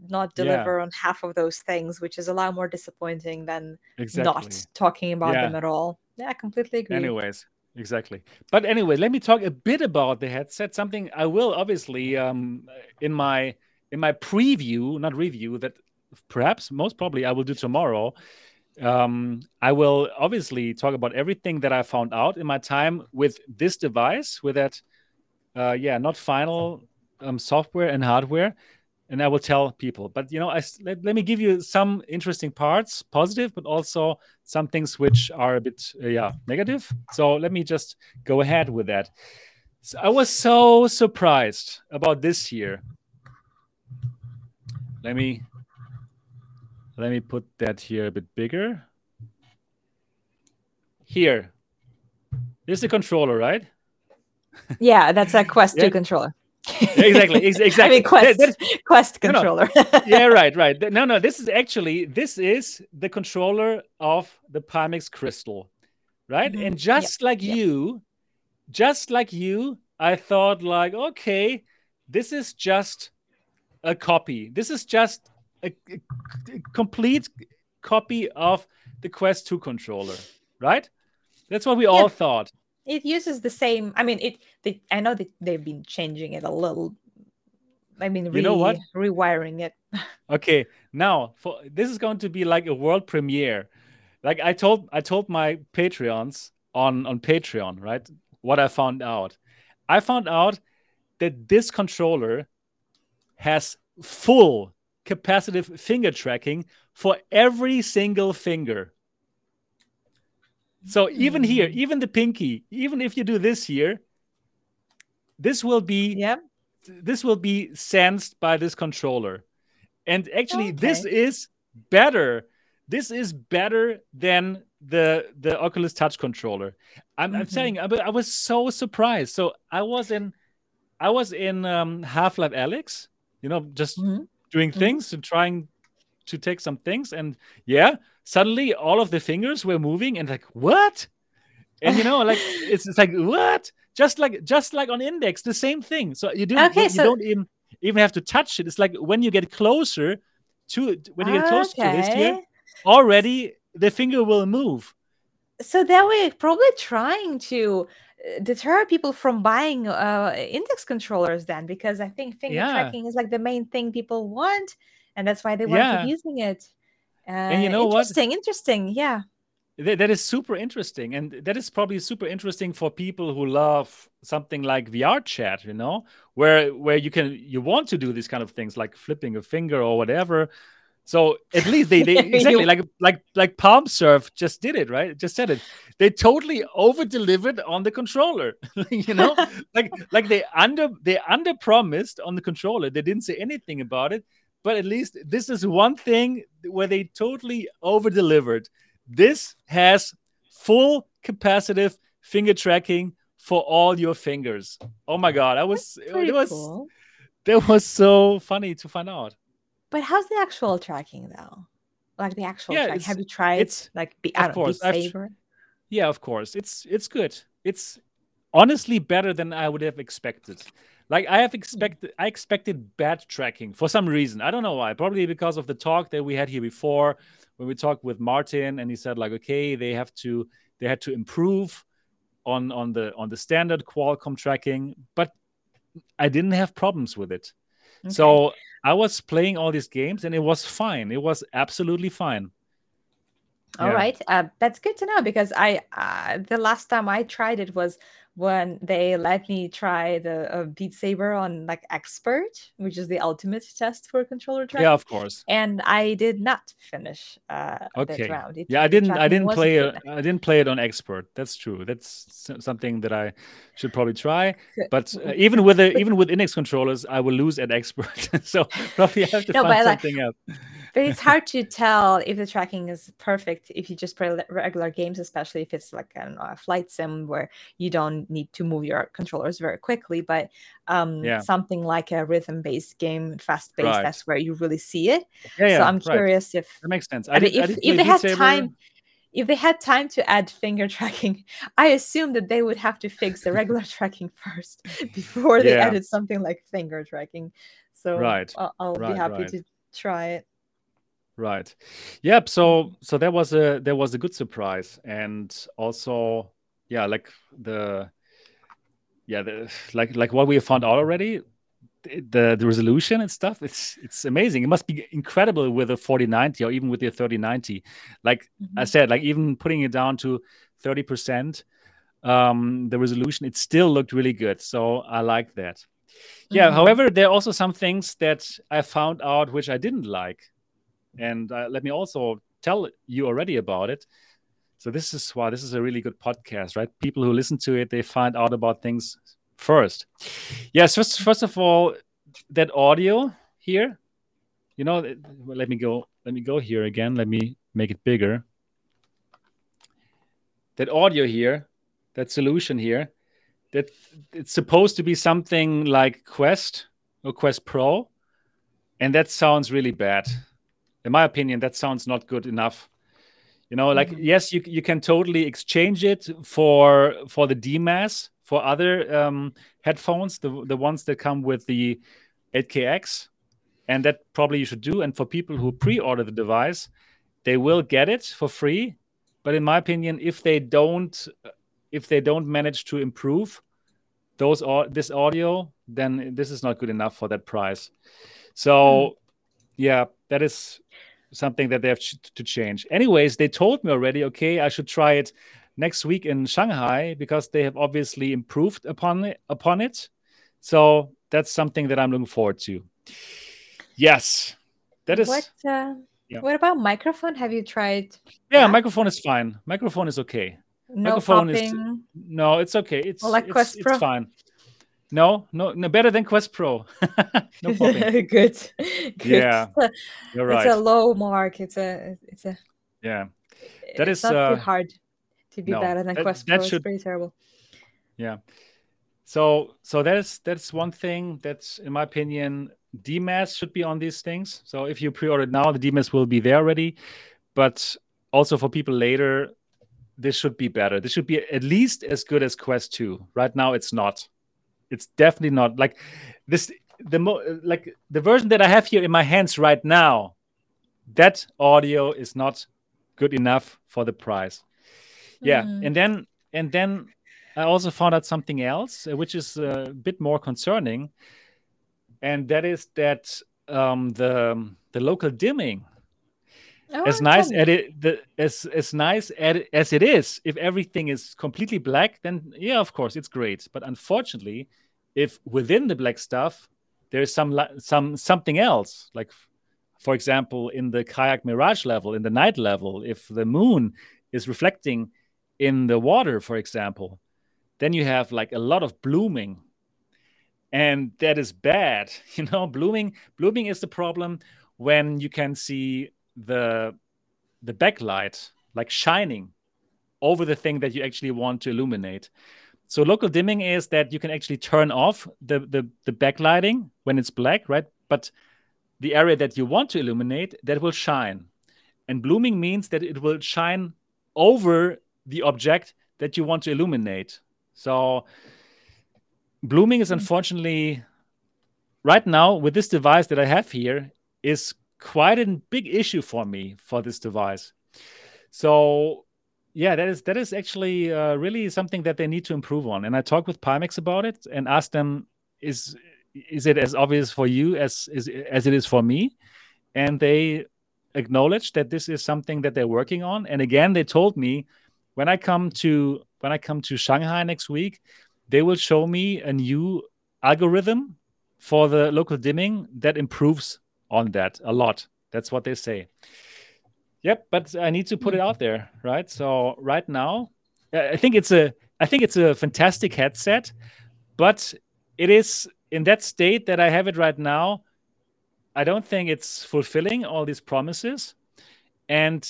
not deliver yeah. on half of those things, which is a lot more disappointing than exactly. not talking about yeah. them at all. Yeah, I completely agree. Anyways, exactly. But anyway, let me talk a bit about the headset. Something I will obviously um in my in my preview, not review, that perhaps most probably I will do tomorrow. Um, I will obviously talk about everything that I found out in my time with this device, with that, uh, yeah, not final um, software and hardware, and I will tell people. But you know, I, let, let me give you some interesting parts, positive, but also some things which are a bit, uh, yeah, negative. So let me just go ahead with that. So I was so surprised about this year. Let me let me put that here a bit bigger. Here. This is a controller, right? Yeah, that's a Quest yeah. 2 controller. exactly, exactly. I mean, Quest, that, Quest controller. No, no. yeah, right, right. No, no, this is actually, this is the controller of the Pimax Crystal, right? Mm-hmm. And just like you, just like you, I thought like, okay, this is just a copy. This is just a, a complete copy of the Quest 2 controller, right? That's what we all thought. It uses the same. I mean, it. They, I know that they've been changing it a little. I mean, re- you know what? Rewiring it. okay, now for this is going to be like a world premiere. Like I told, I told my Patreons on on Patreon, right? What I found out. I found out that this controller has full capacitive finger tracking for every single finger. So even here, hmm. even the pinky, even if you do this here, this will be yeah. this will be sensed by this controller. And actually, okay. this is better. This is better than the the Oculus Touch controller. I'm, mm-hmm. I'm saying, I, I was so surprised. So I was in, I was in um, Half Life Alyx, you know, just mm-hmm doing mm-hmm. things and trying to take some things. And yeah suddenly all of the fingers were moving and like what? And you know like it's, it's like what? Just like just like on index the same thing. So you don't okay, you, so... don't even even have to touch it. It's like when you get closer to when you get closer okay. to this here already the finger will move. So that way probably trying to deter people from buying uh, index controllers then because i think finger yeah. tracking is like the main thing people want and that's why they want yeah. to keep using it uh, and you know interesting what? interesting interesting. yeah Th- that is super interesting, and that is probably super interesting for people who love something like VRChat. You know, where where you can you want to do these kind of things like flipping a finger or whatever. So at least they, they exactly like like like Palm Surf just did it right. Just said it. They totally over delivered on the controller. you know, like like they under they under promised on the controller. They didn't say anything about it, but at least this is one thing where they totally over delivered this has full capacitive finger tracking for all your fingers. Oh my god, I was it was cool. that was so funny to find out. But how's the actual tracking though? Like the actual yeah, track. Have you tried it's like be, I of course, Saber? Yeah, of course. It's it's good. It's honestly better than I would have expected. Like I have hmm. expected I expected bad tracking for some reason. I don't know why. Probably because of the talk that we had here before when we talked with Martin and he said like okay they have to they had to improve on on the on the standard Qualcomm tracking but I didn't have problems with it okay. so I was playing all these games and it was fine. It was absolutely fine All yeah. right, uh, that's good to know because I uh, the last time I tried it was when they let me try the uh, Beat Saber on like expert, which is the ultimate test for controller tracking. Yeah, of course. And I did not finish uh, okay. that round. It, yeah, I didn't. I didn't play it. I didn't play it on expert. That's true. That's something that I should probably try. But uh, even with the even with Index controllers, I will lose at expert. so probably I have to no, find something like, else but it's hard to tell if the tracking is perfect if you just play regular games, especially if it's like know, a flight sim where you don't need to move your controllers very quickly. But um, yeah. something like a rhythm-based game, fast-paced, right. that's where you really see it. Yeah, yeah so I'm curious right. if that makes sense. I, did, if, I if they had time if they had time to add finger tracking, I assume that they would have to fix the regular tracking first before they yeah. added something like finger tracking. So right. I'll, I'll right, be happy right. to try it. Right. Yep. So so that was a that was a good surprise, and also yeah, like the yeah the like like what we have found out already, the the resolution and stuff. It's it's amazing. It must be incredible with a 4090 or even with the 3090. Like mm-hmm. I said, like even putting it down to 30 percent, um, the resolution it still looked really good. So I like that. Yeah. Mm-hmm. However, there are also some things that I found out which I didn't like and uh, let me also tell you already about it. So this is why this is a really good podcast, right? People who listen to it, they find out about things first. Yes, first, first of all, that audio here, you know, let me go, let me go here again. Let me make it bigger. That audio here, that solution here, that it's supposed to be something like Quest or Quest Pro, and that sounds really bad in my opinion, that sounds not good enough. You know, like mm-hmm. yes, you you can totally exchange it for for the DMAS for other um, headphones, the the ones that come with the 8KX, and that probably you should do. And for people who pre-order the device, they will get it for free. But in my opinion, if they don't if they don't manage to improve those or this audio, then this is not good enough for that price. So mm. yeah, that is something that they have to change. Anyways, they told me already, okay, I should try it next week in Shanghai because they have obviously improved upon it, upon it. So that's something that I'm looking forward to. Yes, that is. What, uh, yeah. what about microphone? Have you tried? Yeah, that? microphone is fine. Microphone is okay. No microphone popping. is no, it's okay. It's like it's, it's fine. No, no, no, better than Quest Pro. no Good. Good. Yeah, you're right. It's a low mark. It's a, it's a. Yeah, that it's is not uh, too hard to be no, better than that, Quest that Pro. Should, it's pretty terrible. Yeah. So, so that's that's one thing that's in my opinion, DMAS should be on these things. So if you pre-order now, the DMAS will be there already. But also for people later, this should be better. This should be at least as good as Quest 2. Right now, it's not it's definitely not like this the mo- like the version that I have here in my hands right now. That audio is not good enough for the price. Yeah, mm. and then and then I also found out something else, uh, which is a bit more concerning, and that is that um, the the local dimming Oh, as nice as it the, as as nice as it is, if everything is completely black, then yeah, of course it's great. But unfortunately, if within the black stuff there's some some something else, like for example, in the kayak mirage level, in the night level, if the moon is reflecting in the water, for example, then you have like a lot of blooming and that is bad you know blooming blooming is the problem when you can see the the backlight like shining over the thing that you actually want to illuminate. So local dimming is that you can actually turn off the the, the backlighting when it's black right? But the area that you want to illuminate that will shine. And blooming means that it will shine over the object that you want to illuminate. So blooming is mm-hmm. unfortunately right now with this device that I have here is quite a big issue for me for this device. So yeah, that is that is actually uh, really something that they need to improve on. And I talked with Pimax about it and asked them, is is it as obvious for you as as, as it is for me? And they acknowledged that this is something that they're working on. And again, they told me when I come to when I come to Shanghai next week, they will show me a new algorithm for the local dimming that improves on that a lot. That's what they say. Yep, but I need to put it out there, right? So right now, I think it's a I think it's a fantastic headset, but it is in that state that I have it right now. I don't think it's fulfilling all these promises, and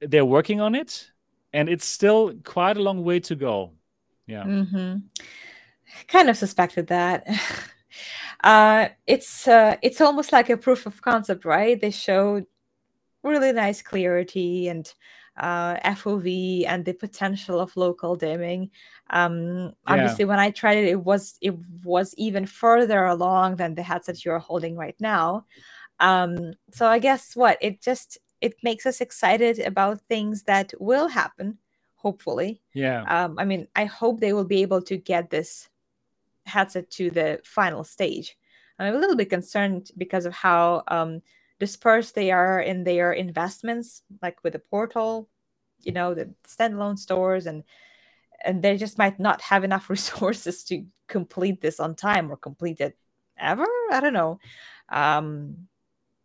they're working on it, and it's still quite a long way to go. Yeah. Mm-hmm. Kind of suspected that. uh, it's uh, it's almost like a proof of concept, right? They showed really nice clarity and uh, FOV and the potential of local dimming. Um, obviously, when I tried it, it was it was even further along than the headset you're holding right now. Um, so I guess what it just it makes us excited about things that will happen hopefully. Yeah. Um, I mean, I hope they will be able to get this headset to the final stage. I'm a little bit concerned because of how um, dispersed they are in their investments, like with the portal, you know, the standalone stores, and and they just might not have enough resources to complete this on time or complete it ever. I don't know. Um,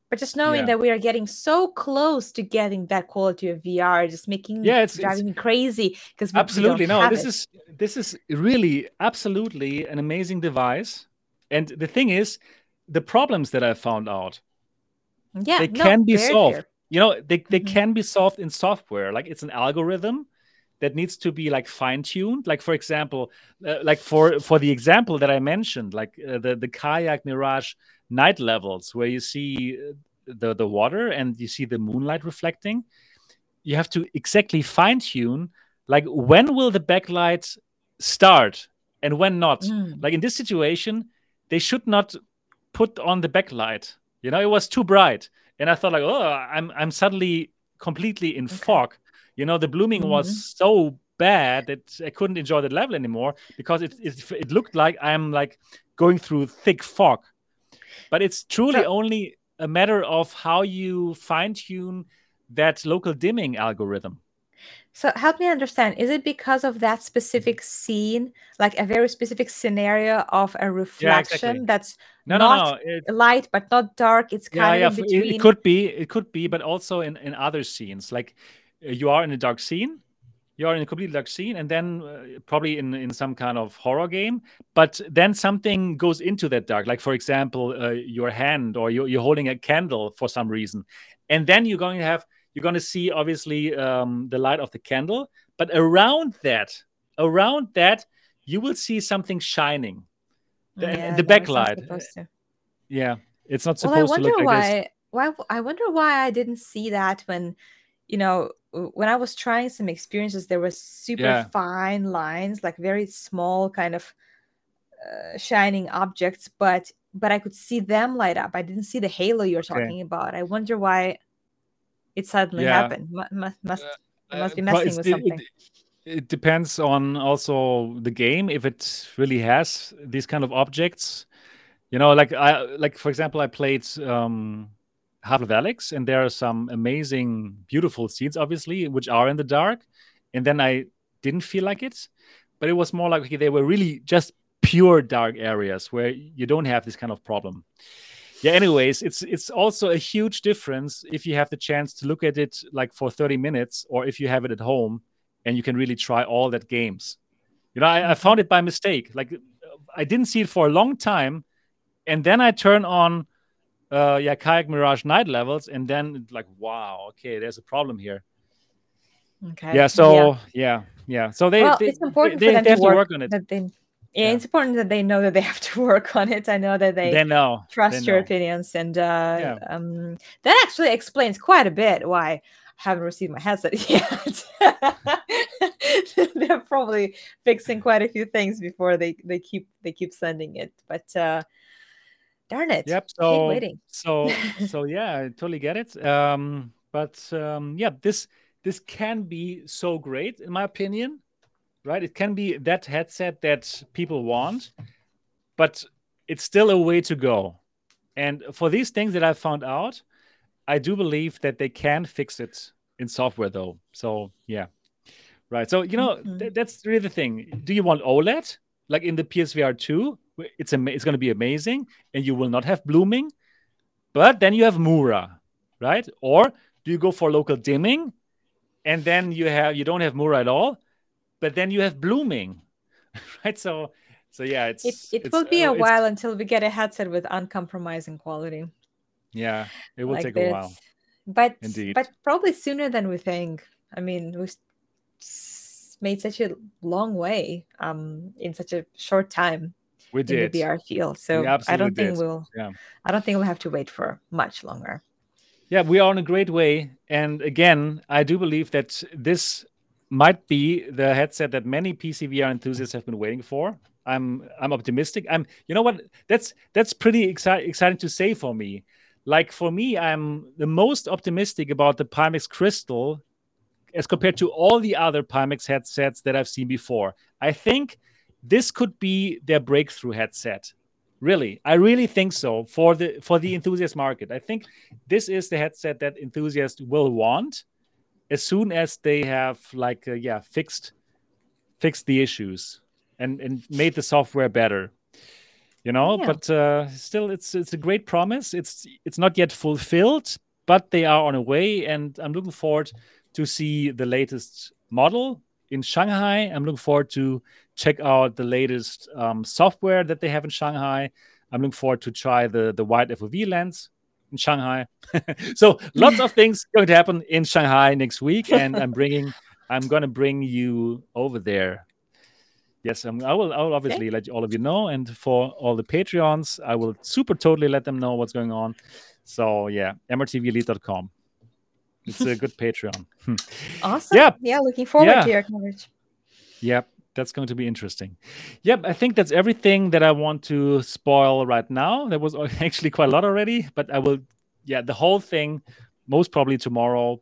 but just knowing yeah. that we are getting so close to getting that quality of VR, just making yeah, it's driving it's, me crazy because absolutely no. This it. is this is really absolutely an amazing device, and the thing is, the problems that I found out, yeah, they no, can be solved. You know, they they mm-hmm. can be solved in software. Like it's an algorithm that needs to be like fine tuned. Like for example, uh, like for for the example that I mentioned, like uh, the the kayak Mirage night levels where you see uh, the the water and you see the moonlight reflecting you have to exactly fine tune like when will the backlight start and when not mm. like in this situation they should not put on the backlight you know it was too bright and i thought like oh i'm i'm suddenly completely in okay. fog you know the blooming mm-hmm. was so bad that i couldn't enjoy the level anymore because it, it it looked like i'm like going through thick fog but it's truly so, only a matter of how you fine tune that local dimming algorithm. So help me understand. Is it because of that specific scene, like a very specific scenario of a reflection yeah, exactly. that's no, not no, no. light but not dark? It's kind yeah, of yeah. between. It could be, it could be, but also in in other scenes, like uh, you are in a dark scene, you're in a completely dark scene and then uh, probably in, in some kind of horror game. But then something goes into that dark like for example uh, your hand or you're, you're, holding a candle for some reason. And then you're going to have you're going to see obviously um, the light of the candle. But around that around that you will see something shining. The, yeah, the backlight. yeah it's not supposed well, I wonder to look why like why I wonder why I didn't see that when you know when I was trying some experiences, there were super yeah. fine lines, like very small kind of uh, shining objects, but but I could see them light up. I didn't see the halo you're okay. talking about. I wonder why it suddenly yeah. happened. M- must must uh, must be messing with something. It, it depends on also the game if it really has these kind of objects. You know, like I like for example, I played um Half Life Alyx, and there are some amazing, beautiful scenes, obviously, which are in the dark. And then I didn't feel like it, but it was more like okay, they were really just pure dark areas where you don't have this kind of problem. Yeah. Anyways, it's it's also a huge difference if you have the chance to look at it like for 30 minutes, or if you have it at home and you can really try all that games. You know, I, I found it by mistake. Like I didn't see it for a long time, and then I turn on uh yeah kayak mirage night levels and then like wow okay there's a problem here Okay. yeah so yeah yeah, so they well, they, it's important they, for them they have to work, on it That they, yeah, Yeah. it's important that they know that they have to work on it. I know that they, they know trust they your know. opinions, and uh, Yeah. um, that actually explains quite a bit why I haven't received my headset yet. They're probably fixing quite a few things before they they keep they keep sending it. But uh, darn it, Yep. So waiting. so so yeah, I totally get it. Um, but um, yeah, this this can be so great in my opinion, right? It can be that headset that people want, but it's still a way to go. And for these things that I found out, I do believe that they can fix it in software though. So yeah. Right. So you know Mhm. th- that's really the thing. Do you want OLED like in the PSVR 2? It's ama- it's going to be amazing and you will not have blooming. But then you have Mura, right? Or do you go for local dimming and then you have you don't have Mura at all, but then you have blooming. right? So so yeah, it's It, it it's, will be a while until we get a headset with uncompromising quality. Yeah, it will like take a while. But Indeed. but probably sooner than we think. I mean, we've made such a long way um in such a short time We did. the VR field. So I don't think did. we'll Yeah. I don't think we'll have to wait for much longer. Yeah, we are on a great way. And again, I do believe that this might be the headset that many PC VR enthusiasts have been waiting for. I'm I'm optimistic. I'm you know what? That's that's pretty exci- exciting to say for me. Like for me, I'm the most optimistic about the Pimax Crystal as compared to all the other Pimax headsets that I've seen before. I think this could be their breakthrough headset. Really, I really think so for the for the enthusiast market. I think this is the headset that enthusiasts will want as soon as they have like uh, yeah fixed fixed the issues and and made the software better you know Yeah. but uh, still it's it's a great promise it's it's not yet fulfilled but they are on a way and i'm looking forward to see the latest model in shanghai i'm looking forward to check out the latest um, software that they have in shanghai i'm looking forward to try the the wide fov lens in shanghai so lots of things going to happen in shanghai next week and i'm bringing i'm going to bring you over there yes um, i will i will obviously let all of you know and for all the patreons i will super totally let them know what's going on so yeah mrtvelite.com it's a good patreon Hmm. Awesome. Yeah. Yeah, looking forward Yeah. to your coverage. Yep, that's going to be interesting. Yep, I think that's everything that I want to spoil right now. There was actually quite a lot already, but I will, yeah, the whole thing most probably tomorrow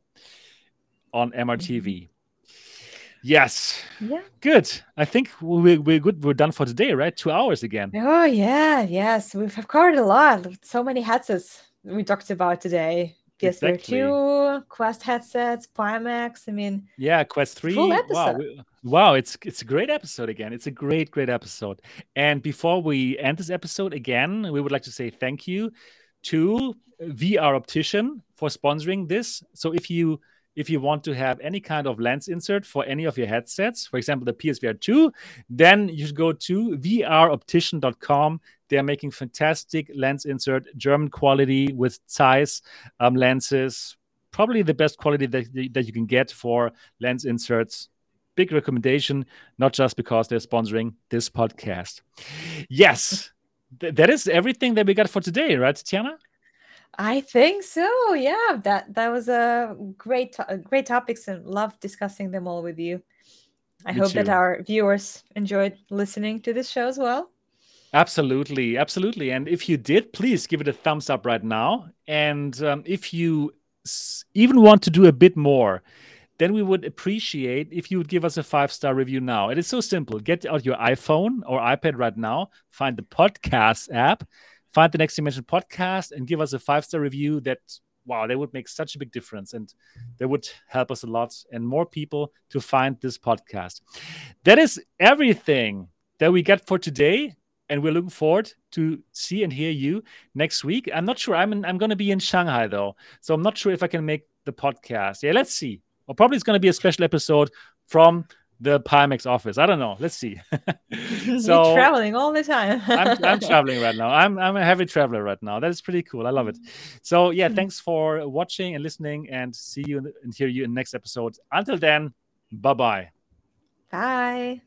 on MRTV. Mm-hmm. Yes, Yeah. good. I think we're, we're good. We're done for today, right? Two hours again. Oh yeah, yes. We've covered a lot. So many headsets we talked about today. PSVR Exactly. 2, Quest headsets, Pimax. I mean, Yeah, Quest Three. Full Wow, episode. we- wow! It's it's a great episode again. It's a great great episode. And before we end this episode again, we would like to say thank you to VR Optician for sponsoring this. So if you if you want to have any kind of lens insert for any of your headsets, for example the PSVR 2, then you should go to vroptician.com. They're making fantastic lens insert, German quality with Zeiss um, lenses, probably the best quality that, that you can get for lens inserts. Big recommendation, not just because they're sponsoring this podcast. Yes, th- that is everything that we got for today, right, Tiana? I think so. Yeah, that that was a great to- great topics and love discussing them all with you. I Me hope that our viewers enjoyed listening to this show as well. Absolutely, absolutely. And if you did, please give it a thumbs up right now. And um, if you even want to do a bit more, then we would appreciate if you would give us a five star review now. It is so simple. Get out your iPhone or iPad right now, find the podcast app, find the Next Dimension podcast, and give us a five star review that wow, that would make such a big difference and that would help us a lot and more people to find this podcast. That is everything that we get for today. And we're looking forward to see and hear you next week. I'm not sure. I'm in, I'm going to be in Shanghai though, so I'm not sure if I can make the podcast. Yeah, let's see. Or probably it's going to be a special episode from the Pimax office. I don't know. Let's see. so You're traveling all the time. I'm, I'm, traveling right now. I'm I'm a heavy traveler right now. That is pretty cool. I love it. So yeah, mm-hmm. thanks for watching and listening, and see you and hear you in next episode. Until then, bye-bye. Bye.